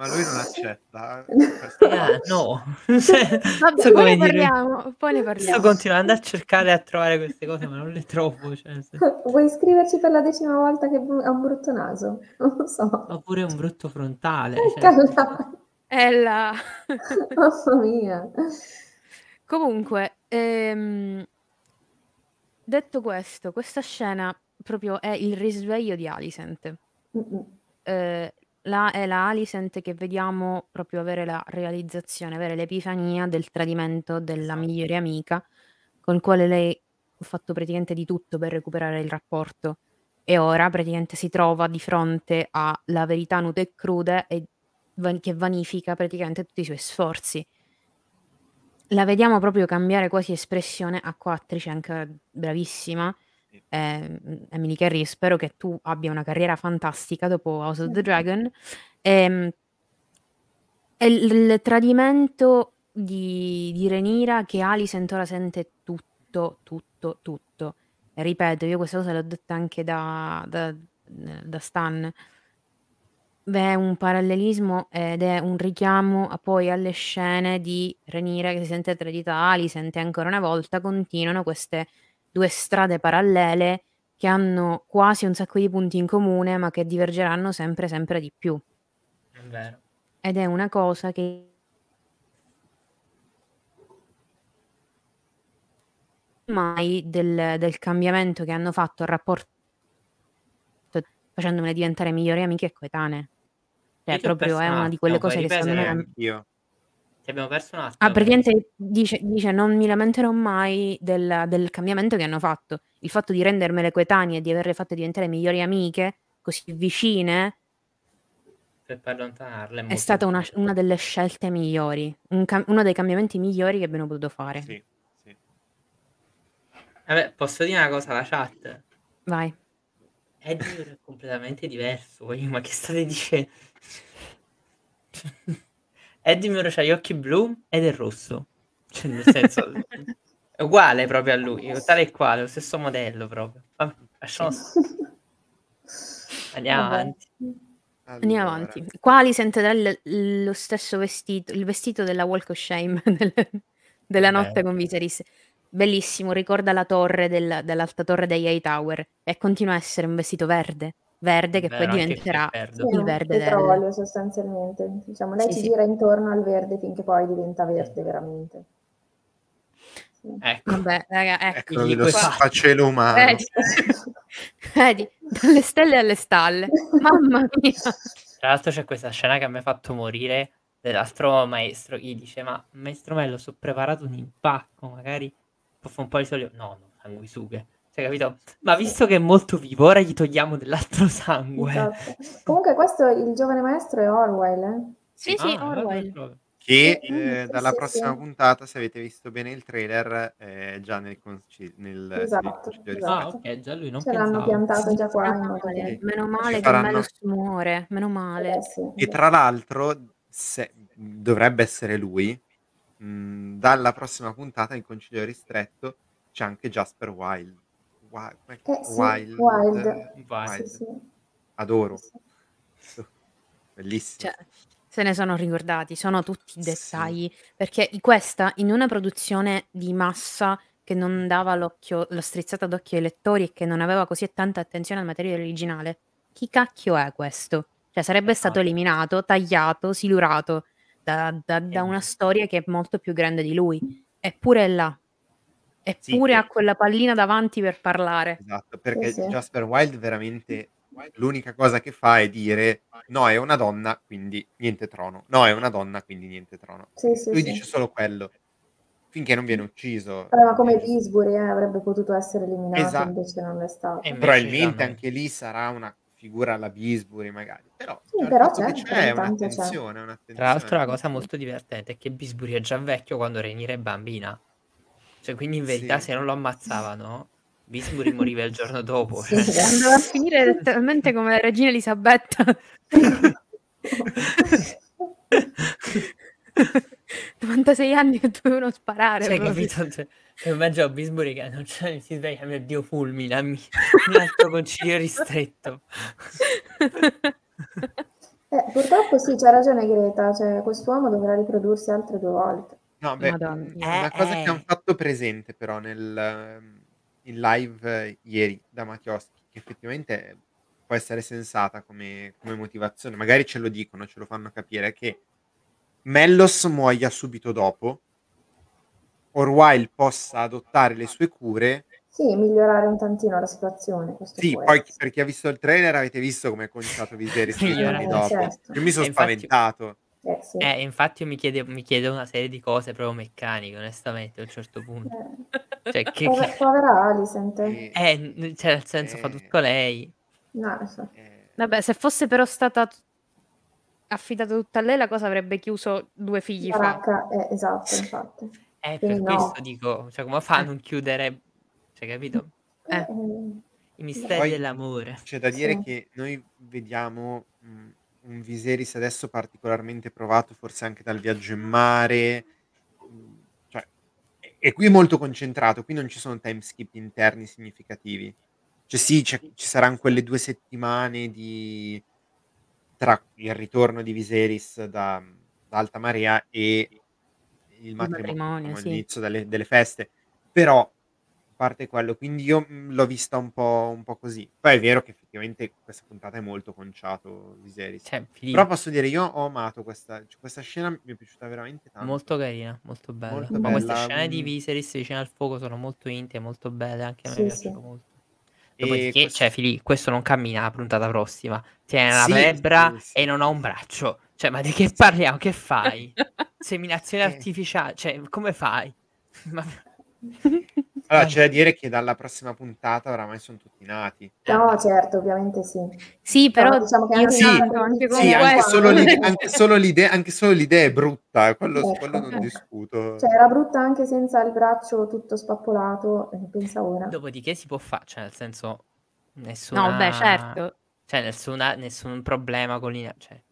Ma lui non accetta.
Ah, no, Cioè,
Vabbè,
so
poi ne parliamo, poi ne parliamo.
Sto continuando a cercare a trovare queste cose, ma non le trovo. Cioè, senso-
Vuoi iscriverci per la decima volta che ha un brutto naso? Non lo so.
Oppure un brutto frontale. cioè,
Calla.
È là.
Mamma mia.
Comunque, ehm, detto questo, questa scena proprio è il risveglio di Alicent.
Mm-mm.
Eh, la, è la Alicent che vediamo proprio avere la realizzazione, avere l'epifania del tradimento della
Esatto.
migliore amica, col quale lei ha fatto praticamente di tutto per recuperare il rapporto. E ora praticamente si trova di fronte alla verità nuda e cruda e va- che vanifica praticamente tutti i suoi sforzi. La vediamo proprio cambiare quasi espressione a qua, attrice anche bravissima. Eh, Emily Carey, spero che tu abbia una carriera fantastica dopo House of the Dragon. È il, il tradimento di, di Renira che Alicent ora sente tutto, tutto, tutto. Ripeto, io questa cosa l'ho detta anche da, da, da Stan. È un parallelismo ed è un richiamo poi alle scene di Renira che si sente tradita da Alicent e ancora una volta continuano queste due strade parallele che hanno quasi un sacco di punti in comune ma che divergeranno sempre sempre di più.
È vero.
Ed è una cosa che mai del, del cambiamento che hanno fatto al rapporto facendomele diventare migliori amiche e coetanee. Cioè, proprio è
un
una di quelle cose che secondo me...
Anch'io.
Abbiamo perso un attimo.
Ah, praticamente dice, dice non mi lamenterò mai del, del cambiamento che hanno fatto. Il fatto di rendermele coetanee e di averle fatte diventare migliori amiche, così vicine,
Per allontanarle.
è
molto
stata una, una delle scelte migliori, un cam- uno dei cambiamenti migliori che abbiamo potuto fare.
Sì, sì.
Vabbè, posso dire una cosa alla chat?
Vai.
Eddie è completamente diverso. Ma che state dicendo? Eddie Muro ha gli occhi blu ed è rosso. Cioè, nel senso, è uguale proprio a lui, tale e quale, lo stesso modello proprio. Vabbè, lasciamo. Andiamo
Vabbè.
avanti.
Andiamo
Allora,
avanti. Qua li sente dal- lo stesso vestito, il vestito della Walk of Shame del- della notte
Bello.
con Viserys. Bellissimo, ricorda la torre del- dell'alta torre dei Hightower e continua a essere un vestito verde, verde che
Vero,
poi diventerà
verde.
Sì,
il verde del...
petrolio sostanzialmente. Diciamo, lei
Sì,
ci
sì.
gira intorno al verde finché poi diventa verde veramente.
Ecco.
Vabbè, raga, ecco.
Ecco, lo sfacelo umano.
Vedi? Vedi, dalle stelle alle stalle. Mamma mia.
Tra l'altro c'è questa scena che mi ha fatto morire dell'altro maestro gli dice ma maestro Mello ho preparato un impacco magari può fare un po' di solito no no sanguisughe cioè capito ma visto che è molto vivo ora gli togliamo dell'altro sangue
Esatto. Comunque questo, il giovane maestro è Orwell, eh?
Sì, sì,
Ah,
Orwell.
Che
Sì,
eh,
sì,
dalla
sì,
prossima
sì.
puntata, se avete visto bene il trailer, è già nel, conci- nel
Esatto,
sì, nel-
esatto.
ah ok già lui non
Ce l'hanno
pensavo
piantato già qua.
Meno
modo
male,
che-
meno
Ci
male che
faranno-
Melos muore, meno male.
Eh, sì,
E tra l'altro, se- dovrebbe essere lui. mh, dalla prossima puntata in concilio ristretto c'è anche Jasper Wild. Wild,
Eh, sì,
Wild,
Wild.
eh,
Wild.
Sì, sì.
Adoro.
Sì.
Bellissimo.
Cioè, se ne sono ricordati, sono tutti
Sì.
dettagli. Perché questa, in una produzione di massa che non dava l'occhio, la strizzata d'occhio ai lettori e che non aveva così tanta attenzione al materiale originale, chi cacchio è questo? Cioè, sarebbe stato eliminato, tagliato, silurato da, da- da
Eh.
una storia che è molto più grande di lui. Eppure è là. Eppure
Sì,
ha quella pallina davanti per parlare.
Esatto, perché
Sì, sì.
Jasper Wild veramente l'unica cosa che fa è dire no, è una donna, quindi niente trono. No, è una donna, quindi niente trono.
Sì, sì,
Lui
sì.
dice solo quello. Finché non viene ucciso.
Vabbè, ma come Bisbury eh, avrebbe potuto essere eliminato,
Esatto.
invece non è stato.
E
Probabilmente anche lì sarà una figura alla Bisbury, magari. Però,
Sì, però
che
c'è,
c'è, è
intanto c'è.
un'attenzione, un'attenzione.
Tra l'altro la cosa molto divertente è che Bisbury è già vecchio quando Rhaenyra è bambina. Cioè, quindi in verità
Sì.
se non lo ammazzavano, Bisbury moriva il giorno dopo.
Sì,
cioè.
Andava a finire letteralmente come la regina Elisabetta. 96 anni che dovevano sparare.
Cioè,
proprio.
capito? Cioè, immagino Bisbury che non c'è, si sveglia, mio Dio, fulminami. Un altro concilio ristretto.
Eh, purtroppo sì, c'ha ragione Greta, cioè quest'uomo dovrà riprodursi altre due volte.
No, beh,
Madonna.
mh, una
Eh,
cosa che
eh.
hanno fatto presente però nel, ehm, in live eh, ieri da Mattioschi, che effettivamente può essere sensata come, come motivazione, magari ce lo dicono, ce lo fanno capire, è che Mellos muoia subito dopo, Orwell possa adottare le sue cure,
Sì, migliorare un tantino la situazione.
Sì, poi
essere.
per chi ha visto il trailer avete visto come è conciato Viserys
Migliorare,
giorni dopo,
certo.
io mi sono
E infatti-
spaventato.
Eh, sì.
Eh, infatti io mi chiedo, mi chiedo una serie di cose proprio meccaniche, onestamente, a un certo punto.
Eh,
Cioè, che,
pover-
che-
povera Alicent.
Eh, cioè, nel senso, fa
Eh.
tutto lei.
No, lo so.
eh,
Vabbè, se fosse però stata affidata tutta a lei, la cosa avrebbe chiuso due figli fa.
Baracca, eh, esatto, infatti.
Eh, per
Quindi no.
questo dico, cioè, come fa a
Eh.
non chiudere, cioè, capito?
Eh.
Eh,
I misteri
Poi-
dell'amore.
C'è da dire
Sì.
che noi vediamo mh, un Viserys adesso particolarmente provato, forse anche dal viaggio in mare. mh, Cioè, e- qui molto concentrato, qui non ci sono time skip interni significativi. Cioè sì, ci saranno quelle due settimane di... tra il ritorno di Viserys da, da Alta Marea e il matrimonio,
matrimonio,
diciamo,
sì.
l'inizio delle, delle feste. Però parte quello, quindi io mh, l'ho vista un po', un po' così. Poi è vero che effettivamente questa puntata è molto conciato Viserys.
Cioè,
Però posso dire, io ho amato questa, cioè, questa scena, mi è piaciuta veramente tanto.
molto carina, molto bella.
Molto
Ma queste
bella,
scene di. Viserys vicino al fuoco sono molto intime, molto belle, anche a me
Sì,
piacciono
sì.
molto. Dopodiché,
questo-
cioè, Fili, questo non cammina la puntata prossima. Tiene la
Sì,
plebbra
sì, sì.
e non ha un braccio. Cioè, ma di che parliamo? Che fai? Seminazione
Eh.
artificiale? Cioè, come fai? Ma...
Allora, c'è da dire che dalla prossima puntata oramai sono tutti nati.
No, certo, ovviamente sì.
Sì, però
Però diciamo che anche
Sì,
tanto, anche con
Sì, anche solo, anche solo l'idea, anche solo l'idea è brutta, quello, su
Ecco.
quello non discuto.
Cioè, era brutta anche senza il braccio tutto spappolato, eh, pensa ora.
Dopodiché si può fare, cioè, nel senso, nessuna...
No, beh, certo.
Cioè, nessuna, nessun problema con l'ina... Cioè,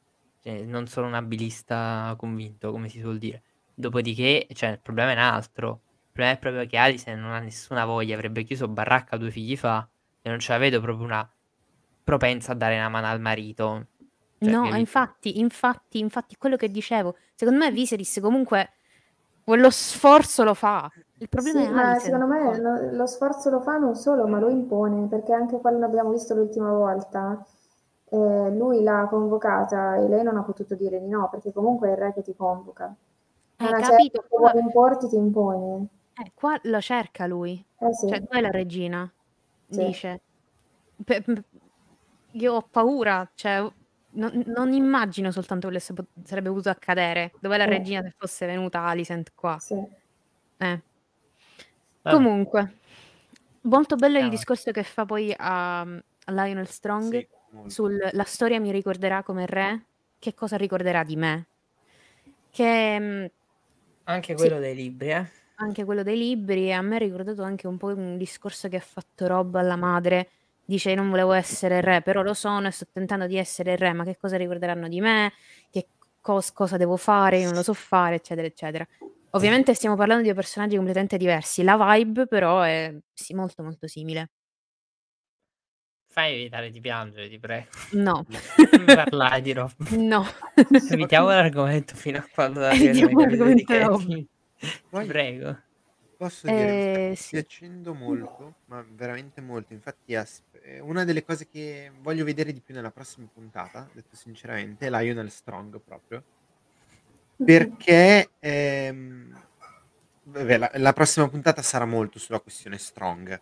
cioè, non sono un abilista convinto, come si suol dire. Dopodiché, cioè, il problema è un altro. Problema è proprio che Alice non ha nessuna voglia, avrebbe chiuso baracca due figli fa e non ce la vedo proprio una propensa a dare una mano al marito. Cioè,
no,
capito?
infatti, infatti, infatti, quello che dicevo, secondo me Viserys comunque quello sforzo lo fa. Il problema
Sì,
è
ma secondo me lo, lo sforzo lo fa non solo, ma lo impone, perché anche quando abbiamo visto l'ultima volta, eh, lui l'ha convocata e lei non ha potuto dire di no, perché comunque è il re che ti convoca.
Hai
Una
capito?
certa, vuoi importi, ti imponi.
Eh, qua lo cerca lui.
Eh sì.
Cioè, dov'è la regina?
Sì.
Dice. Pe- pe- io ho paura, cioè, non, non immagino soltanto quello che se- sarebbe potuto accadere. Dov'è la
Eh.
regina se fosse venuta Alicent qua?
Sì.
Eh. Comunque, molto bello il
Ah.
discorso che fa poi a, a Lionel Strong
Sì, molto.
sul la storia mi ricorderà come re, che cosa ricorderà di me. Che mh,
Anche
Sì.
quello dei libri, eh.
Anche quello dei libri a me ha ricordato anche un po' un discorso che ha fatto Rob alla madre. Dice: non volevo essere re, però lo sono e sto tentando di essere re, ma che cosa ricorderanno di me? Che cos- cosa devo fare? Io non lo so fare, eccetera, eccetera. Ovviamente stiamo parlando di personaggi completamente diversi. La vibe, però, è sì, molto, molto simile.
Fai evitare di piangere, ti prego.
No,
Non parlare di Rob.
no.
Evitiamo l'argomento fino a quando capitoli
l'argomento Rob.
Poi-
prego.
Posso dire, mi
Eh,
sta
sì.
piacendo molto, ma veramente molto. Infatti, è una delle cose che voglio vedere di più nella prossima puntata, detto sinceramente, è Lionel Strong proprio. Perché ehm, vabbè, la, la prossima puntata sarà molto sulla questione Strong.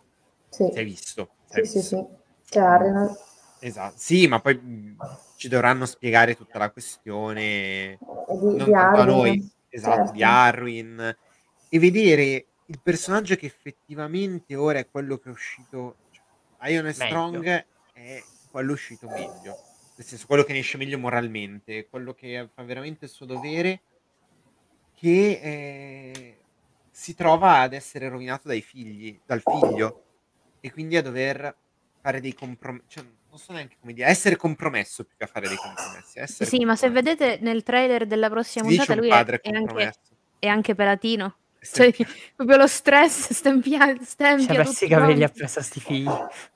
Sì,
Si è visto.
sì, sì,
visto.
sì. Cioè, Arena...
Esatto. Sì, ma poi mh, ci dovranno spiegare tutta la questione
di,
non
di
tanto a noi, esatto,
certo.
di Arwin e vedere il personaggio che effettivamente ora è quello che è uscito, cioè, Ion. Strong è quello uscito meglio, nel senso quello che ne esce meglio moralmente, quello che fa veramente il suo dovere, che eh, si trova ad essere rovinato dai figli, dal figlio e quindi a dover fare dei compromessi, cioè, non so neanche come dire, essere compromesso più che a fare dei compromessi.
Sì, ma se
compromesso.
vedete nel trailer della prossima
Si
puntata,
un
lui è,
padre
è anche,
compromesso.
è anche pelatino.
Essere
Cioè, proprio lo stress stempia, stempia
ha persi i capelli appresso a sti figli.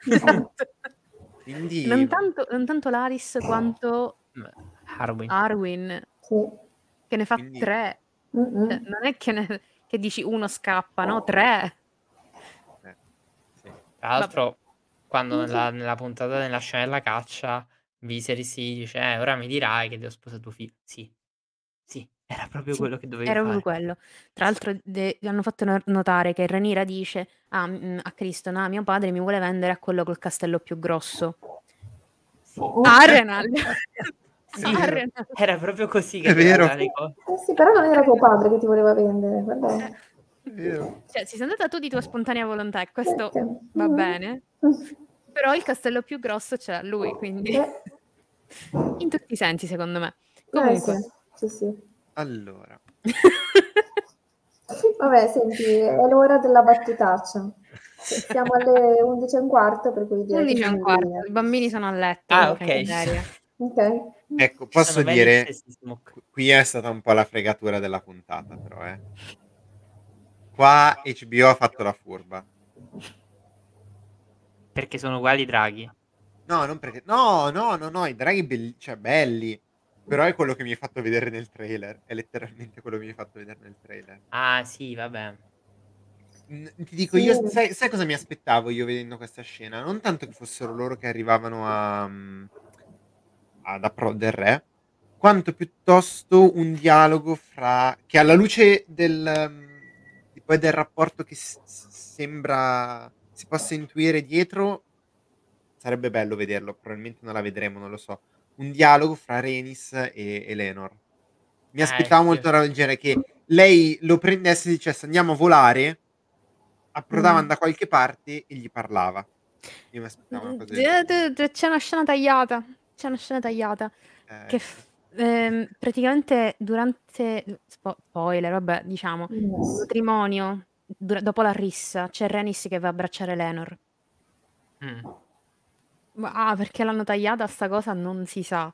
Esatto.
Quindi
Non tanto, non tanto l'Aris quanto
Harwin.
Arwin,
Sì.
che ne fa
Quindi-
tre. Cioè, non è che, ne- che dici uno scappa, no? Tre.
eh, sì.
Tra l'altro, quando nella, nella puntata della scena della caccia, Viserys gli dice, eh, ora mi dirai che devo sposare tuo figlio. Sì, sì, era proprio
Sì,
quello che dovevi
Era
fare.
proprio quello. Tra l'altro de- gli hanno fatto no- notare che Ranira dice ah, a Cristo, no, mio padre mi vuole vendere a quello col castello più grosso.
Sì.
Arenal!
Sì,
Arenal!
Era proprio così che
È vero.
Eh sì, però non era tuo padre che ti voleva vendere, guarda.
Cioè, si sei andata tu di tua spontanea volontà e questo va bene. Però il castello più grosso c'è lui, quindi
Eh,
in tutti i sensi, secondo me.
eh,
Comunque,
sì, sì, sì.
Allora,
Vabbè, senti, è l'ora della battutaccia. Siamo alle 11 e un quarto, per cui direi che
11 e un quarto, i bambini sono a letto.
Ah, ok.
miseria.
Ok.
ecco, posso dire, qui è stata un po' la fregatura della puntata, però, eh. Qua HBO ha fatto la furba.
Perché sono uguali i draghi.
No, non perché... No, no, no, no, i draghi belli, cioè belli. Però è quello che mi hai fatto vedere nel trailer. È letteralmente quello che mi hai fatto vedere nel trailer.
Ah, sì, vabbè.
Mm, Ti dico,
Sì.
io sai, sai cosa mi aspettavo io vedendo questa scena? Non tanto che fossero loro che arrivavano a, mm, ad Appro del Re, quanto piuttosto un dialogo fra... che alla luce del, mm, poi del rapporto che s- sembra si possa intuire dietro, sarebbe bello vederlo, probabilmente non la vedremo, non lo so. Un dialogo fra Renis e Eleanor. Mi
Eh,
aspettavo
sì.
molto del genere, che lei lo prendesse e dicesse andiamo a volare, approdavano
Mm.
da qualche parte e gli parlava. Io mi aspettavo una cosa
Eh, eh, C'è una scena tagliata. C'è una scena tagliata.
Eh,
Che f- ehm, praticamente durante. spo- spoiler, vabbè, diciamo. Il
Yes.
matrimonio, dura- dopo la rissa, c'è Renis che va a abbracciare Lenor.
Mm.
Ah, perché l'hanno tagliata sta cosa non si sa.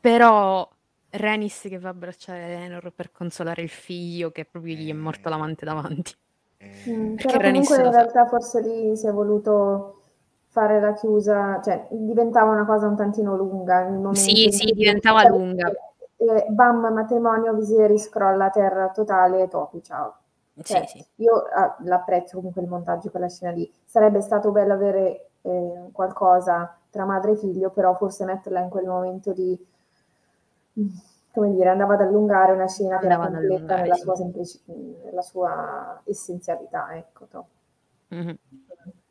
Però Renis che va a abbracciare Lenor per consolare il figlio che proprio gli è morto
Eh.
l'amante davanti.
eh,
Mm,
Perché
però
Renis
comunque in
sa.
realtà forse lì si è voluto fare la chiusa, cioè diventava una cosa un tantino lunga il momento
Sì, sì, diventava lunga.
E bam, matrimonio, Viserys scrolla a terra totale, topi, ciao. Cioè,
Sì, sì.
Io ah, l'apprezzo comunque il montaggio, quella scena lì. Sarebbe stato bello avere eh, qualcosa tra madre e figlio, però forse metterla in quel momento di... come dire, andava ad allungare una scena che era completa nella
sì.
sua, semplici- nella sua essenzialità, ecco. to.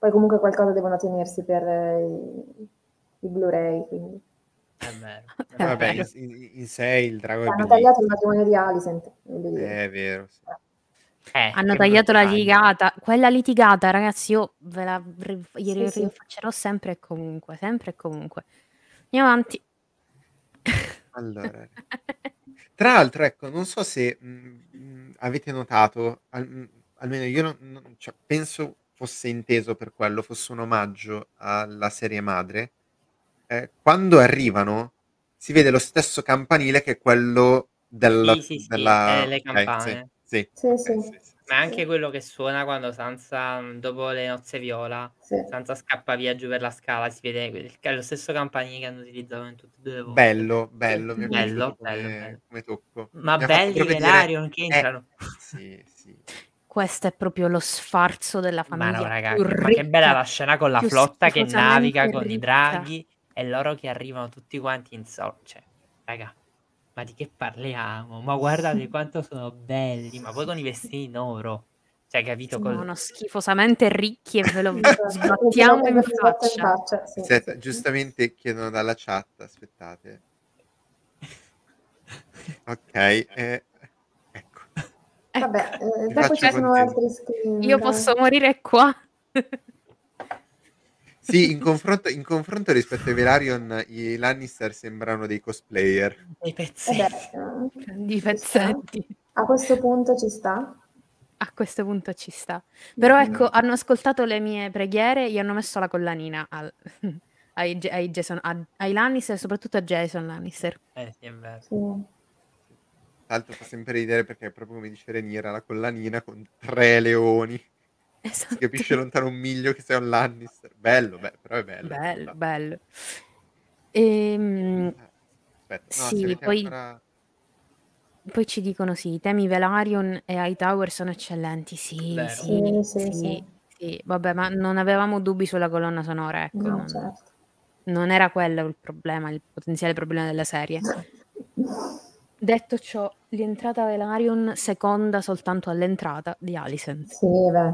Poi comunque qualcosa devono tenersi per eh, i, i Blu-ray, quindi.
È vero.
È
Vabbè, in, in- in sé il drago
Hanno tagliato il matrimonio di Alicent, dire.
È vero, sì.
Eh,
Hanno tagliato la litigata. Quella litigata, ragazzi, io ve la ri-
Sì, sì.
rifaccerò sempre e comunque, sempre e comunque. Andiamo avanti.
Allora, tra l'altro, ecco, non so se mh, mh, avete notato, al- mh, almeno io non- non- cioè, penso fosse inteso per quello, fosse un omaggio alla serie madre. eh, quando arrivano si vede lo stesso campanile che è quello della...
Sì, sì, sì,
della...
eh, le campane.
sì, sì,
Sì,
ok,
sì.
sì, sì, sì.
Ma anche quello che suona quando Sansa, dopo le nozze viola,
Sì.
Sansa scappa via giù per la scala, si vede è lo stesso campanile che hanno utilizzato in tutte e due le volte.
Bello, bello, mi è
Bello,
come,
bello.
come tocco.
Ma
Mi
belli Velaryon che
eh,
entrano.
sì, sì.
Questo è proprio lo sfarzo della
Ma
famiglia
no, raga,
più
che, ma che bella la scena con la flotta che naviga con i
ricca.
draghi e loro che arrivano tutti quanti in sol. Cioè, raga, ma di che parliamo? Ma guardate quanto sono belli, ma poi con i vestiti in oro. Cioè, capito?
Sono schifosamente ricchi e ve lo sbattiamo in
sbatto in
faccia.
faccia, sì, sì.
giustamente chiedono dalla chat, aspettate. Ok, eh.
Vabbè, eh,
Vi
dopo ci sono altri screen.
Io posso morire qua.
Sì, in confronto, in confronto rispetto ai Velaryon, i Lannister sembrano dei cosplayer.
dei
Eh beh, eh,
Di pezzetti.
A questo punto ci sta.
A questo punto ci sta. Però
Mhm.
ecco, hanno ascoltato le mie preghiere, gli hanno messo la collanina al- ai, ai Jason, a- ai Lannister, soprattutto a Jason Lannister.
Eh, sì, è vero.
Sì.
Tra l'altro fa sempre ridere perché è proprio come dice Reniera, la collanina con tre leoni. Si
Esatto.
capisce lontano un miglio che sei un Lannister. Bello, beh, però è bello.
Bello, bello. Ehm,
Aspetta, no,
sì, poi-
ancora...
poi ci dicono sì, i temi Velaryon e Hightower sono eccellenti. Sì,
Vero.
sì,
Sì, sì,
sì,
sì.
sì. Vabbè, ma non avevamo dubbi sulla colonna sonora, ecco.
No, certo.
non era quello il problema, il potenziale problema della serie. Detto ciò, l'entrata Velaryon seconda soltanto all'entrata di Alicent.
Sì, beh.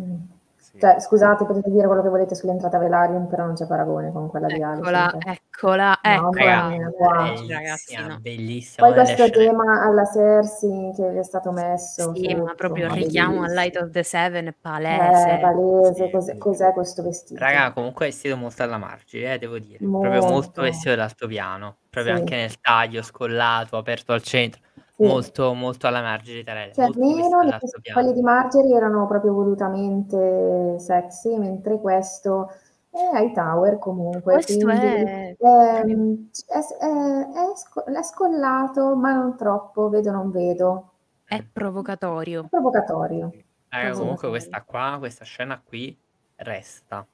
Mm.
Sì.
Cioè, scusate, potete dire quello che volete sull'entrata Velaryon, però non c'è paragone con quella di
Eccola,
Alicent.
eccola,
Mamma
eccola.
Bellissima,
ragazzi, no.
bellissima.
Poi questo
scene-
tema alla Cersei che vi è stato messo.
Sì, ma
sotto,
proprio il
ma
richiamo a
bellissimo.
Light of the Seven è palese.
Eh, palese,
Sì,
cos'è,
sì.
cos'è questo vestito?
Raga, comunque è vestito molto alla margine, eh, devo dire.
Molto.
Proprio molto vestito dell'altopiano. Proprio
Sì.
anche nel taglio, scollato, aperto al centro.
Sì.
Molto, molto alla margine di Tarelli.
Cioè, almeno le- quelli di Margery erano proprio volutamente sexy, mentre questo è Hightower comunque.
Questo
quindi,
è-
ehm, è, è- è sco- è scollato, ma non troppo, vedo non vedo.
È provocatorio.
È provocatorio.
Cosa
comunque questa qua, questa scena qui resta.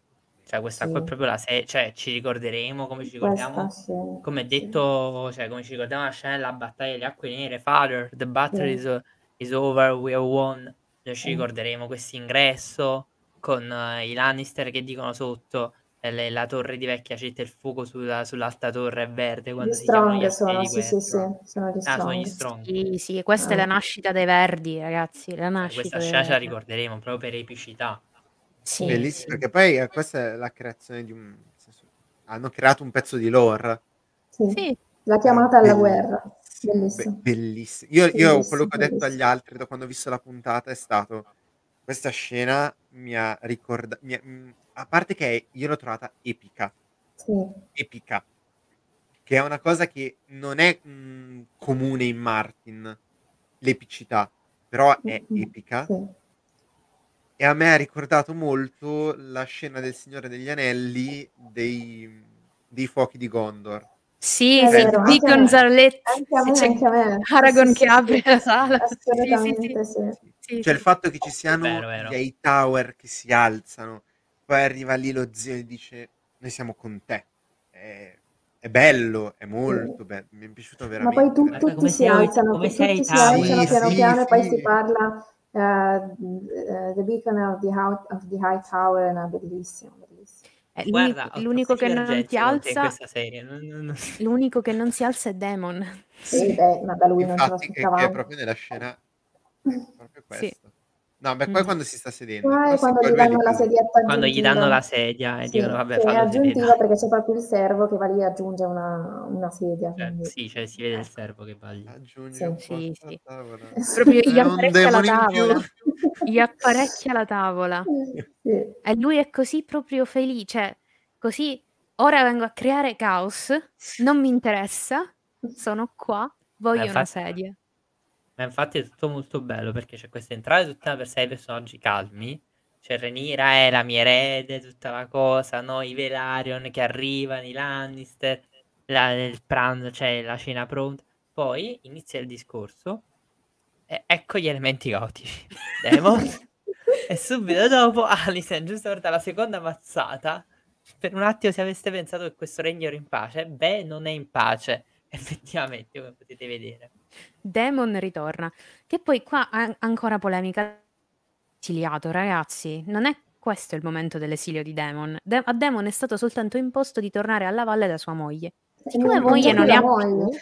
Cioè, questa
Sì.
qua è proprio la serie. Cioè, ci ricorderemo come ci ricordiamo.
Questa, sì,
Come
sì.
detto, cioè, come ci ricordiamo la scena della battaglia delle acque nere, Father, the battle
Sì.
is, is over, we have won. Noi ci
Sì.
ricorderemo questo ingresso con eh, i Lannister che dicono sotto eh, le- la torre di vecchia città, il fuoco sulla- sull'alta torre è verde
Gli
quando si gli
strong
assi
sono, sì, sì, sì, sono gli
Ah, sono gli
strong.
strong.
Sì, sì, questa è la
Ah.
nascita dei verdi, ragazzi. La
Cioè,
nascita
questa
dei
scena ce la ricorderemo proprio per epicità.
Sì,
Bellissimo,
sì.
perché poi eh, questa è la creazione di un... senso, hanno creato un pezzo di lore.
Sì.
Sì,
La chiamata alla
Bellissimo,
guerra,
be-
bellissimo.
bellissimo. Io, io
Bellissimo,
quello che ho detto agli
bellissimo.
altri da quando ho visto la puntata è stato questa scena mi ha ricordato a parte che io l'ho trovata epica
Sì,
epica che è una cosa che non è mh, comune in Martin l'epicità però è
Mm,
epica
sì.
E a me ha ricordato molto la scena del Signore degli Anelli dei, dei fuochi di Gondor
sì,
È
sì,
vero, anche a
Beacons
me.
are lit.
Anche a me,
C'è
anche a me.
Aragorn
Sì,
che
sì,
apre
sì.
la sala. Sì, sì, sì.
Assolutamente sì.
Sì,
Cioè il
sì.
fatto che ci siano
Vero, vero.
gli Hightower che si alzano, poi arriva lì lo zio e dice noi siamo con te. È, è bello, è molto bello, mi è piaciuto
Ma
veramente.
poi tu- tutti si alzano,
come
tutti
sei
si alzano
Sì,
piano
sì,
piano e poi
sì.
si parla The Beacon of the, High, of the High Tower, no, bellissimo, bellissimo.
Eh, l'uni-
Guarda,
l'unico che non ti alza,
questa serie. non- non- non-
l'unico che non si alza è Demon.
Sì, beh, ma da lui non ce
Infatti, che, che è
l'aspettavamo.
proprio nella scena proprio questo.
Sì.
No, beh, poi
Mm.
quando si sta sedendo. Sì,
quando gli danno la sedietta
Quando gli danno la sedia e
Sì,
dicono, vabbè,
è
fallo
aggiuntiva
sedere.
perché c'è proprio il servo che va lì e aggiunge una, una sedia.
Cioè, sì, cioè, si vede il servo che va lì.
Aggiungi
Sì.
Sì, sì. Proprio gli apparecchia la tavola. Gli apparecchia la tavola.
Sì.
E lui è così proprio felice. Così, ora vengo a creare caos. Non mi interessa. Sono qua. Voglio
Eh,
una sedia.
Ma infatti è tutto molto bello perché c'è questa entrata tutta per sei personaggi calmi. C'è Renira, è la mia erede, tutta la cosa, no? I Velaryon che arrivano, i Lannister, la- il pranzo, c'è la cena pronta. Poi inizia il discorso e ecco gli elementi gotici. Demon. e subito dopo Alicent, giusto per dare la seconda mazzata. Per un attimo se aveste pensato che questo regno era in pace, beh, non è in pace. Effettivamente, come potete vedere.
Demon ritorna. Che poi qua an- ancora polemica. Esiliato, ragazzi. Non è questo il momento dell'esilio di Demon. De- a Demon è stato soltanto imposto di tornare alla valle da sua moglie. Siccome
Non-
moglie non ne ha
la moglie.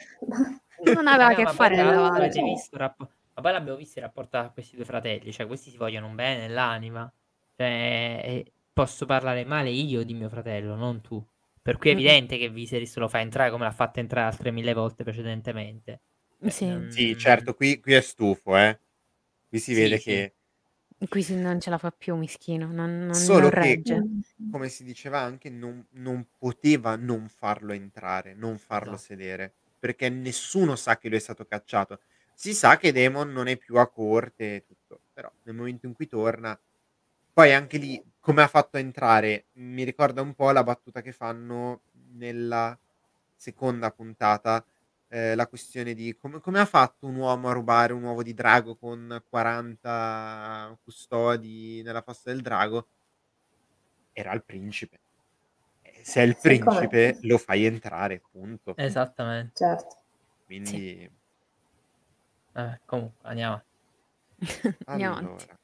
non aveva a che fare nella
l'altro
valle.
visto Ma poi l'abbiamo visto il rapporto tra questi due fratelli, cioè questi si vogliono un bene nell'anima. Cioè, eh, posso parlare male io di mio fratello, non tu. Per cui è evidente che Viserys lo fa entrare come l'ha fatto entrare altre mille volte precedentemente. Eh,
Sì.
non-
Sì, certo, qui, qui è stufo, eh. Qui si
Sì,
vede
sì.
che,
Qui si- non ce la fa più, mischino. Non, non-
Solo
non
che-
regge.
come si diceva anche, non, non poteva non farlo entrare, non farlo
Esatto.
sedere, perché nessuno sa che lui è stato cacciato. Si sa che Demon non è più a corte e tutto, però nel momento in cui torna, poi anche lì, come ha fatto a entrare, mi ricorda un po' la battuta che fanno nella seconda puntata, eh, la questione di come, come ha fatto un uomo a rubare un uovo di drago con 40 custodi nella fossa del drago? Era il principe. E Se è il
Sì, come-
principe, lo fai entrare, punto.
Esattamente.
Certo.
Quindi,
Vabbè, comunque, andiamo.
Andiamo
allora,
avanti.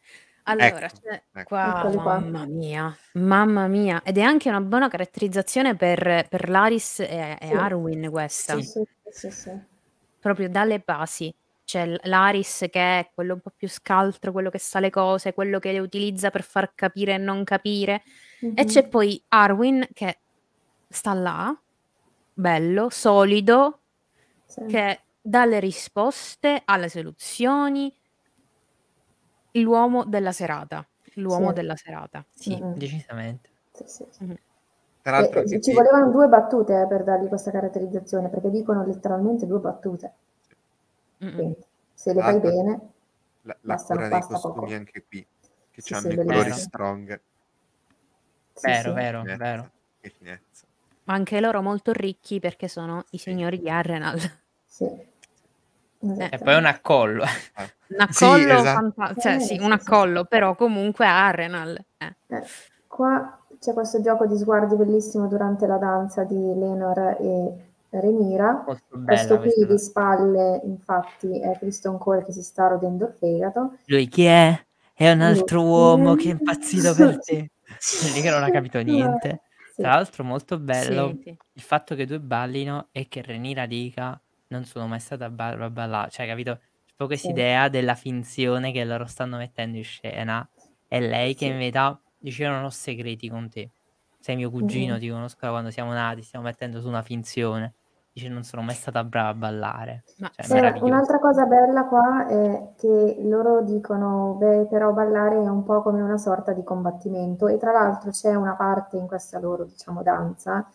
Allora,
Ecco,
c'è
ecco.
qua,
Eccoli qua.
mamma mia, mamma mia, ed è anche una buona caratterizzazione per, per Laris e, e
Sì.
Arwen questa,
Sì, sì, sì, sì.
proprio dalle basi. C'è l- Laris che è quello un po' più scaltro, quello che sa le cose, quello che le utilizza per far capire e non capire. E
Mhm.
c'è poi Arwen che sta là, bello, solido,
Sì.
che dà le risposte alle soluzioni, l'uomo della serata, l'uomo
Sì.
della serata.
Sì,
Mm-mm.
decisamente.
Sì, sì.
Tra l'altro,
E-
anche
e ci volevano due battute eh, per dargli questa caratterizzazione, perché dicono letteralmente due battute. Quindi, se le fai bene,
la, la
basta-
cura dei
basta
costumi
poco.
anche qui, che
Sì,
hanno
sì,
i colori strong.
sì,
Vero,
sì.
vero,
Finezza,
vero.
Che finezza.
Ma anche loro molto ricchi perché sono i signori di Arrenal.
Sì.
E
Esattamente.
poi un accollo.
Ah,
Un
Sì,
accollo,
esatto.
fanta- cioè
Eh,
sì,
sì,
un
sì,
accollo, però comunque a Arrenal. eh.
Eh, qua c'è questo gioco di sguardi bellissimo durante la danza di Lenor e Renira.
Molto bella
Questo qui di spalle, infatti, è Kristen Cole che si sta rodendo il fegato.
Lui chi è? È un altro
Lui-
uomo che è impazzito per te. Lì che non ha capito niente.
Sì.
Tra l'altro molto bello
Sì, sì.
il fatto che due ballino e che Renira dica non sono mai stata a, ba- a ballare. Cioè, capito? C'è proprio questa idea della finzione che loro stanno mettendo in scena. E lei che in verità dice io non ho segreti con te. Sei mio cugino,
Mm-mm.
ti conosco da quando siamo nati, stiamo mettendo su una finzione. Dice non sono mai stata brava a ballare.
Ma
Cioè,
Eh, un'altra cosa bella qua è che loro dicono, beh, però ballare è un po' come una sorta di combattimento e tra l'altro c'è una parte in questa loro, diciamo, danza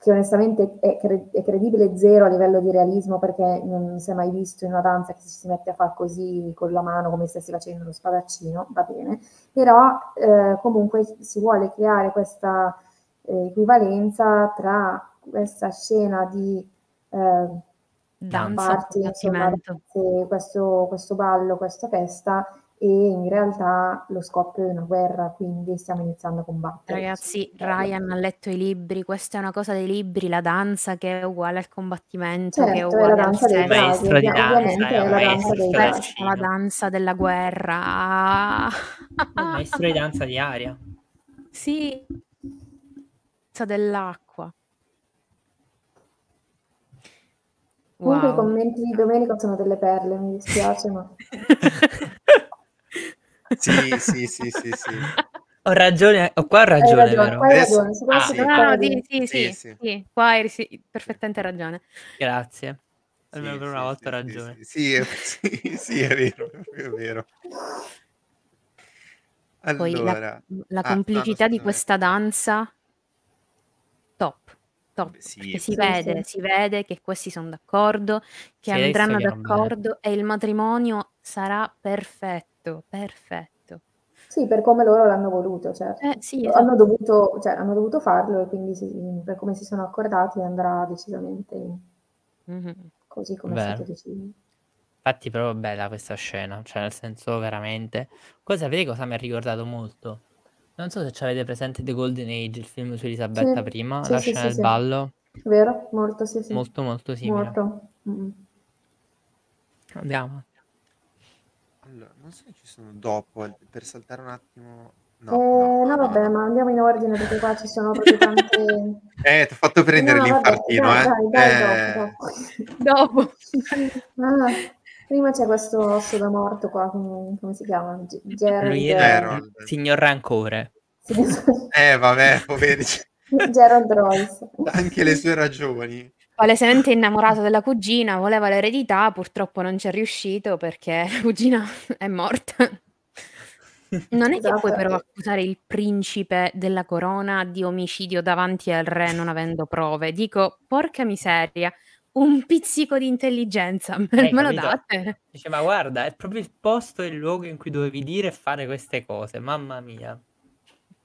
che onestamente è, cre- è credibile zero a livello di realismo perché non si è mai visto in una danza che si mette a fare così con la mano come se stessi facendo lo spadaccino, va bene, però eh, comunque si vuole creare questa eh, equivalenza tra questa scena di eh,
danza,
party, insomma, questo, questo ballo, questa festa e in realtà lo scoppio è una guerra, quindi stiamo iniziando a combattere.
Ragazzi, Ryan ha letto i libri, questa è una cosa dei libri, la danza che è uguale al combattimento, che è
Certo, è la
uguale al
danza dei
Maestro di danza,
ovviamente
è
la danza dei
è la danza della guerra.
Il maestro di danza di aria.
Sì, dell'acqua.
Comunque i
Wow.
commenti di Domenico sono delle perle, mi dispiace, ma
Sì, sì, sì, sì, sì.
Ho ragione, ho qua ho
hai
ragione,
ragione,
vero?
qua hai ragione,
ah,
ti
No, no, di- sì, sì,
Sì,
sì,
sì.
qua hai sì, perfettamente ragione.
Grazie.
Sì,
Almeno per una
sì,
volta ho
sì, sì,
ragione.
Sì, sì, è, sì, sì, è vero, è vero.
Poi la,
Allora,
la
ah, no,
complicità di
scusami.
questa danza, top, top,
sì,
perché si
Sì,
vede,
sì.
si vede che questi sono d'accordo, che
Sì,
andranno d'accordo e il matrimonio sarà perfetto, perfetto.
Sì, per come loro l'hanno voluto, certo.
Eh sì,
Hanno
esatto.
dovuto, cioè, hanno dovuto farlo e quindi si- per come si sono accordati andrà decisamente
Mhm.
così come è
Vero.
stato deciso.
Infatti è proprio bella questa scena, cioè nel senso veramente... Cosa sapete cosa mi ha ricordato molto? Non so se ci avete presente The Golden Age, il film su Elisabetta
Sì,
I,
sì,
la
sì,
scena
sì,
del
sì.
ballo,
Vero? Molto, sì, sì.
molto molto simile.
Molto. Mm.
Andiamo.
Allora, non so se ci sono dopo, per saltare un attimo... No,
Eh,
no,
no, vabbè,
no.
ma andiamo in ordine perché qua ci sono proprio tante...
Eh, ti ho fatto prendere
No, vabbè,
l'infartino,
dai,
eh.
dai, dai,
Eh,
dopo, dopo.
Dopo.
Ah, prima c'è questo osso da morto qua, come, come si chiama? G- Gerald...
Lui è
Gerald.
il signor Rancore.
eh, vabbè, poverci.
Gerald Royce.
Anche le sue ragioni.
Palesemente innamorato della cugina, voleva l'eredità, purtroppo non ci è riuscito perché la cugina è morta. Non è che puoi però accusare il principe della corona di omicidio davanti al re non avendo prove. Dico, porca miseria, un pizzico di intelligenza, me,
Eh,
me lo date?
Dice, ma guarda, è proprio il posto e il luogo in cui dovevi dire e fare queste cose, mamma mia.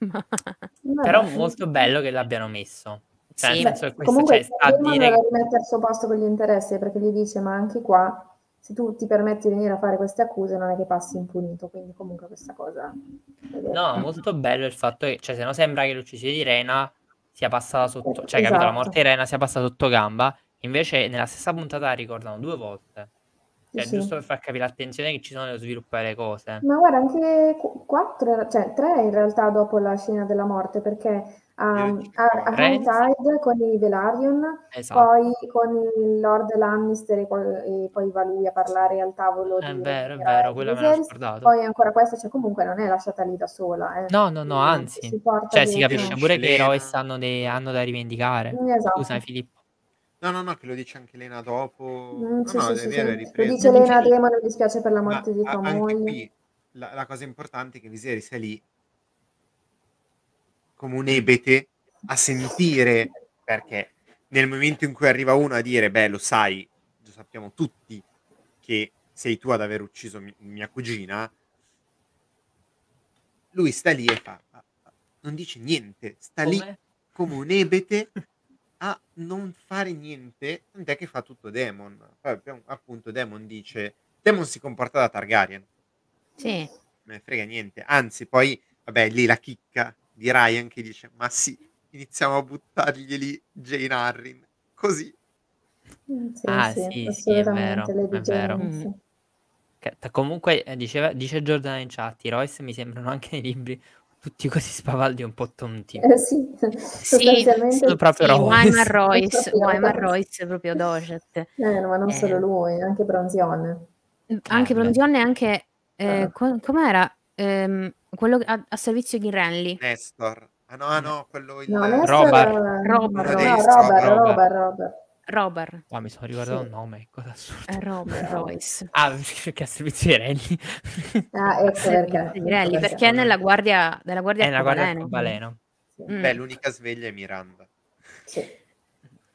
Ma-.
Però molto bello che l'abbiano messo. Cioè,
Sì.
questo
Comunque,
cioè, sta a dire
deve rimettere al suo posto con gli interessi perché gli dice: Ma anche qua, se tu ti permetti di venire a fare queste accuse, non è che passi impunito. Quindi, comunque, questa cosa.
No, molto bello il fatto che, cioè, se no sembra che l'uccisione di Rena sia passata sotto, cioè, capito, la
Esatto.
morte di Rena sia passata sotto gamba, invece nella stessa puntata la ricordano due volte. Cioè,
sì.
giusto per far capire l'attenzione che ci sono nello sviluppare le cose.
Ma guarda, anche qu- quattro, cioè tre in realtà dopo la scena della morte, perché
dico
a, a Tide con i Velaryon,
Esatto.
poi con il Lord Lannister e poi, e poi va lui a parlare al tavolo
È
di
vero, è vero, quella me l'ho
Viserys.
scordato.
Poi ancora questa, cioè comunque non è lasciata lì da sola, eh.
No, no, no,
Si
anzi.
porta
Cioè, si capisce pure che i. Royce hanno, dei- hanno da rivendicare.
Esatto.
Scusa, Filippo.
No, no, no, che lo dice anche Lena dopo.
Mm,
No,
sì,
no,
sì,
è
sì,
vero, è
sì. Lo dice Lena Demon, mi dispiace per la
Ma
morte di
a-
tua
anche
moglie.
qui la, la cosa importante è che Viserys è lì come un ebete a sentire perché nel momento in cui arriva uno a dire beh lo sai lo sappiamo tutti che sei tu ad aver ucciso mi- mia cugina lui sta lì e fa "Ah, ah", non dice niente sta lì
Come?
come un ebete a non fare niente tant'è che fa tutto Demon poi appunto Demon dice Demon si comporta da Targaryen
Sì,
me ne frega niente. Anzi, poi, vabbè, lì la chicca di Ryan che dice, ma sì, iniziamo a buttarglieli Jane Harrin. Così.
Mm, Sì,
Ah,
sì,
sì, sì, è vero, è vero.
Mm.
Che- comunque, eh, diceva, dice Giordano in chat, i Royce mi sembrano anche nei libri tutti così spavaldi e un po' tonti.
Eh, sì,
sì,
sostanzialmente
sono proprio
sì,
Royce.
Wyman Royce,
Proprio
Wyman
Royce.
Proprio Docet.
Eh, no, ma non
Eh.
solo lui, anche Bronzione.
Anche
beh.
Bronzione anche... eh,
Ah.
co- com'era? Ehm, quello a, a servizio di Renly.
Nestor. Ah no, ah no, quello il...
No, Nestor...
Robert.
Robert,
No,
Robert.
Robert,
Robert.
Robert, Robert.
Robert.
Wow, mi sono ricordato
Sì.
il nome, cosa assurda.
Eh, Robert Royce.
Ah, perché a servizio di Renly.
Ah, ecco perché.
Servizio di Renly,
Ecco
perché è nella guardia, della guardia
È una guardia
arcobaleno. Mm.
Beh, l'unica sveglia è Miranda.
sì.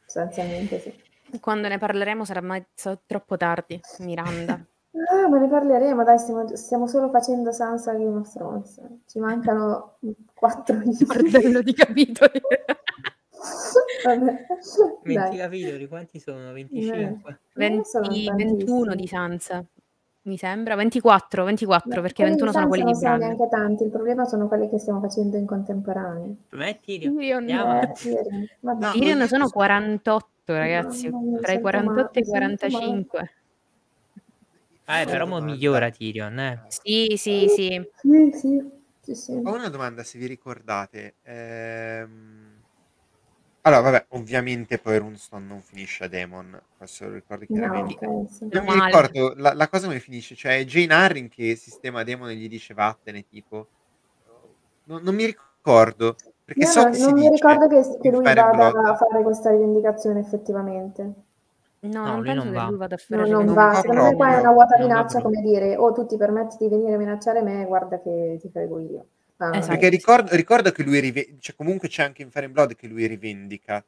Sostanzialmente sì.
Quando ne parleremo sarà mai troppo tardi, Miranda.
Ah, ma ne parleremo, dai, stiamo, stiamo solo facendo Sansa Game of Thrones. Ci mancano quattro libri.
Bordello di capitoli.
Vabbè.
20
Dai.
capitoli, quanti sono? 25?
Non sono
20 21
tantissimi.
di Sansa, mi sembra. 24, 24
Ma
perché
quelli
21
di
sono quelli
Sansa
di
non
Bran.
sono neanche tanti, il problema sono quelli che stiamo facendo in contemporanea.
È Tyrion.
Tyrion.
Eh.
No, non
sono
dico-
48, ragazzi,
mia,
tra i
sento
48 e i
male, sento
45.
Ah, eh, però mo
Domanda.
migliora Tyrion, eh.
Sì, sì, sì.
Sì, sì, sì, sì.
Ho una domanda, se vi ricordate. Ehm, Allora, vabbè, ovviamente poi Runestone non finisce a Demon, questo lo ricordo
No,
chiaramente.
sì.
Non mi ricordo la, la cosa come finisce, cioè è Jane Harrin che sistema Demon e gli dice vattene, tipo. Non, non mi ricordo, perché
Io
so
non,
che si
non mi
dice
ricordo che, che lui vada a fare questa rivendicazione effettivamente.
No,
No,
non
lui
penso
non
che
va.
lui vada a
No,
fare
non
non
va. Secondo me qua è una vuota minaccia come dire o tu ti permetti di venire a minacciare me, guarda che ti frego io. Ma
Esatto.
Perché ricordo, ricordo che lui rive- cioè comunque c'è anche in Fire and Blood che lui rivendica,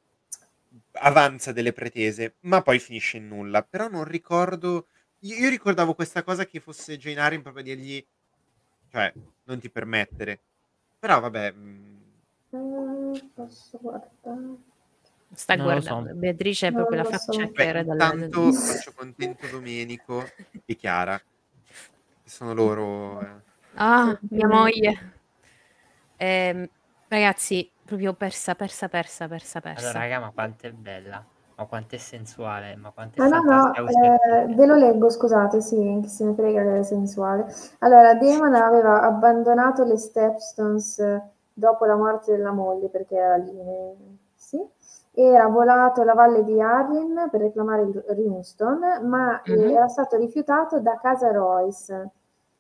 avanza delle pretese, ma poi finisce in nulla. Però non ricordo. Io, io ricordavo questa cosa che fosse Jane Harrin proprio dirgli, cioè, non ti permettere. Però vabbè. mm,
Mm, posso guardare?
Sta
Non
guardando.
so.
Beatrice è
Non
proprio la
so.
faccia che
Beh, intanto faccio contento Domenico e Chiara, che sono loro. eh.
Ah, mia moglie. Ehm, ragazzi, proprio persa, persa, persa, persa,
Allora,
persa.
raga, ma quanto è bella, ma quanto è sensuale, ma quanto è
Ah, no, no, eh, ve lo leggo, scusate, sì, chi se ne frega che è sensuale. Allora, Damon aveva abbandonato le Stepstones eh, dopo la morte della moglie, perché era lì, eh, era volato alla valle di Arryn per reclamare il Runestone, ma
Mhm.
era stato rifiutato da casa Royce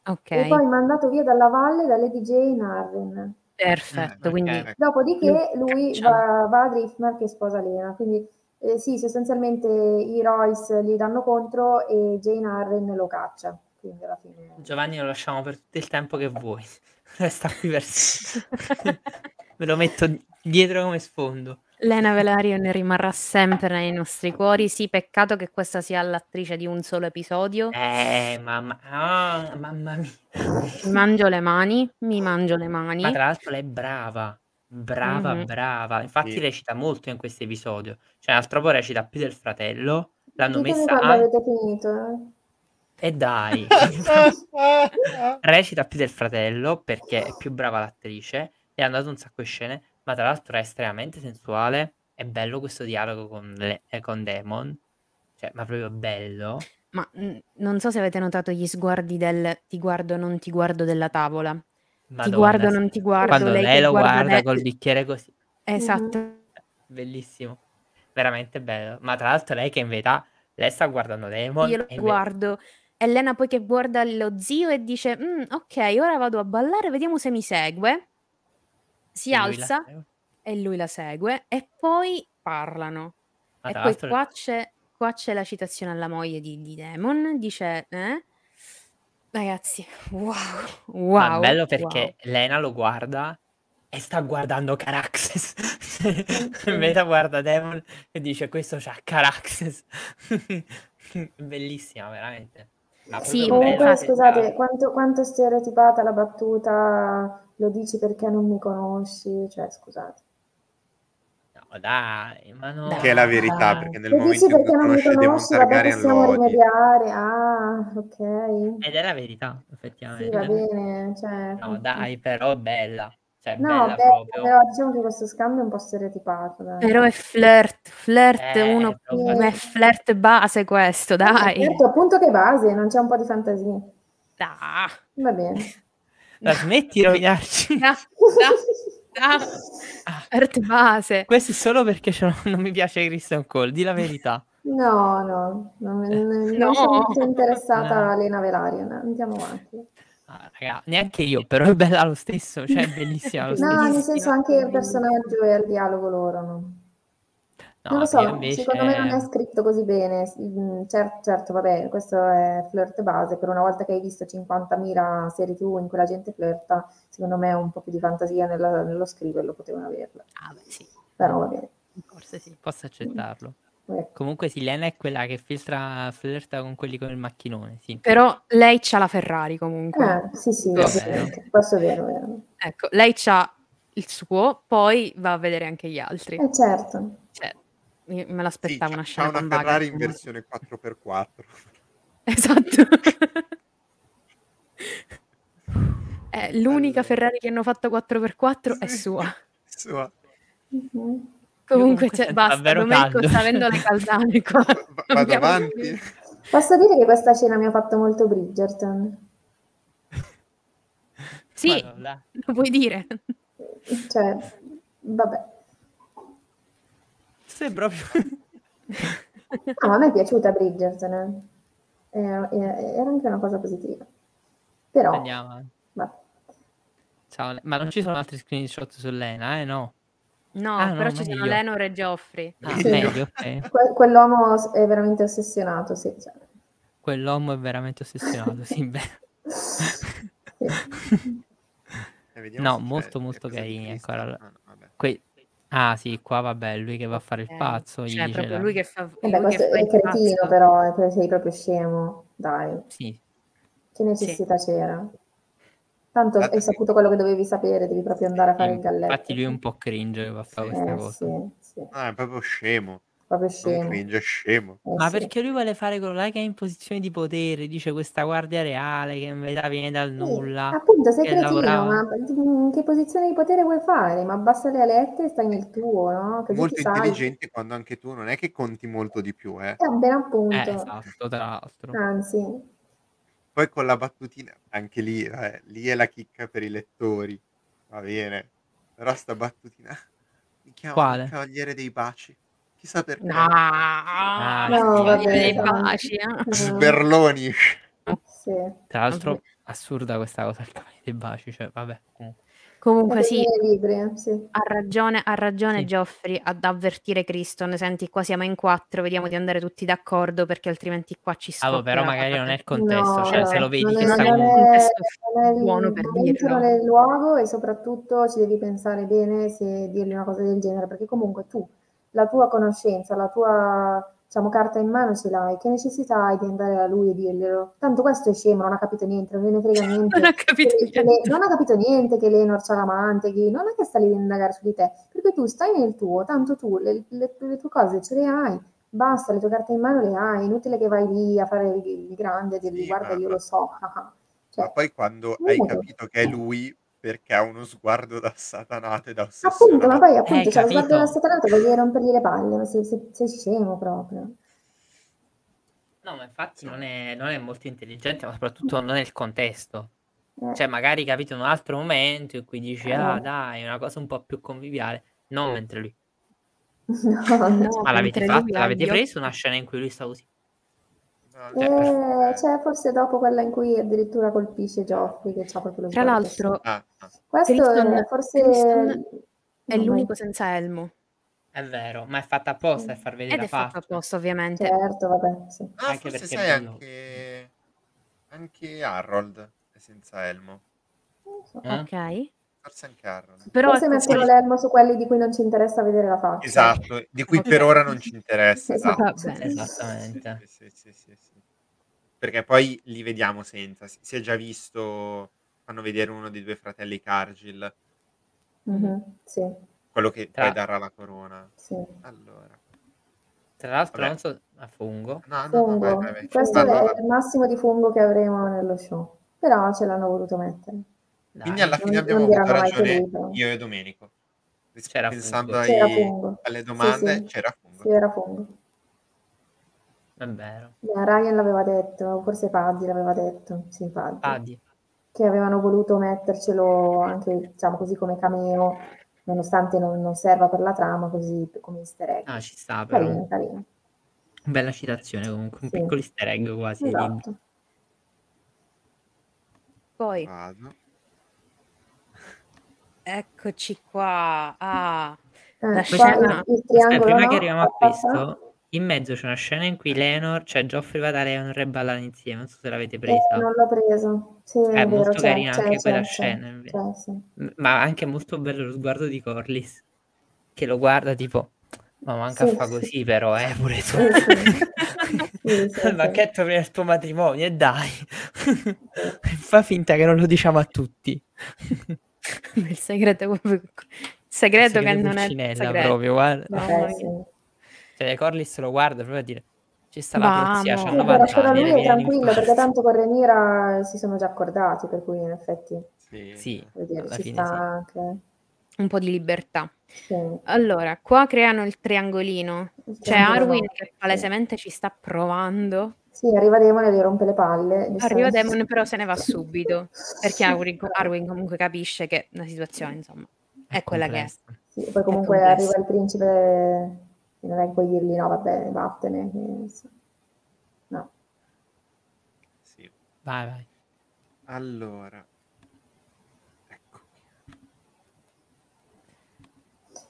Ok,
e poi mandato via dalla valle da Lady Jane Arryn.
perfetto.
Eh,
Quindi.
Dopodiché lui va, va a Driftmark e sposa Lena, quindi eh, sì, sostanzialmente i Royce gli danno contro e Jane Arryn lo caccia, quindi alla fine...
Giovanni lo lasciamo per tutto il tempo che vuoi. Resta qui per. Ve lo metto dietro come sfondo.
Lena Velaryon rimarrà sempre nei nostri cuori. Sì, peccato che questa sia l'attrice di un solo episodio.
Eh, mamma, ah, mamma mia.
Mi mangio le mani, mi mangio le mani.
Ma tra l'altro lei è brava, brava,
Mhm.
brava. Infatti
Sì.
recita molto in questo episodio. Cioè, l'altro po' recita più del fratello. L'hanno
Ditemi
messa
quando
anche...
avete finito. eh.
E dai, recita più del fratello perché è più brava l'attrice e ha dato un sacco di scene, ma tra l'altro è estremamente sensuale. È bello questo dialogo con, le- eh, con Demon, cioè, ma proprio bello.
Ma mm, non so se avete notato gli sguardi del ti guardo, non ti guardo della tavola. ti
Madonna,
guardo,
sì.
non ti guardo.
Quando
lei,
lei lo guarda
me-
col bicchiere così,
Esatto.
bellissimo, veramente bello. Ma tra l'altro lei che in verità, lei sta guardando Demon
Io lo
e in ve-
guardo. Elena poi che guarda lo zio e dice: "Mm, Ok, ora vado a ballare, vediamo se mi segue. Si
e lui
alza e lui la segue e poi parlano.
Ma
e poi qua c'è, qua c'è la citazione alla moglie di, di Demon. Dice: eh? Ragazzi, wow, wow.
Ma è bello
wow.
perché Lena lo guarda e sta guardando Caraxes. Veda guarda Demon e dice questo c'ha Caraxes. Bellissima, veramente.
Sì,
Comunque,
bella,
scusate, quanto, quanto è stereotipata la battuta lo dici perché non mi conosci? Cioè, scusate.
No, dai, ma no.
Che è la verità,
Dai.
perché nel
Lo
momento in cui
perché non mi
conosce Demon
conosci, vabbè,
Targaryen lo
possiamo
odi.
rimediare. Ah, ok.
Ed è la verità,
Sì,
effettivamente.
va bene. Cioè,
No, dai, però bella. Cioè,
No,
bella
beh, però diciamo che questo scambio è un po' stereotipato. Dai.
Però è flirt, flirt,
Eh,
uno è flirt base questo, dai.
Certo, appunto che base, non c'è un po' di fantasia.
Da,
Va bene.
La smetti di rovinarci.
da, da, da.
Ah,
Flirt base.
questo è solo perché non mi piace Christian Cole, di la verità.
No, no, non, non
No.
sono molto interessata
No.
a Lena Velarian. Andiamo avanti.
Ah, raga, neanche io, però è bella lo stesso, cioè è bellissima lo
No,
stesso.
nel senso anche il personaggio e il dialogo loro. No?
No,
non lo so,
invece...
secondo me non è scritto così bene. Mm, cer- certo, vabbè, questo è flirt base, per una volta che hai visto 50.000 serie TV in cui la gente flirta, secondo me un po' più di fantasia nella- nello scriverlo potevano averla.
Ah, beh, sì,
Però va bene.
forse sì.
Posso accettarlo.
Ecco.
Comunque Silena è quella che filtra, flirta con quelli con il macchinone, sì.
Però lei c'ha la Ferrari comunque.
Eh, sì, sì, ovviamente. questo è vero. vero.
Ecco, lei c'ha il suo, poi va a vedere anche gli altri.
Eh, certo.
Cioè, io me
Sì,
l'aspettavo
c'ha,
una scena
una Ferrari
Wagner,
in versione 4x4.
Esatto. È l'unica
Allora.
Ferrari che hanno fatto 4x4 è
Sì.
sua.
Sua.
Mhm.
Comunque, cioè, basta,
davvero
Domenico sta avendo le calzane qua.
Va- Vado avanti?
finito.
Posso dire che questa scena mi ha fatto molto Bridgerton?
Sì,
Madonna.
lo puoi dire.
Cioè, vabbè.
Sei proprio...
No, ma a me è piaciuta Bridgerton. eh. Era, era- anche una cosa positiva. Però,
Andiamo
vabbè.
Ciao, ma non ci sono altri screenshot su Lena, eh? No.
No,
Ah, no,
però ci sono
meglio.
Lenor e Geoffrey.
Ah,
Sì.
meglio, ok.
Que- quell'uomo è veramente ossessionato, sì. cioè.
Quell'uomo è veramente ossessionato, sì, beh.
Sì.
Eh,
No,
c'è
molto, molto carini,
Christian.
ancora-
Ah, no, vabbè.
Que- Ah sì, qua vabbè, lui che va a fare il pazzo, gli
Cioè,
dice
proprio
la-
lui che fa...
Vabbè,
lui
questo
che fa
è
il
cretino,
pazzo.
però, è per- sei proprio scemo. Dai,
Sì,
che necessità c'era? Tanto hai saputo quello che dovevi sapere, devi proprio andare a fare il galletto.
infatti lui è un po' cringe che va a fare
Sì.
queste
Eh,
cose.
sì, sì,
Ah, è proprio scemo.
Proprio scemo.
cringe, è scemo.
Eh,
Ma
sì.
perché lui vuole fare quello là che è in posizione di potere, dice questa guardia reale che in verità viene dal
Sì,
nulla.
appunto, sei
che
cretino,
lavorava-
ma in che posizione di potere vuoi fare? Ma abbassa le alette e stai nel tuo, no? Così
Molto
tu sai.
intelligente quando anche tu non è che conti molto di più, eh.
Eh, ben appunto.
Eh, esatto, tra l'altro.
Anzi,
Poi con la battutina, anche lì, eh, lì è la chicca per i lettori. Va bene. Però sta battutina mi chiamano
Quale?
il cavaliere dei baci. Chissà perché.
No,
Ah,
no,
sì,
vabbè.
dei
no.
baci, eh.
Sberloni.
sì.
Tra l'altro, assurda questa cosa, il cavaliere dei baci, cioè, vabbè. comunque.
Sì,
libri, eh, sì.
ha ragione, ha ragione
Sì.
Geoffrey ad avvertire Criston. Senti, qua siamo in quattro, vediamo di andare tutti d'accordo perché altrimenti qua ci
Ah,
scoppia
boh, però magari non è il contesto,
No,
cioè se lo vedi
non
che
è,
sta
non
in
con...
un
è-
contesto
non è il
buono per dirlo.
non è il luogo e soprattutto ci devi pensare bene se dirgli una cosa del genere, perché comunque tu, la tua conoscenza, la tua diciamo, carta in mano ce l'hai, che necessità hai di andare a lui e dirglielo? Tanto questo è scemo, non ha capito niente, non gliene frega niente.
Non ha capito
che- che
niente.
le- non ha capito niente che Lenor c'ha l'amante, che non è che sta lì ad indagare su di te, perché tu stai nel tuo, tanto tu le, le- le tue cose ce le hai, basta, le tue carte in mano le hai, inutile che vai lì a fare il, grande e dirgli
Sì,
guarda
ma-
io lo so, ah, ah." Cioè,
Ma poi quando hai capito che è lui, perché ha uno sguardo da satanato e da
Appunto, ma
ossessionato.
poi appunto
Eh,
c'è lo sguardo
capito.
della satanato, voglio rompergli le palle, ma sei, sei- sei scemo proprio.
No, ma infatti non è, non è molto intelligente, ma soprattutto non è il contesto.
Eh,
Cioè, magari capito in un altro momento in cui dici,
Eh.
ah, dai, è una cosa un po' più conviviale. Non mentre lui.
no, no.
Ma l'avete
ha
L'avete preso una scena in cui lui sta così? Cioè,
cioè,
Eh, cioè, forse dopo quella in cui addirittura colpisce Geoffrey, che c'ha proprio lo
Tra l'altro,
ah, ah.
Questo
Criston-
forse
Criston è l'unico senza elmo.
È vero, ma è fatta apposta per far vedere
Ed
la
è fatto
faccia.
apposta, ovviamente.
Certo, vabbè, sì.
Ah,
Anche
forse
perché
sai anche... anche Harold è senza elmo.
Non so.
Eh?
Ok.
Forse.
Però
Forse mettono
sì.
l'elmo su quelli di cui non ci interessa vedere la faccia.
Esatto, di cui per ora non ci interessa.
Esatto.
Va bene.
Esattamente.
Sì, sì, sì, sì, sì. Perché poi li vediamo senza. Si è già visto, fanno vedere uno dei due fratelli Cargill,
Mhm, Sì,
quello che
Tra-
poi darà la corona.
sì.
Allora.
Tra l'altro,
Vabbè.
non so, a fungo.
No, no, no, vai,
Fungo.
vai, vai.
Questo
Vado,
è il massimo di fungo che avremo nello show. Però ce l'hanno voluto mettere.
Dai.
Quindi alla fine abbiamo avuto ragione io e Domenico.
C'era
Pensando ai-
C'era
alle domande,
Sì, sì.
c'era fungo.
Sì, era fungo.
È vero.
Beh, Ryan l'aveva detto, forse Paddy l'aveva detto. Sì, Paddy.
Paddy.
Che avevano voluto mettercelo anche, diciamo così, come cameo, nonostante non, non serva per la trama, così come easter egg.
Ah, ci sta però.
Carino, carino.
Bella citazione comunque, un
Sì.
piccolo easter egg quasi.
Esatto.
Poi,
Vado.
Eccoci qua. Ah,
Eh,
La
qua
scena-
Aspetta, prima
no,
che arriviamo a questo, in mezzo c'è una scena in cui Leonor, cioè Geoffrey va da Leonor e ballano insieme, non so se l'avete
Eh,
presa.
non l'ho preso. Sì, è,
È
vero,
molto
c'è,
carina
c'è,
anche
c'è,
quella
c'è,
scena,
sì.
Ma anche molto bello lo sguardo di Corlys, che lo guarda tipo, ma manca
Sì.
fa così però, eh, pure tu.
Sì, sì. Sì, sì,
Il
sì.
banchetto per il tuo matrimonio, e dai. Fa finta che non lo diciamo a tutti.
il segreto, proprio- il segreto che
Segreto
non è segreto.
proprio, guarda.
No.
Eh, sì.
Cioè, Corlys lo guarda proprio a dire, ci sta la c'ha 90
però, però
anni,
lui è tranquillo perché
l'infarto.
tanto con Renira si sono già accordati, per cui in effetti
Sì.
Sì,
dire, ci
fine
sta
sì.
anche.
Un po' di libertà.
Sì.
Allora, qua creano il triangolino.
Il
C'è
triangolo
Arwin che
sì.
palesemente ci sta provando.
Sì, arriva Demone e gli rompe le palle.
Arriva
giustamente.
Demon, però se ne va subito. Perché Arwin, Arwin comunque capisce che la situazione, insomma, è, quella che è.
Sì, poi comunque
complesso.
arriva il principe E non è che puoi dirgli no, vabbè, vattene. No.
Sì.
Vai, vai.
Allora. Ecco.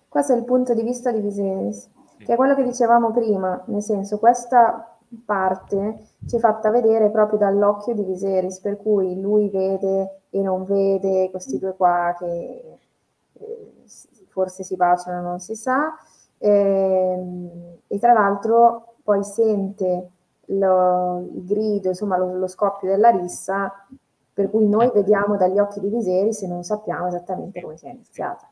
Questo è il punto di vista di Viserys,
Sì.
che è quello che dicevamo prima, nel senso questa parte ci è fatta vedere proprio dall'occhio di Viserys, per cui lui vede e non vede questi due qua che eh, forse si baciano, non si sa, Ehm, e tra l'altro poi sente lo- il grido, insomma lo, lo scoppio della rissa, per cui noi vediamo dagli occhi di Viserys e non sappiamo esattamente come sia iniziata.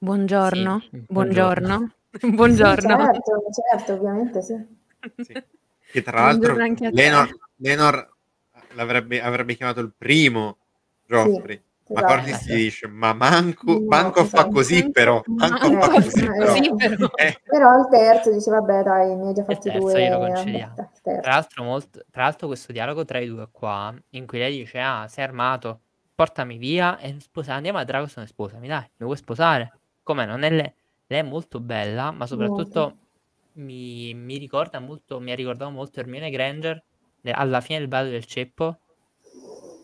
Buongiorno.
Sì,
Buongiorno.
Sì,
Buongiorno.
certo, certo, ovviamente sì.
Sì. Che tra l'altro. Lenor, Lenor l'avrebbe, avrebbe chiamato il primo Joffrey. ma
esatto.
Cortis gli dice: Ma manco,
No,
manco fa così, però. Manco
Manco
fa così,
così,
però.
Sì, però.
Eh,
Però il terzo dice, vabbè dai, ne hai già fatti
terzo
due.
glielo
vabbè,
concediamo. Tra l'altro, molto, tra l'altro questo dialogo tra i due qua, in cui lei dice, ah, sei armato, portami via e sposa, andiamo a Dragoson e sposami, dai, mi vuoi sposare? Com'è, non è lei? Lei è molto bella, ma soprattutto mi, mi ricorda molto, mi ha ricordato molto Hermione Granger le- alla fine del ballo del ceppo,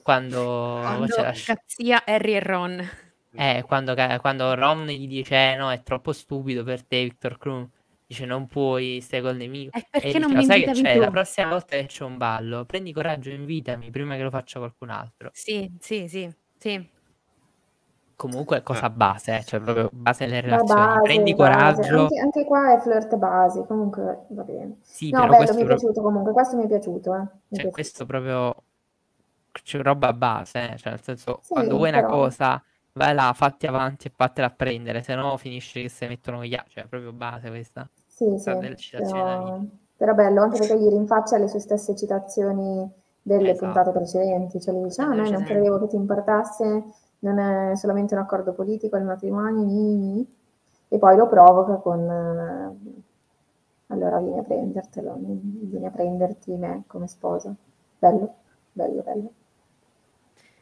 quando,
Quando
la
cazzia Harry e Ron.
eh, quando, quando Ron gli dice, "Eh, no, è troppo stupido per te, Victor Krum, dice, non puoi, stai col nemico.
E
E
perché
dice,
non
"Lo
mi invitavi
c'è? La prossima volta che c'è un ballo, prendi coraggio e invitami prima che lo faccia qualcun altro.
Sì, sì, sì, sì.
Comunque è cosa
Ah.
base, eh, cioè proprio base delle
La
relazioni.
base,
Prendi coraggio.
Anche, anche qua è flirt base, comunque va bene.
Sì,
No,
però
bello,
questo,
mi è
pro-
piaciuto comunque, questo mi è piaciuto, eh. Mi è
cioè,
piaciuto.
questo proprio c'è roba base, eh, Cioè, nel senso,
Sì,
quando vuoi una
però-
cosa, vai là, fatti avanti e vattela a prendere, se no finisce che si mettono gli altri, cioè proprio base questa.
Sì, sì,
citazioni da
però, però bello, anche perché gli rinfaccia le sue stesse citazioni delle
Esatto.
puntate precedenti, cioè gli dice, ah, me non credevo che ti importasse, non è solamente un accordo politico, il matrimonio, ni, ni. e poi lo provoca con, eh, allora vieni a prendertelo, vieni a prenderti me come sposa. Bello, bello, bello.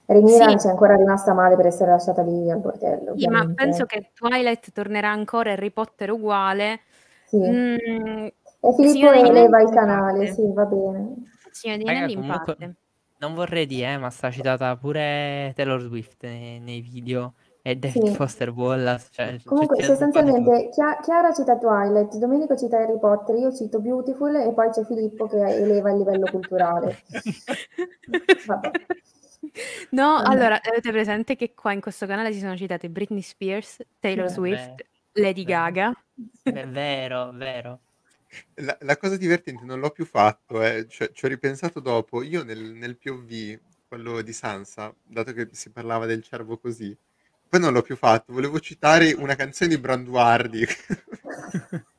Rhaenyra
Sì.
ci è ancora rimasta male per essere lasciata lì al bordello.
Sì, ma penso che Twilight tornerà ancora Harry Potter uguale.
Sì.
Mm,
E Filippo eleva il canale, sì, va bene.
Raga,
Anelli in
comunque-
parte.
Non vorrei dire, eh, ma sta citata pure Taylor Swift nei, nei video e David
Sì.
Foster Wallace. Cioè,
Comunque, sostanzialmente, Chia- Chiara cita Twilight, Domenico cita Harry Potter, io cito Beautiful e poi c'è Filippo che eleva il livello culturale. Vabbè.
No,
Vabbè.
allora, avete presente che qua in questo canale si sono citate Britney Spears, Taylor
Sì.
Swift, Lady. Gaga.
È vero, vero.
La, la cosa divertente, non l'ho più fatto, eh, cioè, ci ho ripensato dopo. Io nel, nel POV, quello di Sansa, dato che si parlava del cervo così, poi non l'ho più fatto. Volevo citare una canzone di Branduardi.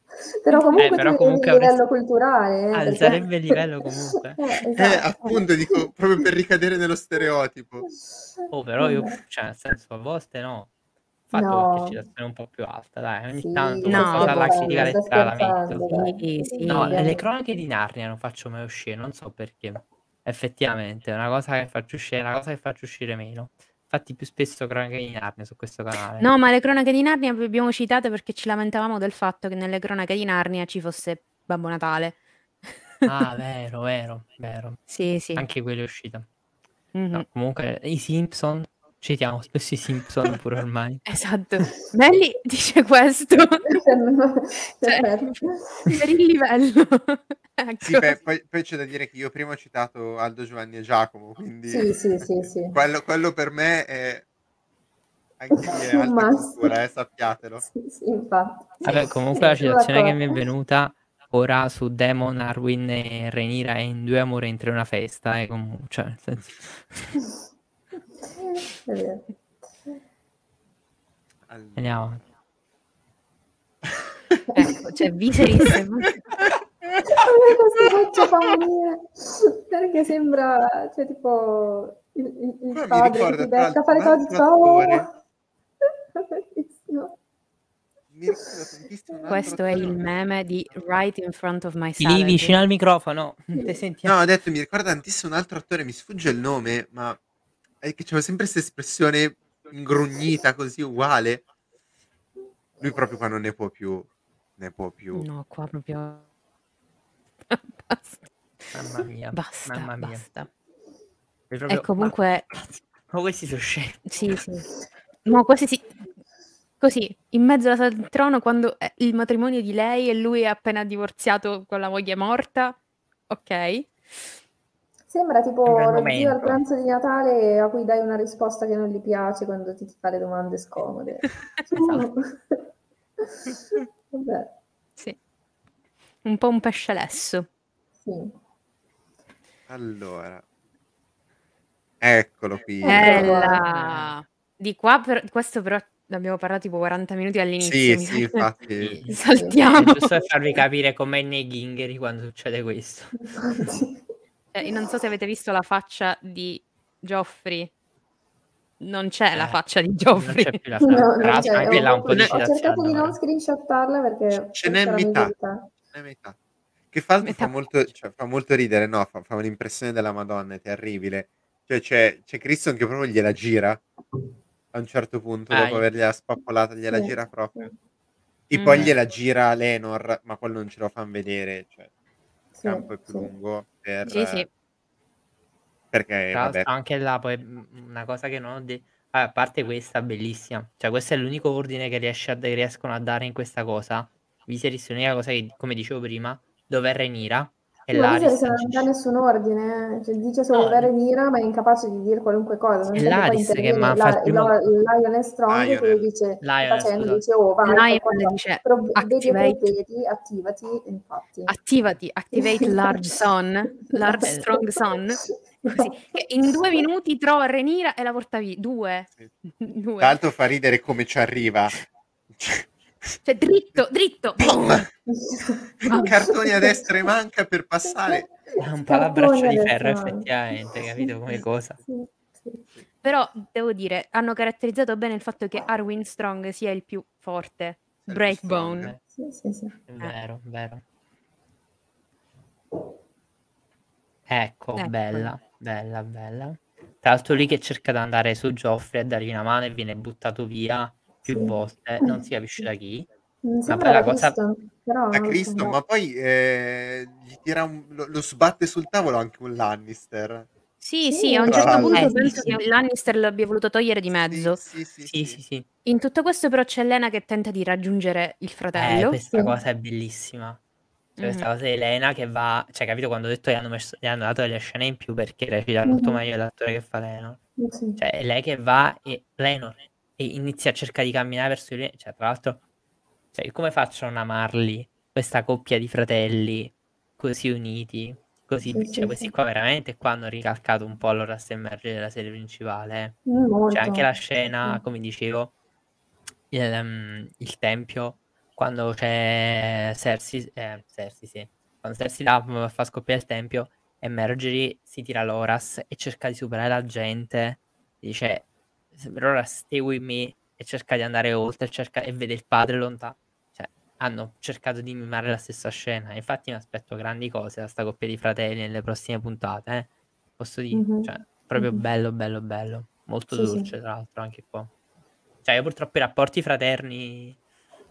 Però comunque,
Eh, però comunque
il livello culturale. eh, perché-
Alzerebbe il livello comunque.
Eh,
eh,
esatto.
appunto, dico, proprio per ricadere nello stereotipo.
Oh, però io, cioè, nel senso, a volte no. Fatto
No.
qualche citazione un po' più alta, dai, ogni
Sì,
tanto
No, sto
critica letterale la metto.
Sì, sì.
No, le cronache di Narnia non faccio mai uscire, non so perché. Effettivamente, è una cosa che faccio uscire, è una cosa che faccio uscire meno. Infatti più spesso cronache di Narnia su questo canale.
No, ma le cronache di Narnia abbiamo citate perché ci lamentavamo del fatto che nelle cronache di Narnia ci fosse Babbo Natale.
Ah, vero, vero, vero.
Sì, sì.
Anche quella è uscita.
Mhm.
No, comunque i Simpson, citiamo spesso i Simpson pure ormai.
Esatto. Belli dice questo Cioè, per il livello. ecco.
Sì, beh, poi, poi c'è da dire che io prima ho citato Aldo, Giovanni e Giacomo, quindi
Sì, sì, sì, sì.
Quello, quello per me è anche lì è alta cultura, eh, sappiatelo.
Sì, sì, infatti.
Vabbè, comunque la citazione che mi è venuta ora su Demon, Arwin e Rhaenyra è in due amore entro una festa, e comunque, cioè, nel senso...
È vero.
Allora.
Andiamo avanti.
Ecco, cioè Viserys.
A me questa faccia fa perché sembra cioè tipo il, il, padre che becca a fare cose
altro
Questo è il meme di Right in front of my
Lì vicino
salad.
al microfono.
No, ho detto, mi ricorda tantissimo un altro attore, mi sfugge il nome, ma è che c'aveva sempre questa espressione ingrugnita così uguale. Lui proprio qua non ne può più. ne può più.
No, qua proprio basta.
Mamma mia,
Basta,
mamma mia.
basta.
È proprio-
E comunque
Ma, questi sono scemi.
sì, sì. No, quasi sì. Così, in mezzo alla sala del trono, quando è il matrimonio di lei e lui è appena divorziato con la moglie morta, ok?
Sembra tipo lo zio al pranzo di Natale a cui dai una risposta che non gli piace quando ti, ti fa le domande scomode.
Esatto.
Vabbè,
Sì. Un po' un pesce lesso.
sì.
Allora. Eccolo qui.
Ecco.
Bella! Di qua, per, questo però l'abbiamo parlato tipo 40 minuti all'inizio.
Sì, sì, infatti.
Saltiamo.
È giusto per farvi capire com'è nei Gingheri quando succede questo.
Eh, non so se avete visto la faccia di Joffrey. Non c'è la
Eh,
faccia di
Non
Joffrey.
c'è più la
No, non
l'altro
c'è,
anche
ho-
là un po' di
ho cercato di non
ora.
screenshottarla perché
Ce n'è metà. È metà. Che fa,
Metà.
fa molto, cioè, fa molto ridere, no? Fa, fa un'impressione della Madonna, è terribile. Cioè, c'è, c'è Criston che proprio gliela gira a un certo punto,
Ah,
dopo avergliela spappolata, gliela
Sì,
gira proprio. E poi
Mm.
gliela gira Lenor, ma quello non ce lo fanno vedere, cioè, il
sì,
campo è più
sì.
lungo per...
Sì, sì.
Perché,
Tra anche là poi mh, una cosa che non ho detto, a parte questa bellissima, cioè questo è l'unico ordine che, riesce a- che riescono a dare in questa cosa. Viserys è l'unica cosa che, come dicevo prima, dove è Renira e
ma
Laris
Viserys non dà nessun ordine. Cioè, dice solo
No,
Mira, ma è incapace di dire qualunque cosa. Che poi
Laris che manca il
la,
primo-
Lion è strong che
Lionel.
gli dice,
Lionel,
facendo, dice, oh vai,
Lion dice,
vedi e
"Activate."
provvedi, attivati, infatti.
Attivati, activate large sun, large strong sun. Così, che in due minuti trova Renira e la porta via. Due.
Sì.
Due.
Tra l'altro fa ridere come ci arriva.
Cioè, dritto, dritto.
Cartoni a destra e manca per passare.
È un po' l'abbraccio di ferro, effettivamente, capito come cosa?
Sì, sì.
Però devo dire, hanno caratterizzato bene il fatto che Arwin Strong sia il più forte. Breakbone.
Sì, sì, sì.
È vero, vero. Ecco,
Ecco.
bella, bella, bella. Tra l'altro lì che cerca di andare su Joffrey a dargli una mano e viene buttato via più
Sì.
volte, non si capisce da chi. Poi la cosa-
Criston, però so,
Cristo, ma poi eh, gli tira un- lo, lo sbatte sul tavolo anche un Lannister.
Sì,
Sì,
sì, a un certo punto
l'altro.
penso
Eh,
che Lannister l'abbia voluto togliere di mezzo.
Sì, sì, sì.
Sì, sì, sì.
In tutto questo però c'è Lena che tenta di raggiungere il
Eh,
fratello.
questa
Sì.
cosa è bellissima. Cioè, questa
Mhm.
cosa di Elena che va, cioè, capito quando ho detto che gli hanno, messo- gli hanno dato delle scene in più perché recita molto
Mhm.
meglio l'attore che fa Lenor.
Sì.
Cioè, è lei che va e Lenor e inizia a cercare di camminare verso di lui. Cioè, tra l'altro, cioè, come faccio a non amarli? Questa coppia di fratelli così uniti, così,
Sì,
cioè,
sì,
questi
sì.
qua veramente qua hanno ricalcato un po' l'ora emerge della serie principale. eh.
Mm, molto.
C'è anche la scena, come dicevo, il, ehm, il tempio, quando c'è Cersei, eh, Cersei, sì, quando Cersei là, fa scoppiare il tempio e Marjorie si tira l'Oras e cerca di superare la gente, dice Loras stay with me e cerca di andare oltre cerca, e vede il padre lontano. Cioè, hanno cercato di mimare la stessa scena. Infatti mi aspetto grandi cose da sta coppia di fratelli nelle prossime puntate, eh. Posso dire,
Mhm.
cioè, proprio
Mhm.
bello, bello, bello. Molto
Sì, sì.
dolce, tra l'altro, anche qua. Cioè, io purtroppo i rapporti fraterni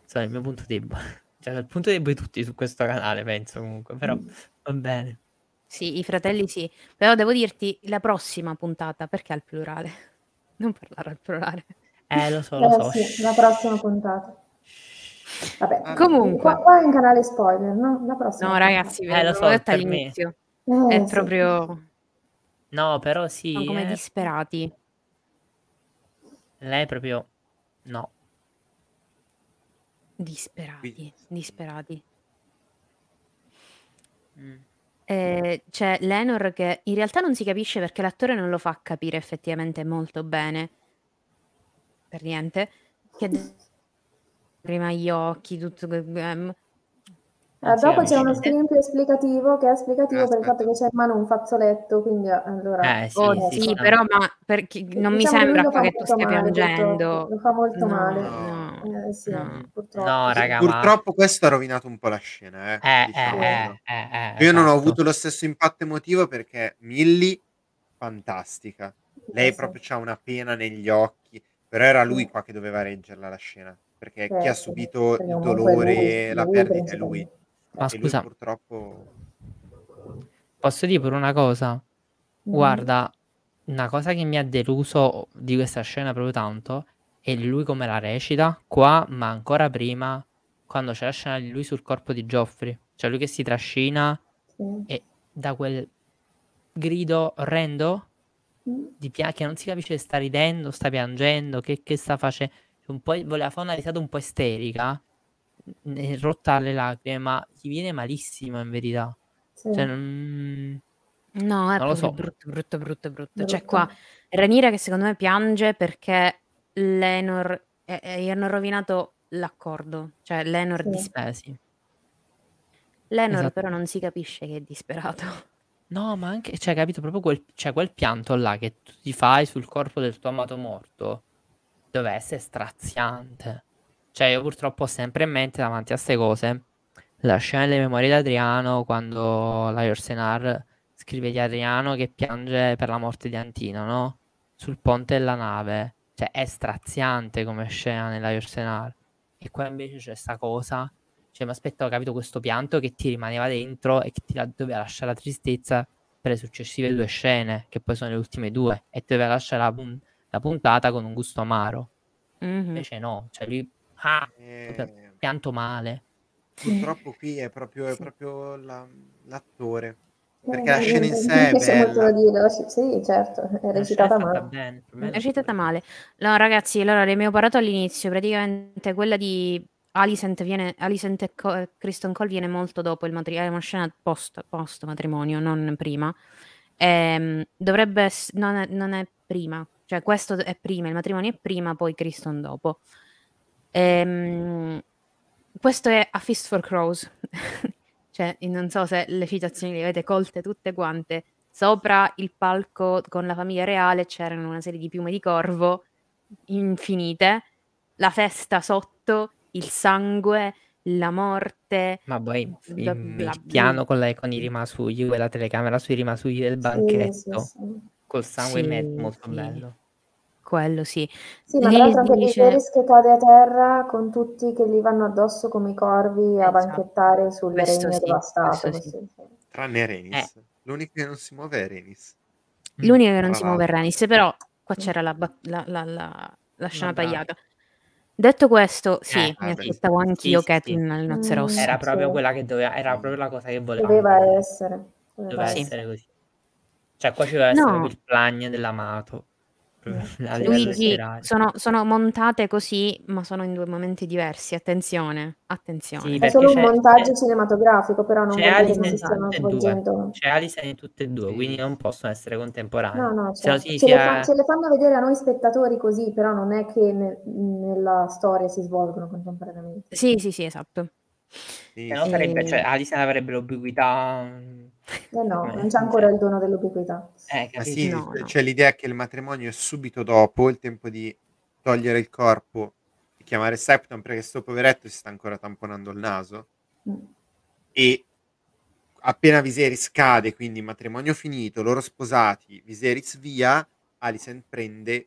sono il mio punto debole. Cioè, il punto debole di tutti su questo canale, penso comunque, però
Mm.
va bene.
Sì, i fratelli sì. Però devo dirti, la prossima puntata, perché al plurale? Non parlare al plurale.
Eh, lo so, lo
Eh,
so.
sì, la prossima puntata. Vabbè,
Ah,
Comunque.
qua, qua è in canale spoiler, no? La prossima.
No, ragazzi, ve
Eh, lo
l'ho
so,
detto all'inizio.
Eh,
È
sì.
proprio...
No, però sì,
Sono come
eh,
disperati.
lei proprio... No.
Disperati, disperati.
Mm.
Eh, c'è Lenor che in realtà non si capisce perché l'attore non lo fa capire effettivamente molto bene. Per niente. Che prima gli occhi, tutto... ehm,
Eh, dopo c'è uno screen più esplicativo che è esplicativo per il
Aspetta.
fatto che c'è in mano un fazzoletto, quindi eh, allora...
Eh, sì,
Oh,
sì,
sì, però ma perché non mi
Diciamo che
sembra che tu stia
male,
piangendo.
Lo fa molto
No,
male.
no,
Eh, sì,
no.
purtroppo.
No, raga, ma...
Purtroppo questo ha rovinato un po' la scena, eh.
Eh, eh, eh, eh, eh,
Io non ho
esatto.
avuto lo stesso impatto emotivo perché Millie, fantastica. Lei
sì.
proprio ha una pena negli occhi. Però era lui qua che doveva reggerla la scena. perché
Certo,
chi ha subito
perché
il dolore,
lui-
la
lui
perdita è lui.
Ma
e lui
scusa,
purtroppo...
posso dire pure una cosa?
Mhm.
Guarda, una cosa che mi ha deluso di questa scena proprio tanto è lui come la recita qua, ma ancora prima, quando c'è la scena di lui sul corpo di Joffrey. Cioè lui che si trascina
Sì.
e da quel grido orrendo
Mm.
di pia- che non si capisce se sta ridendo, sta piangendo, che, che sta facendo. Un po', voleva fare una risata un po' isterica, rotta alle lacrime, ma gli viene malissimo in verità.
Sì.
Cioè, non...
No, è
Non so.
brutto, brutto, brutto, brutto. C'è
Brutto.
qua Rhaenyra che secondo me piange perché Lenor eh, eh, gli hanno rovinato l'accordo. Cioè Lenor
Sì.
dis-
sì.
Lenor
Esatto.
però non si capisce che è disperato.
No, ma anche, cioè, capito, proprio quel, cioè, quel pianto là che tu ti fai sul corpo del tuo amato morto deve essere straziante. Cioè, io purtroppo ho sempre in mente davanti a queste cose la scena delle memorie di Adriano quando la Yorsenar scrive di Adriano che piange per la morte di Antina, no? Sul ponte della nave. Cioè, è straziante come scena nella Yorsenar. E qua invece c'è sta cosa cioè, mi aspettavo, capito, questo pianto che ti rimaneva dentro e che ti la- doveva lasciare la tristezza per le successive due scene, che poi sono le ultime due, e ti doveva lasciare la, pun- la puntata con un gusto amaro.
Mhm.
Invece no, cioè lui ah,
Eh,
pianto male.
purtroppo qui è proprio, è proprio la- l'attore.
Eh,
Perché la scena in sé è
molto
bella.
dire. Sì, certo, è recitata male.
bene,
È recitata male. No, ragazzi, allora ne abbiamo parlato all'inizio. Praticamente quella di Alicent viene. Alicent e Co- e Kristen Cole viene molto dopo il matrimonio. È una scena post, post matrimonio, non prima. Ehm, dovrebbe. non, è, non è prima. Cioè, questo è prima, il matrimonio è prima, poi Kristen dopo. Ehm, questo è A Fist for Crows. cioè, non so se le citazioni le avete colte tutte quante. Sopra il palco con la famiglia reale c'erano una serie di piume di corvo infinite, la festa sotto, il sangue, la morte.
Ma poi
bla-
il,
bla-
il piano con, le- con i rimasugli, quella telecamera sui rimasugli del
Sì,
banchetto,
sì, sì.
col sangue in mezzo,
Sì,
molto
sì.
bello.
Quello sì.
Sì, ma tra l'altro anche
dice-
Viserys che cade a terra con tutti che gli vanno addosso come i corvi a
Esatto.
banchettare sul
Questo
regno
sì,
devastato.
sì.
sì, sì.
Tranne Renis. L'unico che non si muove è Renis.
L'unica che non si muove è. Renis, però qua c'era la, la- la- la- la scena tagliata. Detto questo, sì,
Eh,
mi aspettavo anch'io
Sì, sì,
Catelyn alle nozze
Mm.
rosse.
Era
Sì.
proprio quella che doveva, era proprio la cosa che volevamo.
Doveva essere. Doveva
Sì.
essere così. Cioè, qua ci doveva essere
No.
proprio il plagne dell'amato.
Luigi,
letterario.
sono, sono montate così, ma sono in due momenti diversi. Attenzione, attenzione.
Sì,
È solo un montaggio cinematografico, però non
c'è Alice
che stiano
tutte e due.
svolgendo.
C'è Alice in tutte e due, quindi non possono essere contemporanei.
No, no, certo. ce, le
sia-
fa- ce le fanno vedere a noi spettatori così, però non è che ne- nella storia si svolgono contemporaneamente.
Sì, sì, sì, esatto.
Sì,
se no
sì.
sarebbe,
E-
cioè, Alice avrebbe l'ubiquità.
Eh no,
come-
non c'è ancora il dono dell'ubiquità.
Eh, capito?
sì,
No, no.
c'è l'idea che il matrimonio è subito dopo, il tempo di togliere il corpo e chiamare Septon perché sto poveretto si sta ancora tamponando il naso
Mm.
e appena Viserys cade, quindi matrimonio finito, loro sposati, Viserys via, Alicent prende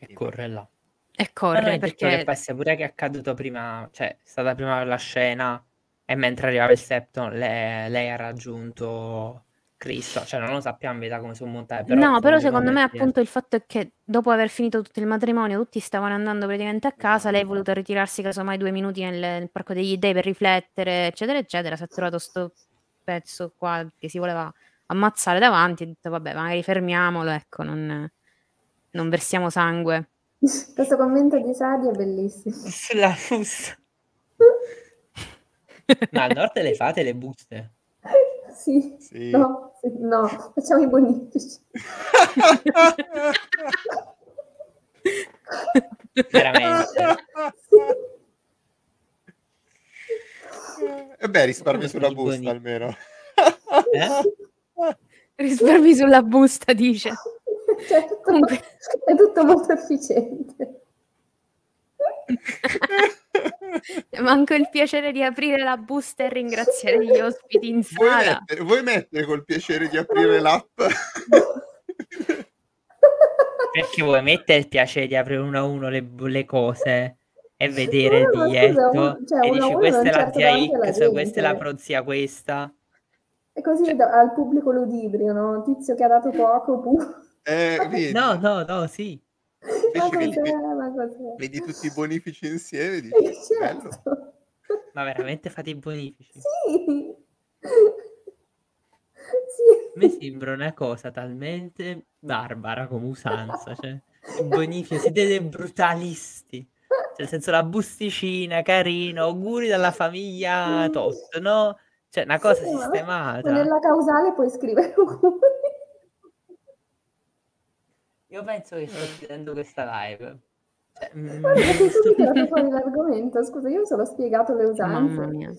E corre là.
E corre perché
che essere pure che è accaduto prima, cioè è stata prima la scena e mentre arrivava il Septon lei, lei ha raggiunto Cristo, cioè non lo sappiamo in come sono montate, però
no, però secondo me appunto il fatto è che dopo aver finito tutto il matrimonio, tutti stavano andando praticamente a casa, lei ha voluto ritirarsi casomai due minuti nel, nel Parco degli Dei per riflettere, eccetera, eccetera, si è trovato sto pezzo qua che si voleva ammazzare davanti, ha detto vabbè, magari fermiamolo, ecco, non, non versiamo sangue.
Questo commento di Sadi è bellissimo.
Sulla busta. Ma al nord le fate le buste?
Sì,
Sì.
no, no, facciamo i bonifici.
Veramente.
E beh, risparmi sulla busta almeno.
Eh?
Risparmi sulla busta, dice.
Certo,
Comunque-
è tutto molto efficiente.
Manco il piacere di aprire la busta e ringraziare gli ospiti in
Vuoi
sala.
mettere, vuoi mettere col piacere di aprire l'app?
Perché vuoi mettere il piacere di aprire uno a uno le, le cose? e vedere il biglietto
un- cioè,
e dici questa è la
cerca
zia X, questa è la prozia questa.
E così
Cioè-
al pubblico ludibrio, no? Tizio che ha dato poco, pu-
Eh, vedi,
No, no, no, sì.
Invece vedi, vedi tutti i bonifici insieme, dici, bello.
Certo.
Ma veramente fate i bonifici?
Sì.
A me
Sì.
sembra una cosa talmente barbara come usanza, cioè, i bonifici, siete dei brutalisti. Cioè, nel senso, la busticina, carino, auguri dalla famiglia Tot, no? Cioè, una cosa
Sì, ma-
sistemata.
Ma nella causale puoi scrivere auguri.
Io penso che sto chiudendo questa live. Cioè, mm,
Guarda, sei che tirato fuori l'argomento. Scusa, io solo ho spiegato le usanze.
Mamma mia.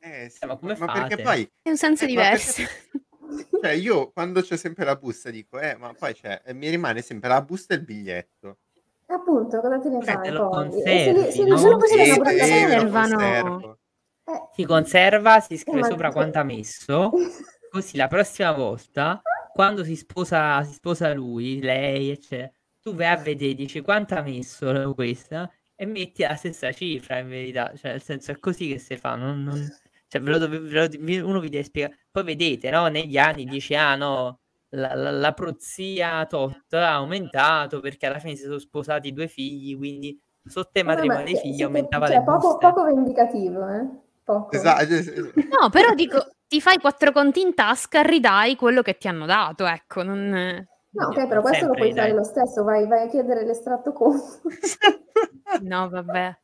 Eh, sì,
Eh, ma come
perché
fate?
poi,
È un senso
Eh, ma
diverso.
cioè io quando c'è sempre la busta dico, eh, ma poi c'è, e mi rimane sempre la busta e il biglietto.
Appunto, cosa te ne fai
te lo
poi? Se li,
conservi,
se li
no?
servono.
conservo.
Eh,
Si conserva, si scrive
ma-
sopra quanto ha messo, così la prossima volta, quando si sposa, si sposa lui, lei, eccetera, tu vai a vedere, dici quanto ha messo questa e metti la stessa cifra in verità, cioè nel senso è così che si fa, non, non- cioè ve lo dove- ve lo- uno vi deve spiegare, poi vedete, no, negli anni dici, ah no, la, la, la prozia tot ha aumentato perché alla fine si sono sposati due figli, quindi sotto i matrimoni
ma
dei figli aumentava
cioè,
le
poco,
buste.
poco vendicativo, eh? Poco.
Esatto. eh,
No, però dico, ti fai quattro conti in tasca, ridai quello che ti hanno dato, ecco, non...
No, ok, però questo lo puoi fare
dai.
lo stesso, vai, vai a chiedere l'estratto conto.
No, vabbè.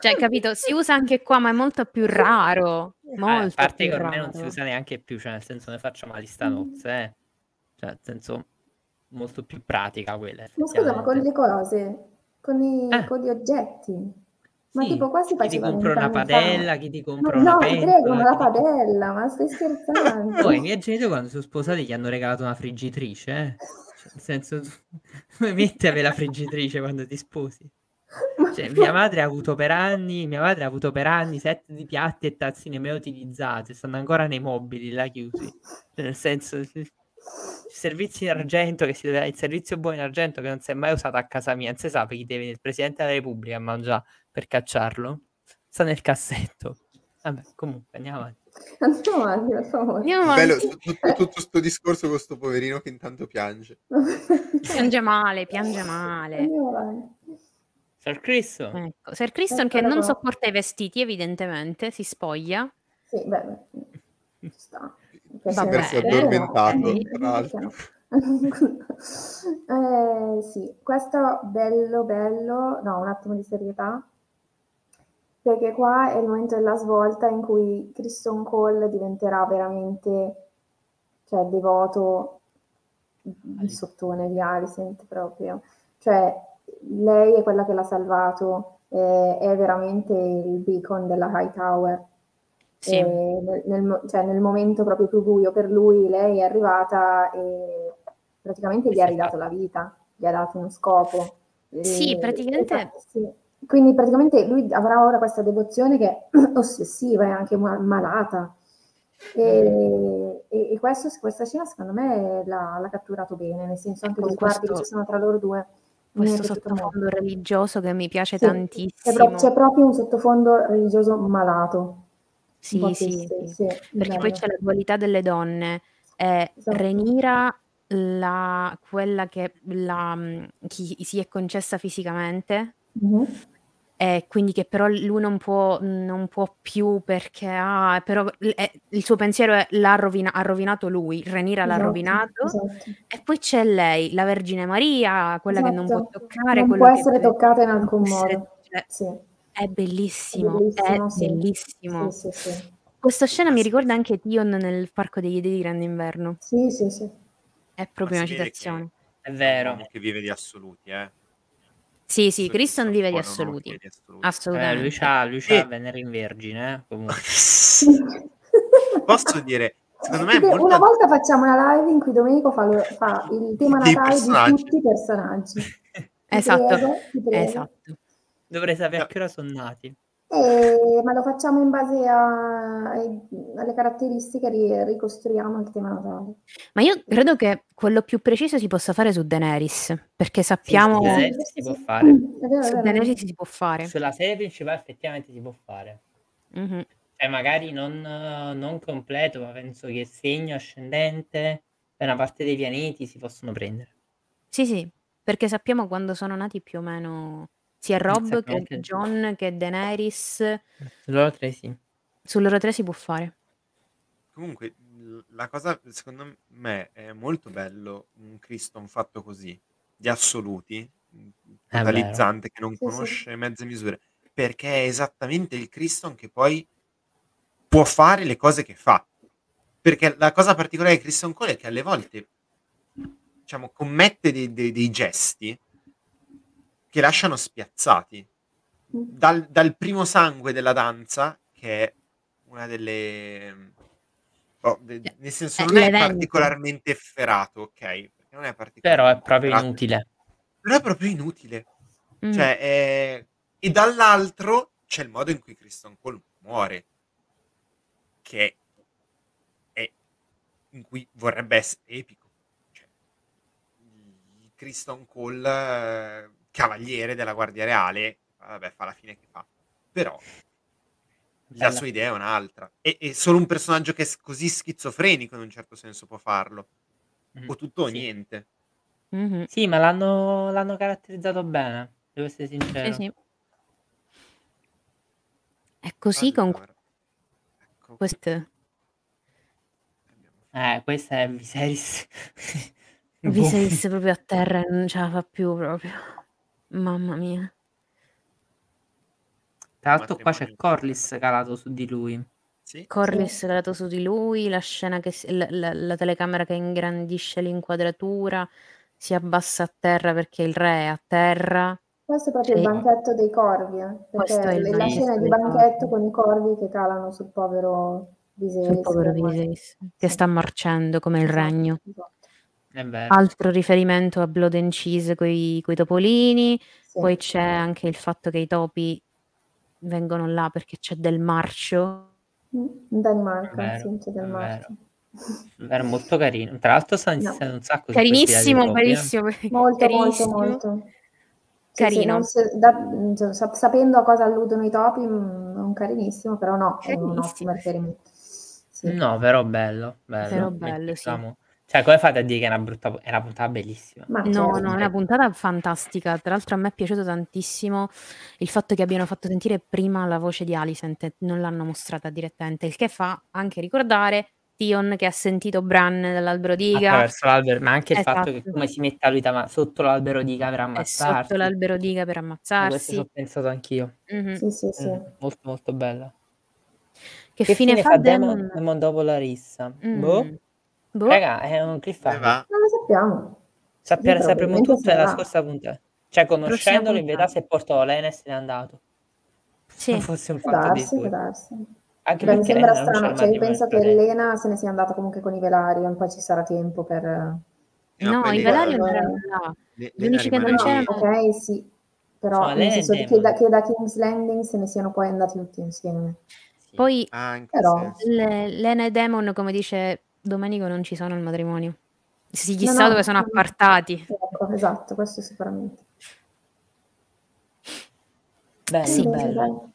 Cioè, capito, si usa anche qua, ma è molto più raro,
Eh,
molto
a parte che ormai non si usa neanche più, cioè nel senso ne facciamo la lista nozze, eh. Cioè, nel senso molto più pratica quella.
Ma scusa, ma con le cose, con, i-
Eh.
con gli oggetti. Ma
Sì,
tipo qua si
chi ti
faceva
compra una
vent'anni fa.
padella, chi ti
Ma
compra una
no, ti
pentola.
ma
chi ti-
padella, ma stai scherzando?
Poi i miei genitori quando sono sposati gli hanno regalato una friggitrice, eh. Cioè, nel senso, a avere la friggitrice quando ti sposi?
Ma-
Cioè, mia madre ha avuto per anni, mia madre ha avuto per anni set di piatti e tazzine mai utilizzate, stanno ancora nei mobili là chiusi. Cioè, nel senso, servizi in argento che si deve, il servizio buono in argento che non si è mai usato a casa mia, non si sa chi deve il Presidente della Repubblica a mangiare per cacciarlo. Sta nel cassetto. Vabbè, comunque andiamo avanti.
Andiamo avanti, per favore.
Andiamo avanti.
Bello, tutto, tutto sto discorso con sto poverino che intanto piange.
Piange male, piange male.
Sir Cristo,
Ecco, Sir Kristen che non sopporta i vestiti, evidentemente, si spoglia.
Sì, beh, sta.
Vabbè,
Persi
eh,
addormentato, tra l'altro.
eh, sì, questo bello, bello, no, un attimo di serietà, perché qua è il momento della svolta in cui Kristen Cole diventerà veramente, cioè, devoto di sottone di Alicent proprio. Cioè, lei è quella che l'ha salvato, eh, è veramente il beacon della High Tower.
Sì.
Nel, nel cioè, nel momento proprio più buio per lui, lei è arrivata e praticamente gli ha ridato la vita, gli ha dato uno scopo.
Sì,
E-
praticamente-
e sì. Quindi praticamente lui avrà ora questa devozione che è ossessiva e anche ma- malata. E, e- e questo, questa scena secondo me l'ha, l'ha catturato bene, nel senso anche gli sguardi che ci sono tra loro due.
Questo sottofondo religioso che mi piace
Sì, C'è,
tantissimo.
pro- c'è proprio un sottofondo religioso malato.
Sì, sì, sì.
sì,
Perché poi
bello.
c'è la dualità delle donne. È
Esatto.
Renira la, quella che la, chi si è concessa fisicamente
Mhm.
E quindi che però lui non può, non può più perché ha, però è- il suo pensiero è l'ha rovina- ha rovinato lui, Renira l'ha
Esatto,
rovinato
esatto.
e poi c'è lei, la Vergine Maria, quella che non può
Esatto.
toccare,
Non può
che
essere
deve-
toccata in alcun
essere-
modo.
cioè,
Sì,
è bellissimo,
Bellissimo,
è
sì.
bellissimo.
sì, sì, sì.
Questa scena mi ricorda anche Tion nel Parco degli Dei di Grande Inverno.
Sì, sì, sì.
È proprio
Ma
una citazione.
è
È
vero.
uomo che vive di assoluti, eh.
Sì, sì, Kristen vive di assoluti.
assoluti.
Eh,
Assolutamente.
lui c'ha, lui c'ha
Sì.
Venere in Vergine, eh, comunque.
Posso dire, secondo me molto...
Una volta facciamo una live in cui Domenico fa, lo- fa il tema Natale di tutti i personaggi.
Esatto,
prego,
esatto.
Dovrei sapere
No.
a che ora sono nati.
Eh, ma lo facciamo in base a, alle caratteristiche, ri, ricostruiamo il tema natale.
Ma io credo che quello più preciso si possa fare su Daenerys, perché sappiamo...
Sì, su Daenerys si può fare.
vero,
su Daenerys si può fare.
Sulla serie principale effettivamente si può fare.
Mm-hmm.
Cioè magari non, non completo, ma penso che segno ascendente per una parte dei pianeti si possono prendere.
Sì, sì, perché sappiamo quando sono nati più o meno sia Rob che
che-
John che Daenerys.
Loro tre sì.
Su loro tre si può fare.
Comunque, la cosa, secondo me, è molto bello un Criston fatto così, di assoluti,
È
totalizzante, che non
Sì, sì.
conosce mezze misure, perché è esattamente il Criston che poi può fare le cose che fa. Perché la cosa particolare di Criston Cole è che alle volte, diciamo, commette dei, dei- dei gesti che lasciano spiazzati. Dal, dal primo sangue della danza, che è una delle... oh, de-
Cioè,
nel senso,
è
non è particolarmente efferato, ok? Perché non è
Però
particolarmente
è proprio
efferato,
inutile.
Però è proprio inutile.
Mm.
Cioè, è- E dall'altro c'è il modo in cui Christian Cole muore, che è in cui vorrebbe essere epico. Cioè, il Christian Cole, eh, cavaliere della Guardia Reale, vabbè, fa la fine che fa. Però la sua idea è un'altra. E, e solo un personaggio che è così schizofrenico in un certo senso può farlo.
Mhm.
O tutto o
Sì.
niente.
Mhm.
Sì, ma l'hanno, l'hanno caratterizzato bene, devo essere sincero.
Sì, sì. È così con
Allora, ecco,
questo.
Eh, questa è Viserys.
Viserys proprio a terra e non ce la fa più proprio. Mamma mia.
Tra l'altro qua c'è. Corlys calato su di lui.
Sì,
Corlys calato su di lui, la scena che si- la, la- la telecamera che ingrandisce l'inquadratura, si abbassa a terra perché il re è a terra.
Questo è proprio il
Sì.
banchetto dei corvi, eh, perché
è il
la scena di banchetto
corvi.
con i corvi che calano sul povero Viserys.
Sul povero. Viserys, che
Sì.
sta marcendo come il
Esatto,
regno.
esatto.
È vero.
Altro riferimento a Blood and Cheese coi, coi topolini.
Sì.
Poi c'è anche il fatto che i topi vengono là perché c'è del marcio.
Mm, In Danimarca,
Vero,
sì, c'è del
è
marcio.
Era molto carino. Tra l'altro sta
No.
un sacco
Carinissimo,
eh.
bellissimo.
Molto, molto,
carissimo.
molto. Sì, sì,
Carino.
non se- da- cioè, sap- sapendo a cosa alludono i topi, mm, non carinissimo, però no, è un
Carinissimo.
ottimo riferimento. Sì.
No, però bello, bello.
Però bello,
Mettiamo- Cioè, come fate a dire che è una brutta... È una puntata bellissima?
Ma
No,
certo.
no, è una puntata fantastica. Tra l'altro a me è piaciuto tantissimo il fatto che abbiano fatto sentire prima la voce di Alicent e non l'hanno mostrata direttamente, il che fa anche ricordare Tion che ha sentito Bran dall'albero di Iga
Attraverso l'albero, ma anche il fatto che
Esatto.
come si mette a lui dava- sotto l'albero di Iga per
è
ammazzarsi.
sotto l'albero di Iga per
Questo ci
ammazzarsi.
ho pensato anch'io.
Mhm.
Sì, sì, sì.
Mm, molto molto bella.
Che,
Che
fine,
fine
fa
Demon?
Demon
dopo la rissa?
Mm.
Boh,
Boh.
raga, è un cliffhanger.
va.
Non lo sappiamo. Sì,
sapremo tutto nella
sarà.
scorsa puntata. Cioè, conoscendolo, in verità, si è portato Lena e se n'è andato.
Sì.
Non fosse un fatto di
darsi,
due.
darsi.
Anche
Beh, mi sembra
Lena non c'è
strano, cioè io penso che. Elena se ne sia andata comunque con i Velaryon, poi ci sarà tempo per...
No,
poi
i Velaryon
Allora-
erano là. Gli unici che non c'erano-
Ok, sì, però
Sono
nel
Elena
senso che da, che da King's Landing se ne siano poi andati tutti insieme.
Sì.
Poi
Ah,
Però-
le- Lena e Demon, come dice Domenico, non ci sono al matrimonio.
No,
chissà
no,
dove sono
no.
appartati.
Ecco, esatto, questo sicuramente.
Bello,
Sì.
bello.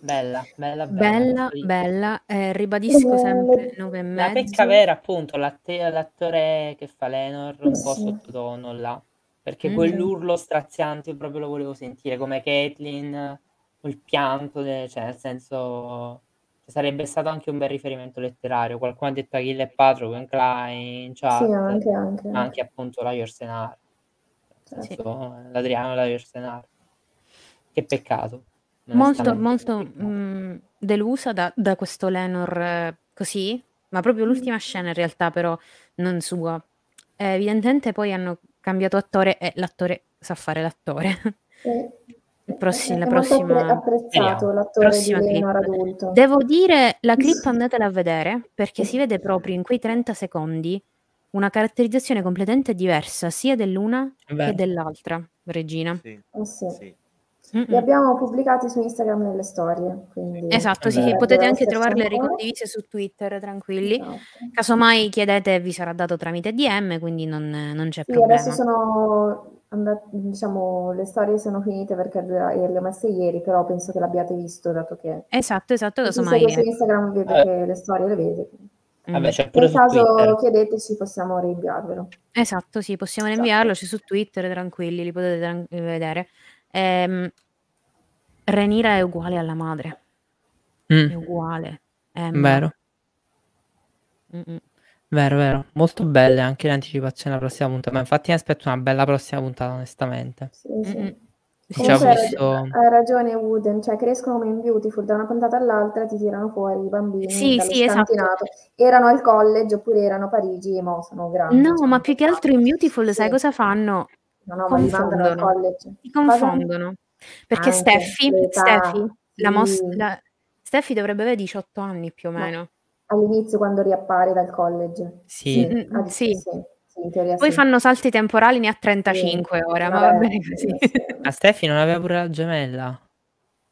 Bella, bella, bella.
Bella,
Sì.
bella. Eh, ribadisco
Le-
sempre 9 e
La
mezzo.
pecca vera, appunto, l'atte- l'attore che fa Lenor un po'
Sì.
sottotono là. Perché
Mhm.
quell'urlo straziante io proprio lo volevo sentire, come Caitlyn, quel pianto, de- cioè nel senso... cioè, sarebbe stato anche un bel riferimento letterario. Qualcuno ha detto Achille e Patroclo in Klein, in chat,
Sì, anche, anche.
anche appunto la Yorsenar. Nel
Sì.
l'Adriano e la Yorsenar. Che peccato.
Molto, molto mh, delusa da, da questo Lenor eh, così, ma proprio l'ultima scena in realtà però non sua. Eh, evidentemente poi hanno cambiato attore e l'attore sa fare l'attore.
Sì.
Il prossi-
È
la prossima,
apprezzato
Speriamo.
l'attore di
prossima
Lenor
clip.
adulto.
Devo dire, la clip andatela a vedere perché si vede proprio in quei 30 secondi una caratterizzazione completamente diversa sia dell'una
È vero.
che dell'altra regina.
Sì,
Eh sì.
sì.
Li abbiamo pubblicati su Instagram nelle storie, quindi
Esatto, sì,
Vabbè.
sì, potete anche trovarle
ancora.
ricondivise su Twitter, tranquilli.
Esatto.
Casomai chiedete, vi sarà dato tramite DM, quindi non, non c'è
Sì,
problema.
adesso sono andate, diciamo, le storie sono finite perché le le ho messe ieri, però penso che l'abbiate visto, dato che
Esatto, esatto,
ci
casomai...
segue su Instagram vede
Eh.
che le storie le vede.
Mm.
Vabbè, c'è
Nel caso
Twitter.
chiedeteci, possiamo rinviarvelo.
Esatto, sì, possiamo
Esatto.
inviarlo, c'è su Twitter, tranquilli, li potete tran- vedere. Ehm, Renira è uguale alla madre,
Mm,
è uguale. Emma.
vero,
Mm-mm.
Vero, vero. Molto belle anche le anticipazioni alla prossima puntata. Ma infatti mi aspetto una bella prossima puntata, onestamente.
Sì, sì. Comunque
sì.
hai ragione Wooden, cioè crescono come in Beautiful, da una puntata all'altra ti tirano fuori i bambini
Sì, sì, esatto.
Erano al college oppure erano a Parigi e mo sono grandi.
No,
cioè,
ma più che altro in Beautiful,
Sì.
sai cosa fanno?
No, no, ma li mandano al
Confondono.
college. Cosa?
confondono. Perché
Anche
Steffi, Steffi, la mos- la- Steffi dovrebbe avere 18 anni più o
Ma-
meno.
All'inizio quando riappare dal college.
Sì.
Mm,
ad-
sì.
sì, sì, in teoria
Poi
sì.
fanno salti temporali, ne ha 35 ora, ma va bene così.
sì, sì.
Ma Steffi non aveva pure la gemella?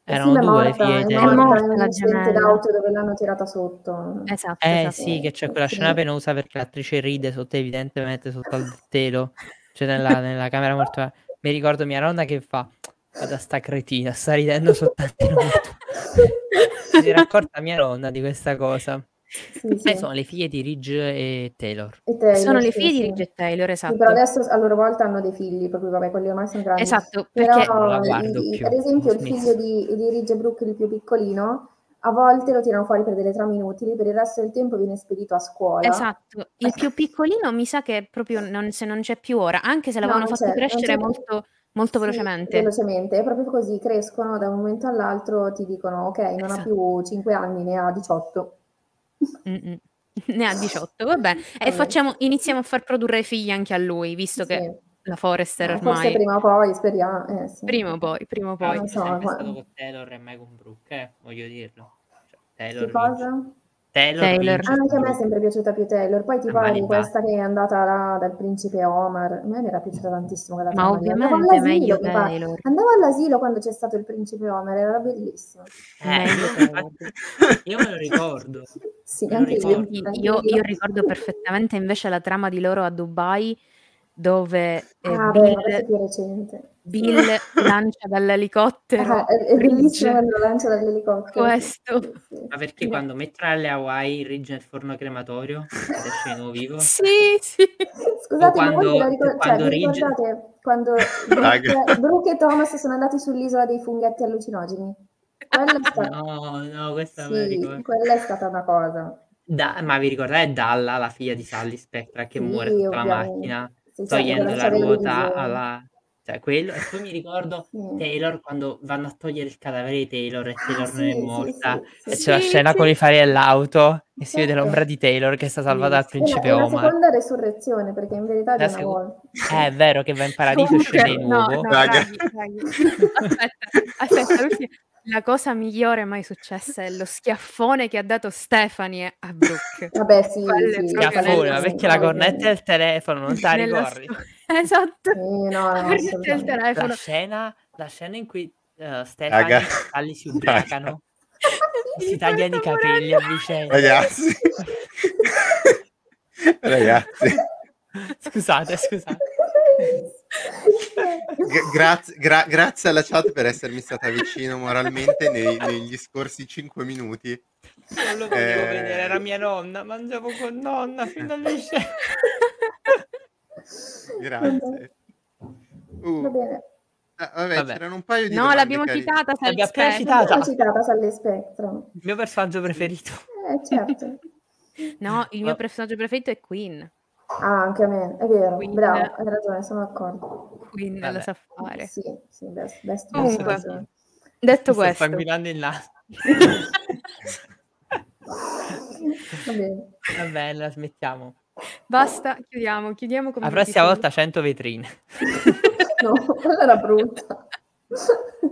Eh
Erano
sì,
due le
morta,
figlie
è morta d'auto dove l'hanno tirata sotto.
Esatto,
Eh
esatto.
sì, che c'è quella
Sì.
scena penosa perché l'attrice ride sotto, evidentemente sotto al telo, cioè nella, nella camera mortuaria. Mi ricordo mia nonna che fa, guarda sta cretina, sta ridendo soltanto in un Si era accorta mia nonna di questa cosa.
Sì, sì.
E sono le figlie di Ridge e Taylor.
E Taylor,
Sono le
sì,
figlie di
sì.
Ridge e Taylor,
Sì,
esatto.
però adesso a loro volta hanno dei figli, proprio vabbè, quelli ormai sono grandi.
Esatto, perché
Però,
Non la guardo
i-
più,
ad esempio, il figlio di, di Ridge Brooke, il più piccolino, a volte lo tirano fuori per delle trame inutili, per il resto del tempo viene spedito a scuola.
Esatto, il più piccolino mi sa che proprio non, se non c'è più ora, anche se
No,
l'avevano
non
fatto crescere molto, molto
Sì,
velocemente.
velocemente, è proprio così, crescono da un momento all'altro, ti dicono ok, non ha
Esatto.
più 5 anni, ne ha 18.
Mm-mm. Ne ha 18, vabbè. E facciamo, iniziamo a far produrre figli anche a lui, visto
Sì.
che la Forester
Ma Forse
ormai...
prima o poi, speriamo. Eh, sì.
Prima o poi, prima o poi.
non
è
so,
sempre
guarda.
stato con Taylor e mai con Brooke, eh, voglio dirlo. Cioè, Taylor
Che
vince.
cosa?
Taylor,
Taylor.
Ah, anche a me è sempre piaciuta più Taylor. Poi ti pari
mani
questa che è andata là dal principe Omar. A me mi era piaciuta tantissimo quella
Ma ovviamente
all'asilo,
meglio. Taylor.
Andavo all'asilo quando c'è stato il principe Omar, era bellissimo.
Eh, io me lo ricordo.
Sì,
Me
anche io.
ricordo.
Io, io-
io.
ricordo perfettamente invece la trama di loro a Dubai dove eh,
Ah, beh, questo è
Bill,
più recente.
Bill lancia dall'elicottero
Ah, è, è bellissimo
Ridge.
quando lancia dall'elicottero.
Questo.
Sì, sì.
Ma perché quando mettono alle Hawaii Ridge nel forno crematorio esce di nuovo vivo?
Sì, sì.
Scusate, ma voi
quando-
lo ricor-
quando
cioè, vi
Ridge-
ricordate quando. Brooke, Brooke e Thomas sono andati sull'isola dei funghetti allucinogeni? Quella è stata,
No, no, questa
sì, quella è stata una cosa.
Da- ma vi ricordate Dalla, la figlia di Sally Spectra, che
Sì,
muore sotto la macchina,
Sì,
togliendo la ruota alla... Cioè, quello. E poi mi ricordo
Sì.
Taylor quando vanno a togliere il cadavere di Taylor e
Ah,
Taylor
sì,
non è
sì,
morta.
sì,
E
sì.
c'è la scena
sì.
con i fari dell'auto e si vede
Certo.
l'ombra di Taylor che è stata salvata dal
È
principe
è la
Omar.
seconda resurrezione, perché in verità è
seco-
volta.
Eh, è vero che va in paradiso e
Comunque,
scende di
no,
nuovo.
no,
Raga.
Draghi, Draghi. Aspetta, aspetta, la cosa migliore mai successa è lo schiaffone che ha dato Stephanie a Brooke.
Vabbè, sì, sì.
Schiaffone, ma perché la cornetta del telefono non te la ricordi?
sto- Esatto.
Sì, no, no,
La
scena, la scena in cui uh, Stefani
Raga.
e Sally si ubriacano si tagliano i capelli a vicenda.
Ragazzi. Ragazzi.
Scusate, scusate.
G- grazie, gra- grazie alla chat per essermi stata vicino moralmente nei- negli scorsi 5 minuti.
Non lo volevo
Eh.
vedere, era mia nonna, mangiavo con nonna fino al liceo.
Grazie. Uh,
Va bene.
ah, vabbè,
Vabbè.
c'erano un paio di
No, l'abbiamo
carine.
citata. Sally
L'abbiamo citata.
Citata Sally Spectrum.
Il mio personaggio preferito.
Eh, certo.
No, il mio
Ma-
personaggio preferito è Queen.
Ah, anche a me, è vero,
Queen.
bravo, hai ragione, sono d'accordo.
Queen
Vabbè.
lo sa fare.
Sì, sì, best, best
Comunque,
person.
Detto
Mi sto
questo,
sanguinando il naso.
Va bene.
Va bene, la smettiamo.
Basta, chiudiamo, chiudiamo come
La prossima volta 100 vetrine.
No, quella era brutta.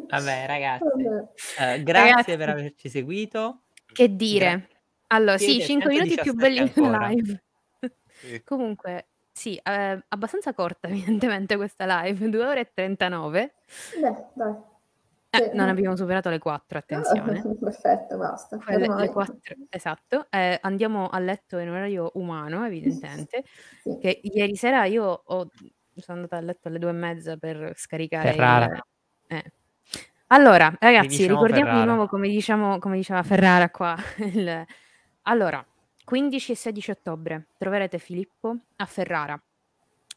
Vabbè, ragazzi.
Vabbè.
eh, grazie
Ragazzi.
per averci seguito.
Che dire? Allora, sì,
Siete
5 minuti più
117
belli in
ancora.
live.
Sì.
Comunque, sì, eh, abbastanza corta evidentemente questa live, 2 ore e 39.
Beh, dai.
Eh, non abbiamo superato le 4, attenzione.
Perfetto, basta.
Quelle, le 4, esatto. Eh, andiamo a letto in orario umano, evidentemente.
Sì.
Che ieri sera io ho, sono andata a letto alle due e mezza per scaricare
Ferrara.
il... eh. Allora, ragazzi,
Ridiciamo
ricordiamo di
Ferrara.
nuovo come, diciamo, come diceva Ferrara qua. il- Allora, 15 e 16 ottobre troverete Filippo a Ferrara.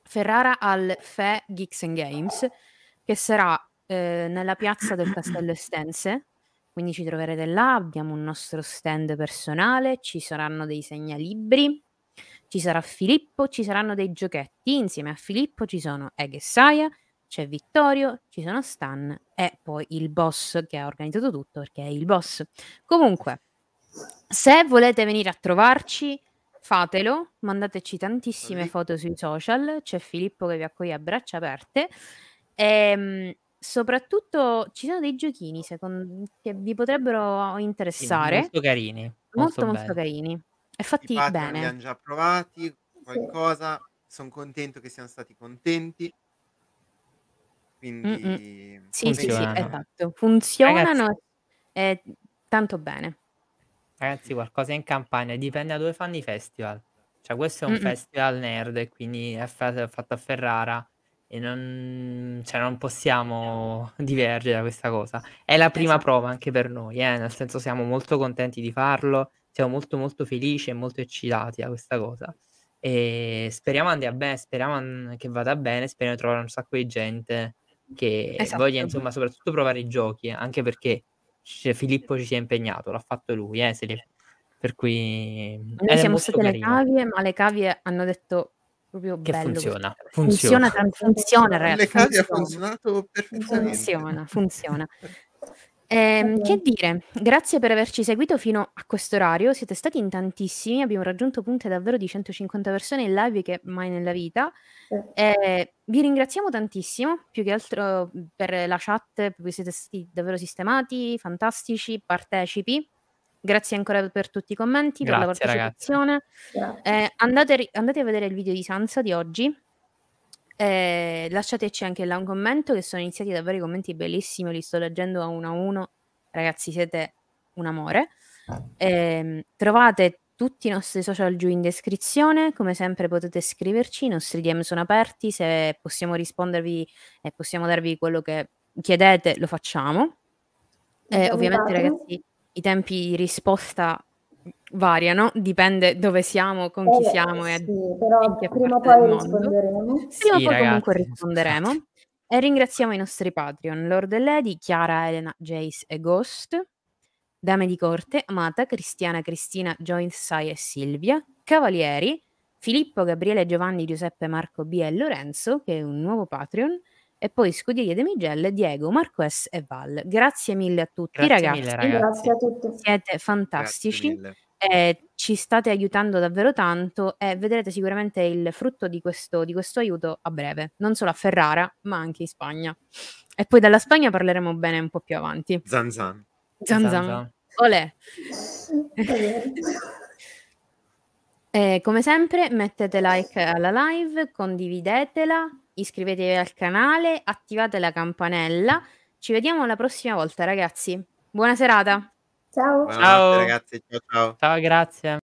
Ferrara al Fe Geeks and Games, che sarà eh, nella piazza del Castello Estense. Quindi ci troverete là, abbiamo un nostro stand personale, ci saranno dei segnalibri, ci sarà Filippo, ci saranno dei giochetti. Insieme a Filippo ci sono Egg e Saya, c'è Vittorio, ci sono Stan e poi il boss che ha organizzato tutto perché è il boss. Comunque, se volete venire a trovarci, fatelo, mandateci tantissime foto sui social, c'è Filippo che vi accoglie a braccia aperte. Ehm, soprattutto ci sono dei giochini secon- che vi potrebbero
Sì,
interessare,
molto carini, molto,
molto molto carini e
I
fatti
li
bene.
hanno già provati, qualcosa. Sono contento che siano stati contenti. Quindi
Sì, sì, sì,
Funzionano.
esatto. Funzionano eh, tanto bene.
Ragazzi, qualcosa in campagna, dipende da dove fanno i festival. Cioè, questo è un
Mm-mm.
festival nerd e quindi è fa- fatto a Ferrara e non, cioè, non possiamo divergere da questa cosa. È la prima
Esatto.
prova anche per noi, eh, Nel senso siamo molto contenti di farlo, siamo molto molto felici e molto eccitati da questa cosa. E speriamo andia bene, speriamo che vada bene, speriamo di trovare un sacco di gente che
Esatto.
voglia, insomma, soprattutto provare i giochi, eh, anche perché c- Filippo ci si è impegnato, l'ha fatto lui, eh, per cui
Noi siamo state le
carino.
cavie, ma le cavie hanno detto proprio
Che
bello.
funziona, funziona.
Funziona, funziona, ragazzi.
le cavie ha
funziona.
funzionato perfettamente.
Funziona, funziona. Ehm, che dire, grazie per averci seguito fino a questo orario, siete stati in tantissimi, abbiamo raggiunto punte davvero di 150 persone in live che mai nella vita. Eh, vi ringraziamo tantissimo, più che altro mh, per la chat, perché siete stati davvero sistemati, fantastici, partecipi. Grazie ancora per tutti i commenti, per la
Grazie, ragazzi.
partecipazione.
Grazie.
Eh, andate, andate a vedere il video di Sansa di oggi. Eh, lasciateci anche là un commento, che sono iniziati davvero i commenti bellissimi, li sto leggendo a uno a uno. Ragazzi, siete un amore. Ehm, trovate tutti i nostri social giù in descrizione. Come sempre potete scriverci, i nostri DM sono aperti. Se possiamo rispondervi e possiamo darvi quello che chiedete, lo facciamo. Eh, ovviamente, ragazzi, i tempi di risposta variano, dipende dove siamo, con chi
Eh,
siamo e
sì,
in
però
che
prima o poi risponderemo.
Prima
Sì,
o poi comunque risponderemo. E ringraziamo i nostri Patreon, Lord e Lady, Chiara, Elena, Jace e Ghost, Dame di Corte, Amata, Cristiana, Cristina, Joint, Sai e Silvia, Cavalieri, Filippo, Gabriele, Giovanni, Giuseppe, Marco, B e Lorenzo, che è un nuovo Patreon, e poi Scuderie de Migelle, Diego, Marco S e Val. Grazie mille a tutti,
Grazie
ragazzi.
mille, ragazzi.
Grazie a tutti.
Siete fantastici. Eh, ci state aiutando davvero tanto e vedrete sicuramente il frutto di questo, di questo aiuto a breve, non solo a Ferrara, ma anche in Spagna. E poi della Spagna parleremo bene un po' più avanti.
Zan zan.
Zan
Zan.
Olè. Eh, come sempre, mettete like alla live, condividetela, iscrivetevi al canale, attivate la campanella. Ci vediamo la prossima volta, ragazzi. Buona serata.
Ciao.
Buonanotte
Ciao.
ragazzi, ciao ciao.
Ciao, grazie.